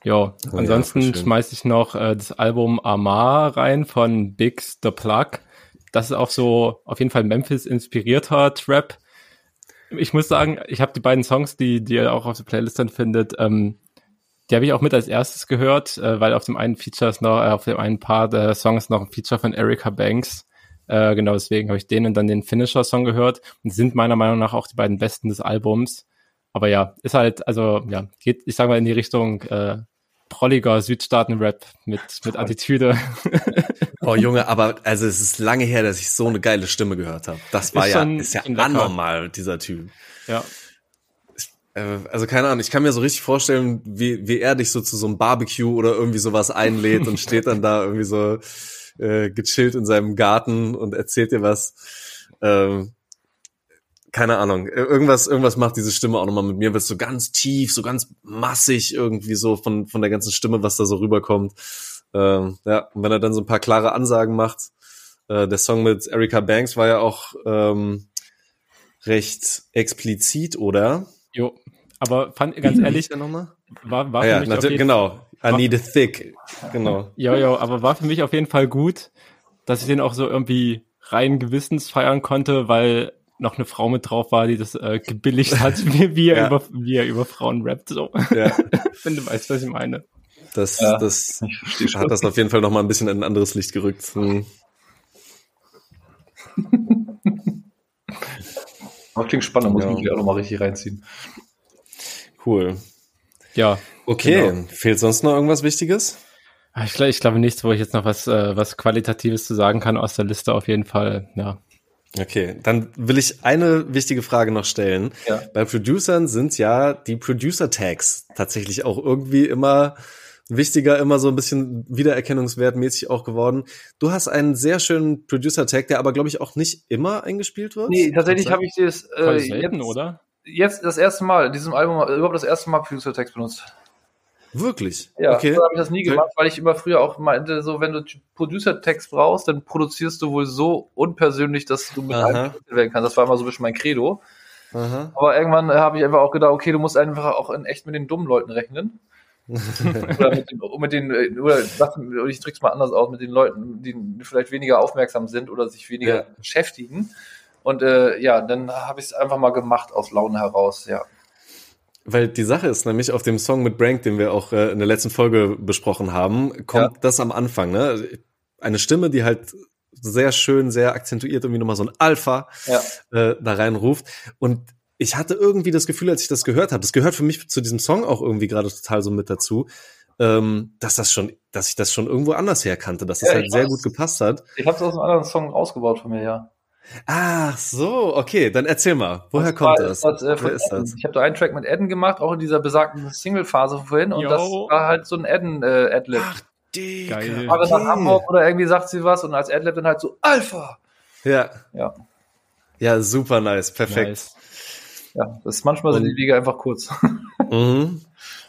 Jo, oh, ansonsten ja, schmeiß ich noch äh, das Album Amar rein von Biggs The Plug. Das ist auch so auf jeden Fall Memphis inspirierter Trap. Ich muss sagen, ich habe die beiden Songs, die, die ihr auch auf der Playlist dann findet, ähm, die habe ich auch mit als erstes gehört, äh, weil auf dem einen Feature ist noch, äh, auf dem einen Paar der Songs noch ein Feature von Erika Banks. Äh, genau deswegen habe ich den und dann den Finisher-Song gehört und sind meiner Meinung nach auch die beiden besten des Albums. Aber ja, ist halt, also ja, geht, ich sag mal, in die Richtung äh, prolliger Südstaaten-Rap mit, mit Attitüde. Oh Junge, aber also es ist lange her, dass ich so eine geile Stimme gehört habe. Das war ist ja, ist ja anormal, dieser Typ. Ja. Äh, also keine Ahnung, ich kann mir so richtig vorstellen, wie, wie er dich so zu so einem Barbecue oder irgendwie sowas einlädt und steht dann da irgendwie so äh, gechillt in seinem Garten und erzählt dir was. Ähm, keine Ahnung, irgendwas, irgendwas macht diese Stimme auch nochmal mit mir, wird so ganz tief, so ganz massig irgendwie so von, von der ganzen Stimme, was da so rüberkommt. Ähm, ja, und wenn er dann so ein paar klare Ansagen macht, äh, der Song mit Erika Banks war ja auch ähm, recht explizit, oder? Jo, aber fand, ganz ehrlich, war, war ah, ja, natürlich, genau. I need a thick, genau. Ja, ja, aber war für mich auf jeden Fall gut, dass ich den auch so irgendwie rein Gewissens feiern konnte, weil noch eine Frau mit drauf war, die das äh, gebilligt hat, wie, wie, er ja. über, wie er über Frauen rappt. So. Ja. Finde, weißt du, was ich meine? Das, ja, das hat das auf jeden Fall noch mal ein bisschen in ein anderes Licht gerückt. Hm. Das klingt spannend, muss ja. ich mich auch noch mal richtig reinziehen. Cool. Ja. Okay, genau. fehlt sonst noch irgendwas Wichtiges? Ah, ich, ich glaube nichts, wo ich jetzt noch was, äh, was Qualitatives zu sagen kann aus der Liste auf jeden Fall. Ja. Okay, dann will ich eine wichtige Frage noch stellen. Ja. Bei Producern sind ja die Producer-Tags tatsächlich auch irgendwie immer wichtiger, immer so ein bisschen wiedererkennungswertmäßig auch geworden. Du hast einen sehr schönen Producer-Tag, der aber, glaube ich, auch nicht immer eingespielt wird. Nee, tatsächlich habe ich das äh, selten, jetzt, oder? Jetzt das erste Mal, in diesem Album, überhaupt das erste Mal Producer-Tags benutzt. Wirklich? Ja, okay. so habe ich das nie gemacht, weil ich immer früher auch meinte, so wenn du Producer-Text brauchst, dann produzierst du wohl so unpersönlich, dass du mit einem werden kannst. Das war immer so ein bisschen mein Credo. Aha. Aber irgendwann habe ich einfach auch gedacht, okay, du musst einfach auch in echt mit den dummen Leuten rechnen. oder mit den, mit den oder ich drück's mal anders aus, mit den Leuten, die vielleicht weniger aufmerksam sind oder sich weniger ja. beschäftigen. Und äh, ja, dann habe ich es einfach mal gemacht aus Laune heraus, ja. Weil die Sache ist nämlich auf dem Song mit Brank, den wir auch äh, in der letzten Folge besprochen haben, kommt ja. das am Anfang, ne? Eine Stimme, die halt sehr schön, sehr akzentuiert irgendwie nochmal so ein Alpha ja. äh, da reinruft. Und ich hatte irgendwie das Gefühl, als ich das gehört habe, das gehört für mich zu diesem Song auch irgendwie gerade total so mit dazu, ähm, dass das schon, dass ich das schon irgendwo anders herkannte, dass das ja, halt sehr gut gepasst hat. Ich habe es aus einem anderen Song ausgebaut von mir, ja. Ach so, okay, dann erzähl mal. Woher das kommt das? das äh, Wer ist das? Ich habe da einen Track mit Eden gemacht, auch in dieser besagten Single-Phase vorhin. Und Yo. das war halt so ein Eden-Adlib. Äh, Ach, Digga. Geil. Fahre okay. nach Hamburg oder irgendwie sagt sie was und als Adlib dann halt so Alpha. Ja. Ja. Ja, super nice, perfekt. Nice. Ja, das ist manchmal sind die Wege einfach kurz. Mhm.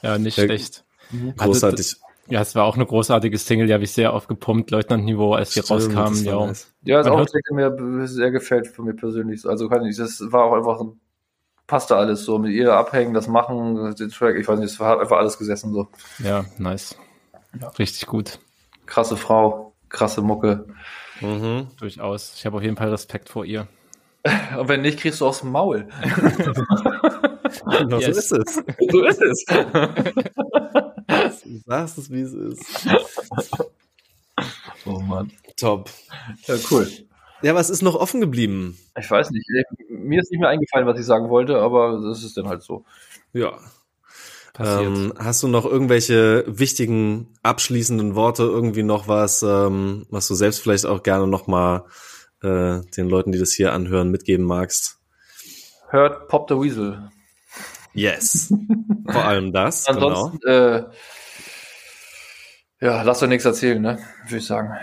Ja, nicht ja, schlecht. Mhm. Großartig. Ja, es war auch eine großartige Single, die habe ich sehr oft gepumpt, Leutnant-Niveau, als die rauskamen. Ja, nice. ja ist auch der mir sehr gefällt für mich persönlich. Also kann ich, das war auch einfach, passte alles so, mit ihr abhängen, das machen, den Track, ich weiß nicht, es hat einfach alles gesessen so. Ja, nice. Ja. Richtig gut. Krasse Frau, krasse Mucke. Mhm. Durchaus. Ich habe auf jeden Fall Respekt vor ihr. Und wenn nicht, kriegst du aus dem Maul. genau, yes. so ist es. So ist es. du sagst es, wie es ist. Oh Mann. Top. Ja, cool. Ja, was ist noch offen geblieben? Ich weiß nicht. Mir ist nicht mehr eingefallen, was ich sagen wollte, aber das ist dann halt so. Ja. Ähm, hast du noch irgendwelche wichtigen abschließenden Worte, irgendwie noch was, ähm, was du selbst vielleicht auch gerne noch mal äh, den Leuten, die das hier anhören, mitgeben magst? Hört Pop the Weasel. Yes. Vor allem das. Ansonsten, genau. äh, ja, lass doch nichts erzählen, ne? Würde ich sagen.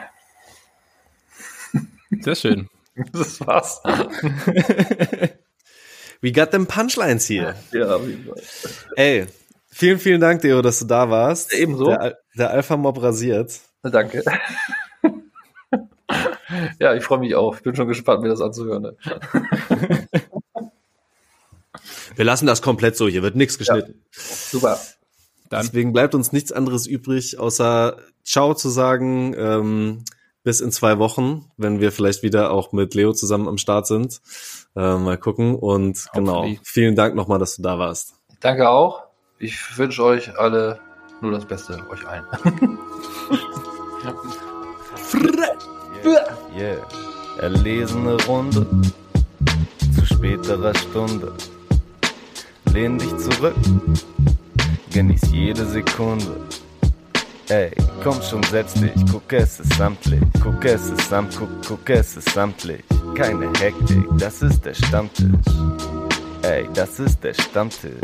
Sehr schön. Das war's. We got them Punchlines hier. Ja. Ey, vielen, vielen Dank, Deo, dass du da warst. ebenso. Der, der Alpha-Mob rasiert. Danke. ja, ich freue mich auch. Ich bin schon gespannt, mir das anzuhören. Ne? Wir lassen das komplett so, hier wird nichts geschnitten. Ja. Super. Dann. Deswegen bleibt uns nichts anderes übrig, außer Ciao zu sagen. Ähm, bis in zwei Wochen, wenn wir vielleicht wieder auch mit Leo zusammen am Start sind. Äh, mal gucken. Und genau, vielen Dank nochmal, dass du da warst. Danke auch. Ich wünsche euch alle nur das Beste, euch allen. yeah, yeah. Erlesene Runde zu späterer Stunde lehn dich zurück, genieß jede Sekunde. Ey, komm schon, setz dich, guck es ist samtlich, guck es ist samt, guck, guck es ist samtlich. Keine Hektik, das ist der Stammtisch. Ey, das ist der Stammtisch.